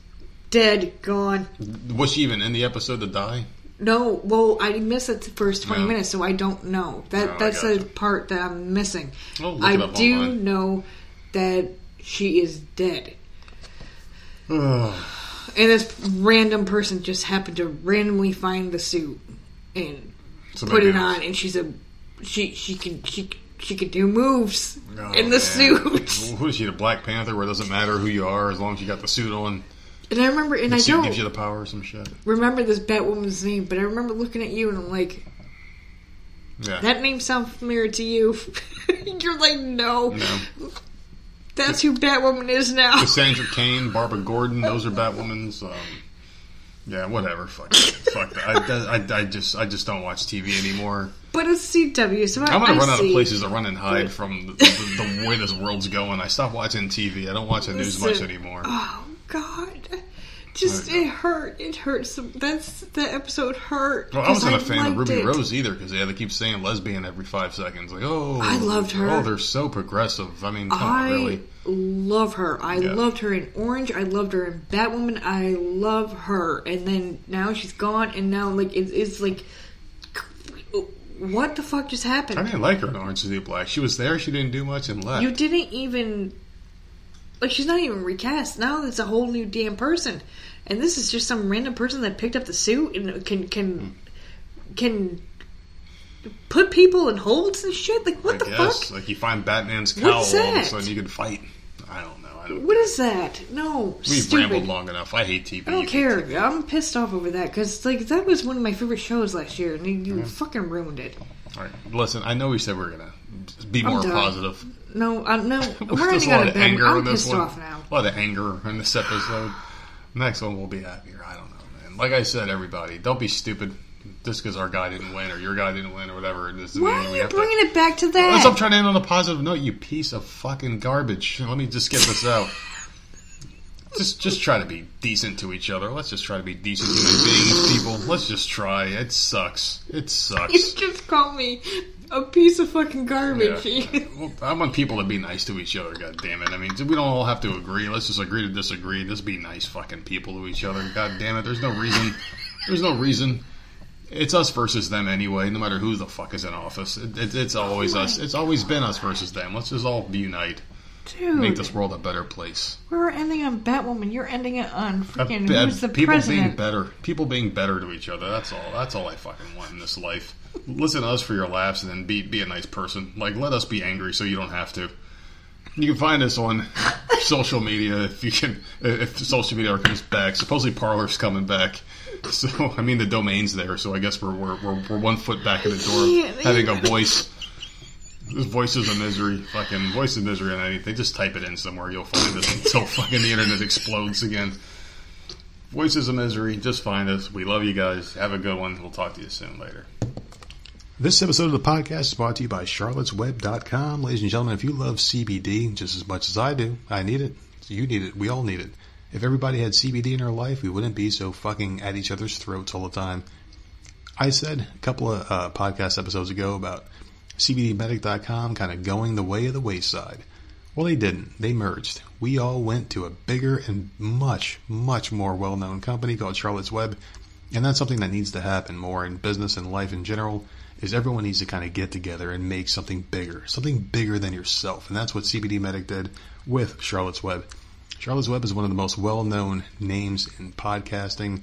dead, gone.
Was she even in the episode to die?
No, well, I missed the first twenty
No.
minutes, so I don't know. That
Oh, I
that's the part that I'm missing.
Oh, look
I do
online.
know that she is dead. [SIGHS] And this random person just happened to randomly find the suit and
So
put it
was-
on, and she's a she she can she she could do moves
Oh,
in the
man.
suit. [LAUGHS]
Who is she? The Black Panther, where it doesn't matter who you are as long as you got the suit on.
And I remember, and
The
I
suit
don't
gives you the power or some shit.
remember this Batwoman's name, but I remember looking at you and I'm like,
Yeah.
that name sounds familiar to you. [LAUGHS] You're like, no,
no.
that's who Batwoman is now.
Cassandra Cain, Barbara Gordon, those are Batwoman's. Um, yeah, whatever. Fuck, fuck that. I, I, I just, I just don't watch TV anymore.
But it's CW, so I,
I'm gonna
I
run out of places to run and hide from the, the, the way this world's going. I stopped watching TV. I don't watch the news much anymore.
Oh God. Just it hurt. It hurt. Some, that's that episode hurt.
Well, I wasn't a fan of Ruby
it.
Rose either because they had to keep saying lesbian every five seconds. Like, oh,
I loved her.
Oh, they're so progressive. I mean, come on,
I
really?
love her. I
Yeah.
loved her in Orange. I loved her in Batwoman. I love her. And then now she's gone, and now like it's, it's like, what the fuck just happened?
I didn't like her in Orange is the Black. She was there. She didn't do much and left.
You didn't even like she's not even recast. Now it's a whole new damn person, and this is just some random person that picked up the suit and can can hmm. can put people in holds and shit. Like what
I
the
guess.
fuck?
Like you find Batman's cowl, all of a sudden you can fight. I don't know. I don't.
What is that? No,
We've
stupid.
rambled long enough. I hate TV.
I don't care. I'm pissed off over that because like that was one of my favorite shows last year, and you, you fucking ruined it.
All right, listen. I know we said we are gonna be more positive.
No, I'm no. [LAUGHS] We're ending on a
of
bad.
anger
I'm
this
pissed
one.
off now.
A lot of anger in this episode. Next one will be happier. I don't know, man. Like I said, everybody, don't be stupid. Just because our guy didn't win or your guy didn't win or whatever. Doesn't
Why are you
have to-
bringing it back to that?
I'm trying to end on a positive note, you piece of fucking garbage. [LAUGHS] Let me just get this out. just, just try to be decent to each other. Let's just try to be decent human beings, people. Let's just try. It sucks. It sucks. [LAUGHS]
You
sucks.
just call me a piece of fucking garbage.
Yeah. Well, I want people to be nice to each other. God damn it! I mean, we don't all have to agree. Let's just agree to disagree. Just be nice, fucking people to each other. God damn it! There's no reason. There's no reason. It's us versus them anyway. No matter who the fuck is in office, it, it, it's always us. It's always been us versus them. Let's just all unite.
Dude,
Make this world a better place.
we were ending on Batwoman. You're ending it on freaking
uh,
who's the
people being better. People being better to each other. That's all. That's all I fucking want in this life. Listen to us for your laughs and then be be a nice person. Like let us be angry so you don't have to. You can find us on [LAUGHS] social media if you can. If social media comes back, supposedly Parler's coming back. So I mean the domain's there. So I guess we're we're we're, we're one foot back in the door of having a voice. This voices of misery, fucking voice of misery on anything. Just type it in somewhere. You'll find us until fucking the internet explodes again. Voices of Misery, just find us. We love you guys. Have a good one. We'll talk to you soon later. This episode of the podcast is brought to you by charlottesweb.com. Ladies and gentlemen, if you love CBD just as much as I do, I need it. You need it. We all need it. If everybody had CBD in our life, we wouldn't be so fucking at each other's throats all the time. I said a couple of uh, podcast episodes ago about CBDmedic.com kind of going the way of the wayside. Well, they didn't. They merged. We all went to a bigger and much, much more well known company called Charlotte's Web. And that's something that needs to happen more in business and life in general is everyone needs to kind of get together and make something bigger, something bigger than yourself. And that's what CBD Medic did with Charlotte's Web. Charlotte's Web is one of the most well known names in podcasting.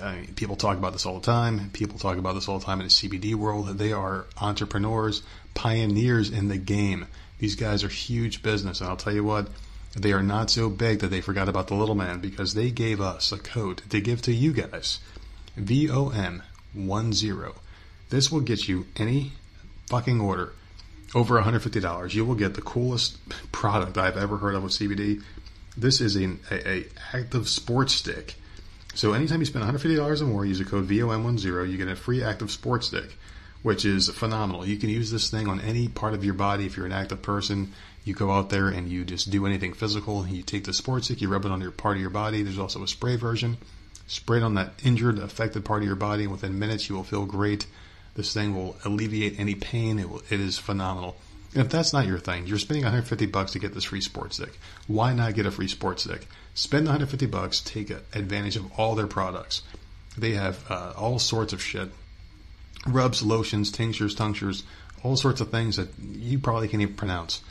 I mean, people talk about this all the time. People talk about this all the time in the CBD world. They are entrepreneurs, pioneers in the game. These guys are huge business. And I'll tell you what, they are not so big that they forgot about the little man because they gave us a code to give to you guys. VOM10. This will get you any fucking order over $150. You will get the coolest product I've ever heard of with CBD. This is an a, a active sports stick. So anytime you spend $150 or more, use the code VOM10, you get a free active sports stick, which is phenomenal. You can use this thing on any part of your body if you're an active person. You go out there and you just do anything physical. You take the sports stick, you rub it on your part of your body. There's also a spray version. Spray it on that injured, affected part of your body, and within minutes you will feel great. This thing will alleviate any pain. It, will, it is phenomenal. And if that's not your thing, you're spending 150 bucks to get this free sports stick. Why not get a free sports stick? Spend 150 bucks, take advantage of all their products. They have uh, all sorts of shit. Rubs, lotions, tinctures, tinctures, all sorts of things that you probably can't even pronounce.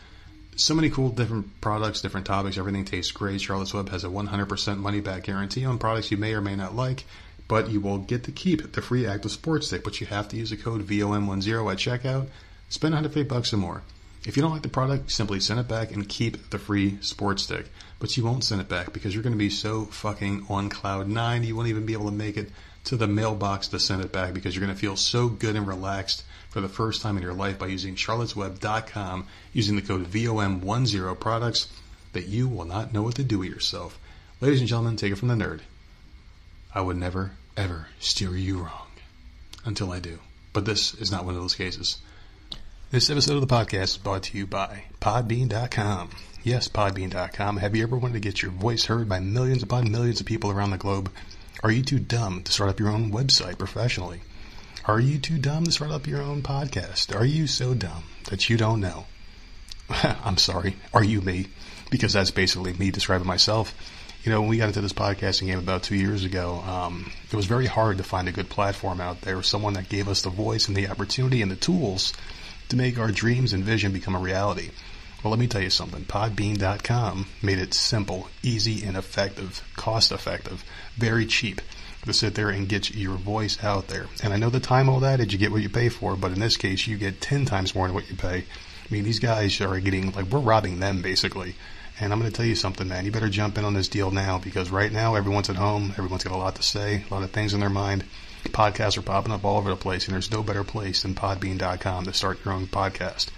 So many cool different products, different topics. Everything tastes great. Charlotte's Web has a 100% money back guarantee on products you may or may not like but you will get to keep the free active sports stick. But you have to use the code VOM10 at checkout. Spend 150 bucks or more. If you don't like the product, simply send it back and keep the free sports stick. But you won't send it back because you're going to be so fucking on cloud nine, you won't even be able to make it to the mailbox to send it back because you're going to feel so good and relaxed for the first time in your life by using charlottesweb.com using the code VOM10 products that you will not know what to do with yourself. Ladies and gentlemen, take it from the nerd. I would never ever steer you wrong until I do. But this is not one of those cases. This episode of the podcast is brought to you by Podbean.com. Yes, Podbean.com. Have you ever wanted to get your voice heard by millions upon millions of people around the globe? Are you too dumb to start up your own website professionally? Are you too dumb to start up your own podcast? Are you so dumb that you don't know? [LAUGHS] I'm sorry. Are you me? Because that's basically me describing myself you know, when we got into this podcasting game about two years ago, um, it was very hard to find a good platform out there, someone that gave us the voice and the opportunity and the tools to make our dreams and vision become a reality. Well, let me tell you something. Podbean.com made it simple, easy, and effective, cost effective, very cheap to sit there and get your voice out there. And I know the time all that is you get what you pay for, but in this case, you get 10 times more than what you pay. I mean, these guys are getting, like, we're robbing them basically. And I'm going to tell you something, man. You better jump in on this deal now because right now everyone's at home. Everyone's got a lot to say, a lot of things in their mind. Podcasts are popping up all over the place, and there's no better place than Podbean.com to start your own podcast.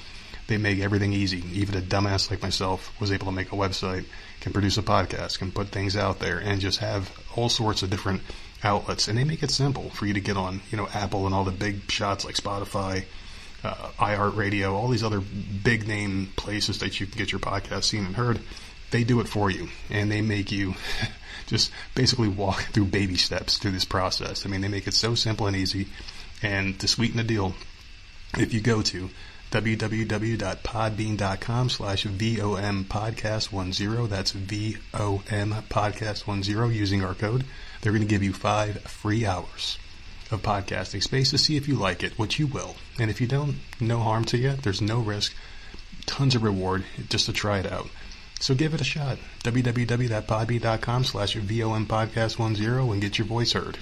They make everything easy. Even a dumbass like myself was able to make a website, can produce a podcast, can put things out there, and just have all sorts of different outlets. And they make it simple for you to get on, you know, Apple and all the big shots like Spotify, uh, iHeartRadio, all these other big name places that you can get your podcast seen and heard, they do it for you and they make you [LAUGHS] just basically walk through baby steps through this process. I mean, they make it so simple and easy. And to sweeten the deal, if you go to www.podbean.com slash VOM podcast 10, that's VOM podcast 10 using our code, they're going to give you five free hours of podcasting space to see if you like it, which you will. And if you don't, no harm to you. There's no risk. Tons of reward just to try it out. So give it a shot. www.podbean.com slash VOM podcast 10 and get your voice heard.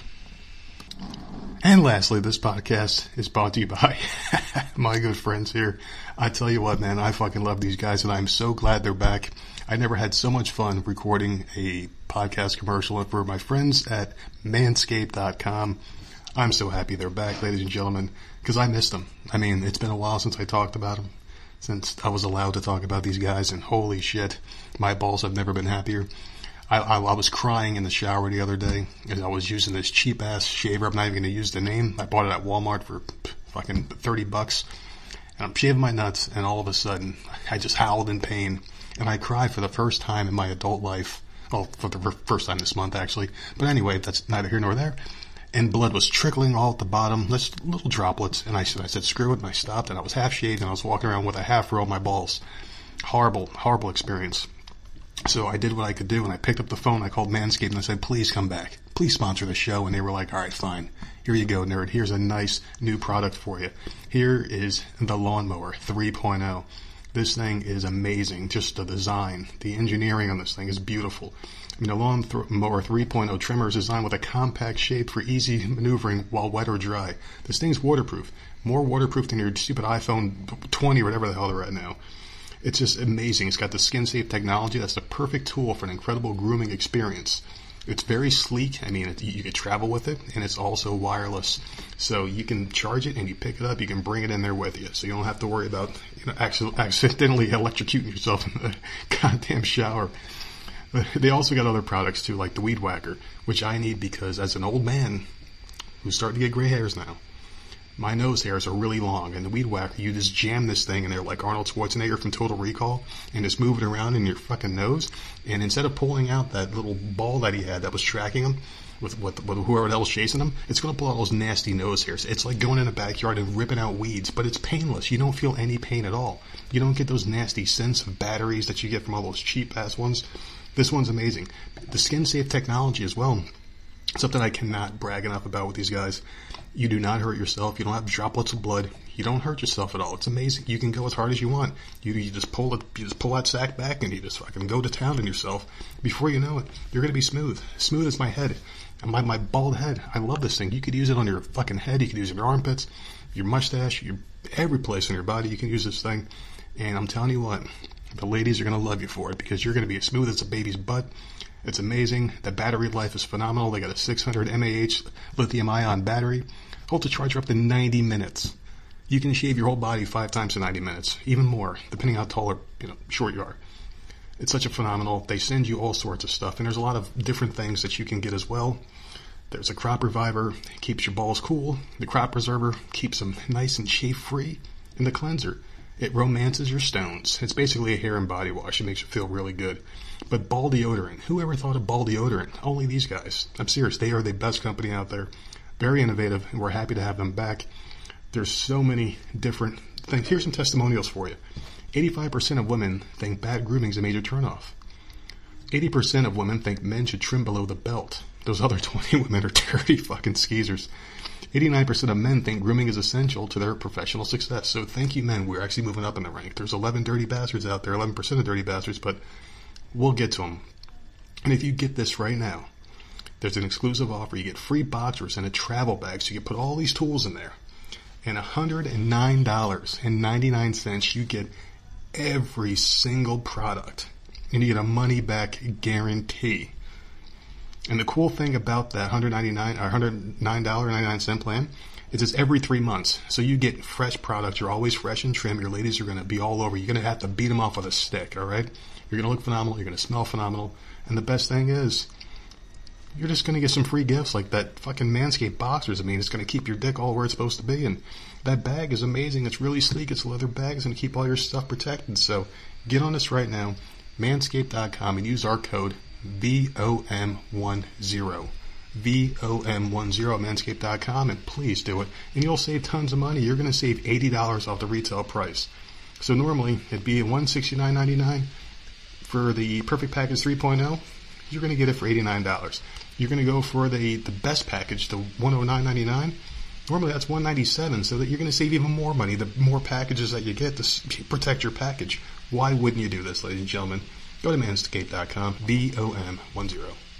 And lastly, this podcast is brought to you by [LAUGHS] my good friends here. I tell you what, man, I fucking love these guys and I'm so glad they're back. I never had so much fun recording a podcast commercial for my friends at manscaped.com. I'm so happy they're back, ladies and gentlemen, because I missed them. I mean, it's been a while since I talked about them, since I was allowed to talk about these guys, and holy shit, my balls have never been happier. I, I, I was crying in the shower the other day, and I was using this cheap ass shaver. I'm not even going to use the name. I bought it at Walmart for fucking 30 bucks. And I'm shaving my nuts, and all of a sudden, I just howled in pain, and I cried for the first time in my adult life. Well, for the first time this month, actually. But anyway, that's neither here nor there and blood was trickling all at the bottom, just little droplets. And I said, I said, screw it. And I stopped and I was half shaved and I was walking around with a half row of my balls. Horrible, horrible experience. So I did what I could do, and I picked up the phone. I called Manscaped and I said, "Please come back. Please sponsor the show." And they were like, "All right, fine. Here you go, nerd. Here's a nice new product for you. Here is the lawnmower 3.0. This thing is amazing. Just the design, the engineering on this thing is beautiful. I mean, a lawnmower 3.0 trimmer is designed with a compact shape for easy maneuvering while wet or dry. This thing's waterproof, more waterproof than your stupid iPhone 20 or whatever the hell they're at now. It's just amazing. It's got the skin safe technology. That's the perfect tool for an incredible grooming experience. It's very sleek. I mean, it, you can travel with it, and it's also wireless. So you can charge it and you pick it up. You can bring it in there with you, so you don't have to worry about you know accidentally [LAUGHS] electrocuting yourself in the [LAUGHS] goddamn shower. [LAUGHS] They also got other products too, like the Weed Whacker, which I need because as an old man who's starting to get gray hairs now, my nose hairs are really long, and the weed whacker, you just jam this thing in there like Arnold Schwarzenegger from Total Recall, and just move it around in your fucking nose. And instead of pulling out that little ball that he had that was tracking him with, with, with whoever else chasing him, it's going to pull out those nasty nose hairs. It's like going in a backyard and ripping out weeds, but it's painless. You don't feel any pain at all. You don't get those nasty scents of batteries that you get from all those cheap ass ones. This one's amazing. The skin safe technology as well. Something I cannot brag enough about with these guys. You do not hurt yourself. You don't have droplets of blood. You don't hurt yourself at all. It's amazing. You can go as hard as you want. You, you just pull it, you just pull that sack back and you just fucking go to town on yourself. Before you know it, you're gonna be smooth. Smooth as my head. My, my bald head. I love this thing. You could use it on your fucking head. You could use it on your armpits, your mustache, your, every place on your body. You can use this thing. And I'm telling you what, the ladies are gonna love you for it because you're gonna be as smooth as a baby's butt. It's amazing. The battery life is phenomenal. They got a 600 mAh lithium ion battery. Hold the charge for up to 90 minutes. You can shave your whole body five times in 90 minutes, even more, depending how tall or you know short you are. It's such a phenomenal. They send you all sorts of stuff, and there's a lot of different things that you can get as well. There's a crop reviver, keeps your balls cool. The crop preserver keeps them nice and shave free. And the cleanser, it romances your stones. It's basically a hair and body wash. It makes you feel really good. But ball deodorant, who ever thought of ball deodorant? Only these guys. I'm serious. They are the best company out there. Very innovative, and we're happy to have them back. There's so many different things. Here's some testimonials for you. 85% of women think bad grooming is a major turnoff. 80% of women think men should trim below the belt. Those other [LAUGHS] 20 women are dirty fucking skeezers. 89% of men think grooming is essential to their professional success. So thank you, men. We're actually moving up in the rank. There's 11 dirty bastards out there, 11% of dirty bastards, but we'll get to them. And if you get this right now, there's an exclusive offer. You get free boxers and a travel bag, so you can put all these tools in there. And $109.99, you get every single product. And you get a money back guarantee. And the cool thing about that 199 or $109.99 plan is it's every three months. So you get fresh products. You're always fresh and trim. Your ladies are going to be all over. You're going to have to beat them off with a stick, all right? You're going to look phenomenal. You're going to smell phenomenal. And the best thing is, you're just going to get some free gifts like that fucking Manscaped boxers. I mean, it's going to keep your dick all where it's supposed to be. And that bag is amazing. It's really sleek. It's a leather bag. It's going to keep all your stuff protected. So get on this right now, manscaped.com, and use our code VOM10. VOM10 manscaped.com and please do it. And you'll save tons of money. You're going to save $80 off the retail price. So normally it'd be $169.99 for the Perfect Package 3.0. You're going to get it for $89. You're going to go for the, the best package, the $109.99. Normally that's 197, so that you're going to save even more money the more packages that you get to protect your package. Why wouldn't you do this, ladies and gentlemen? Go to manscaped.com, V-O-M-1-0.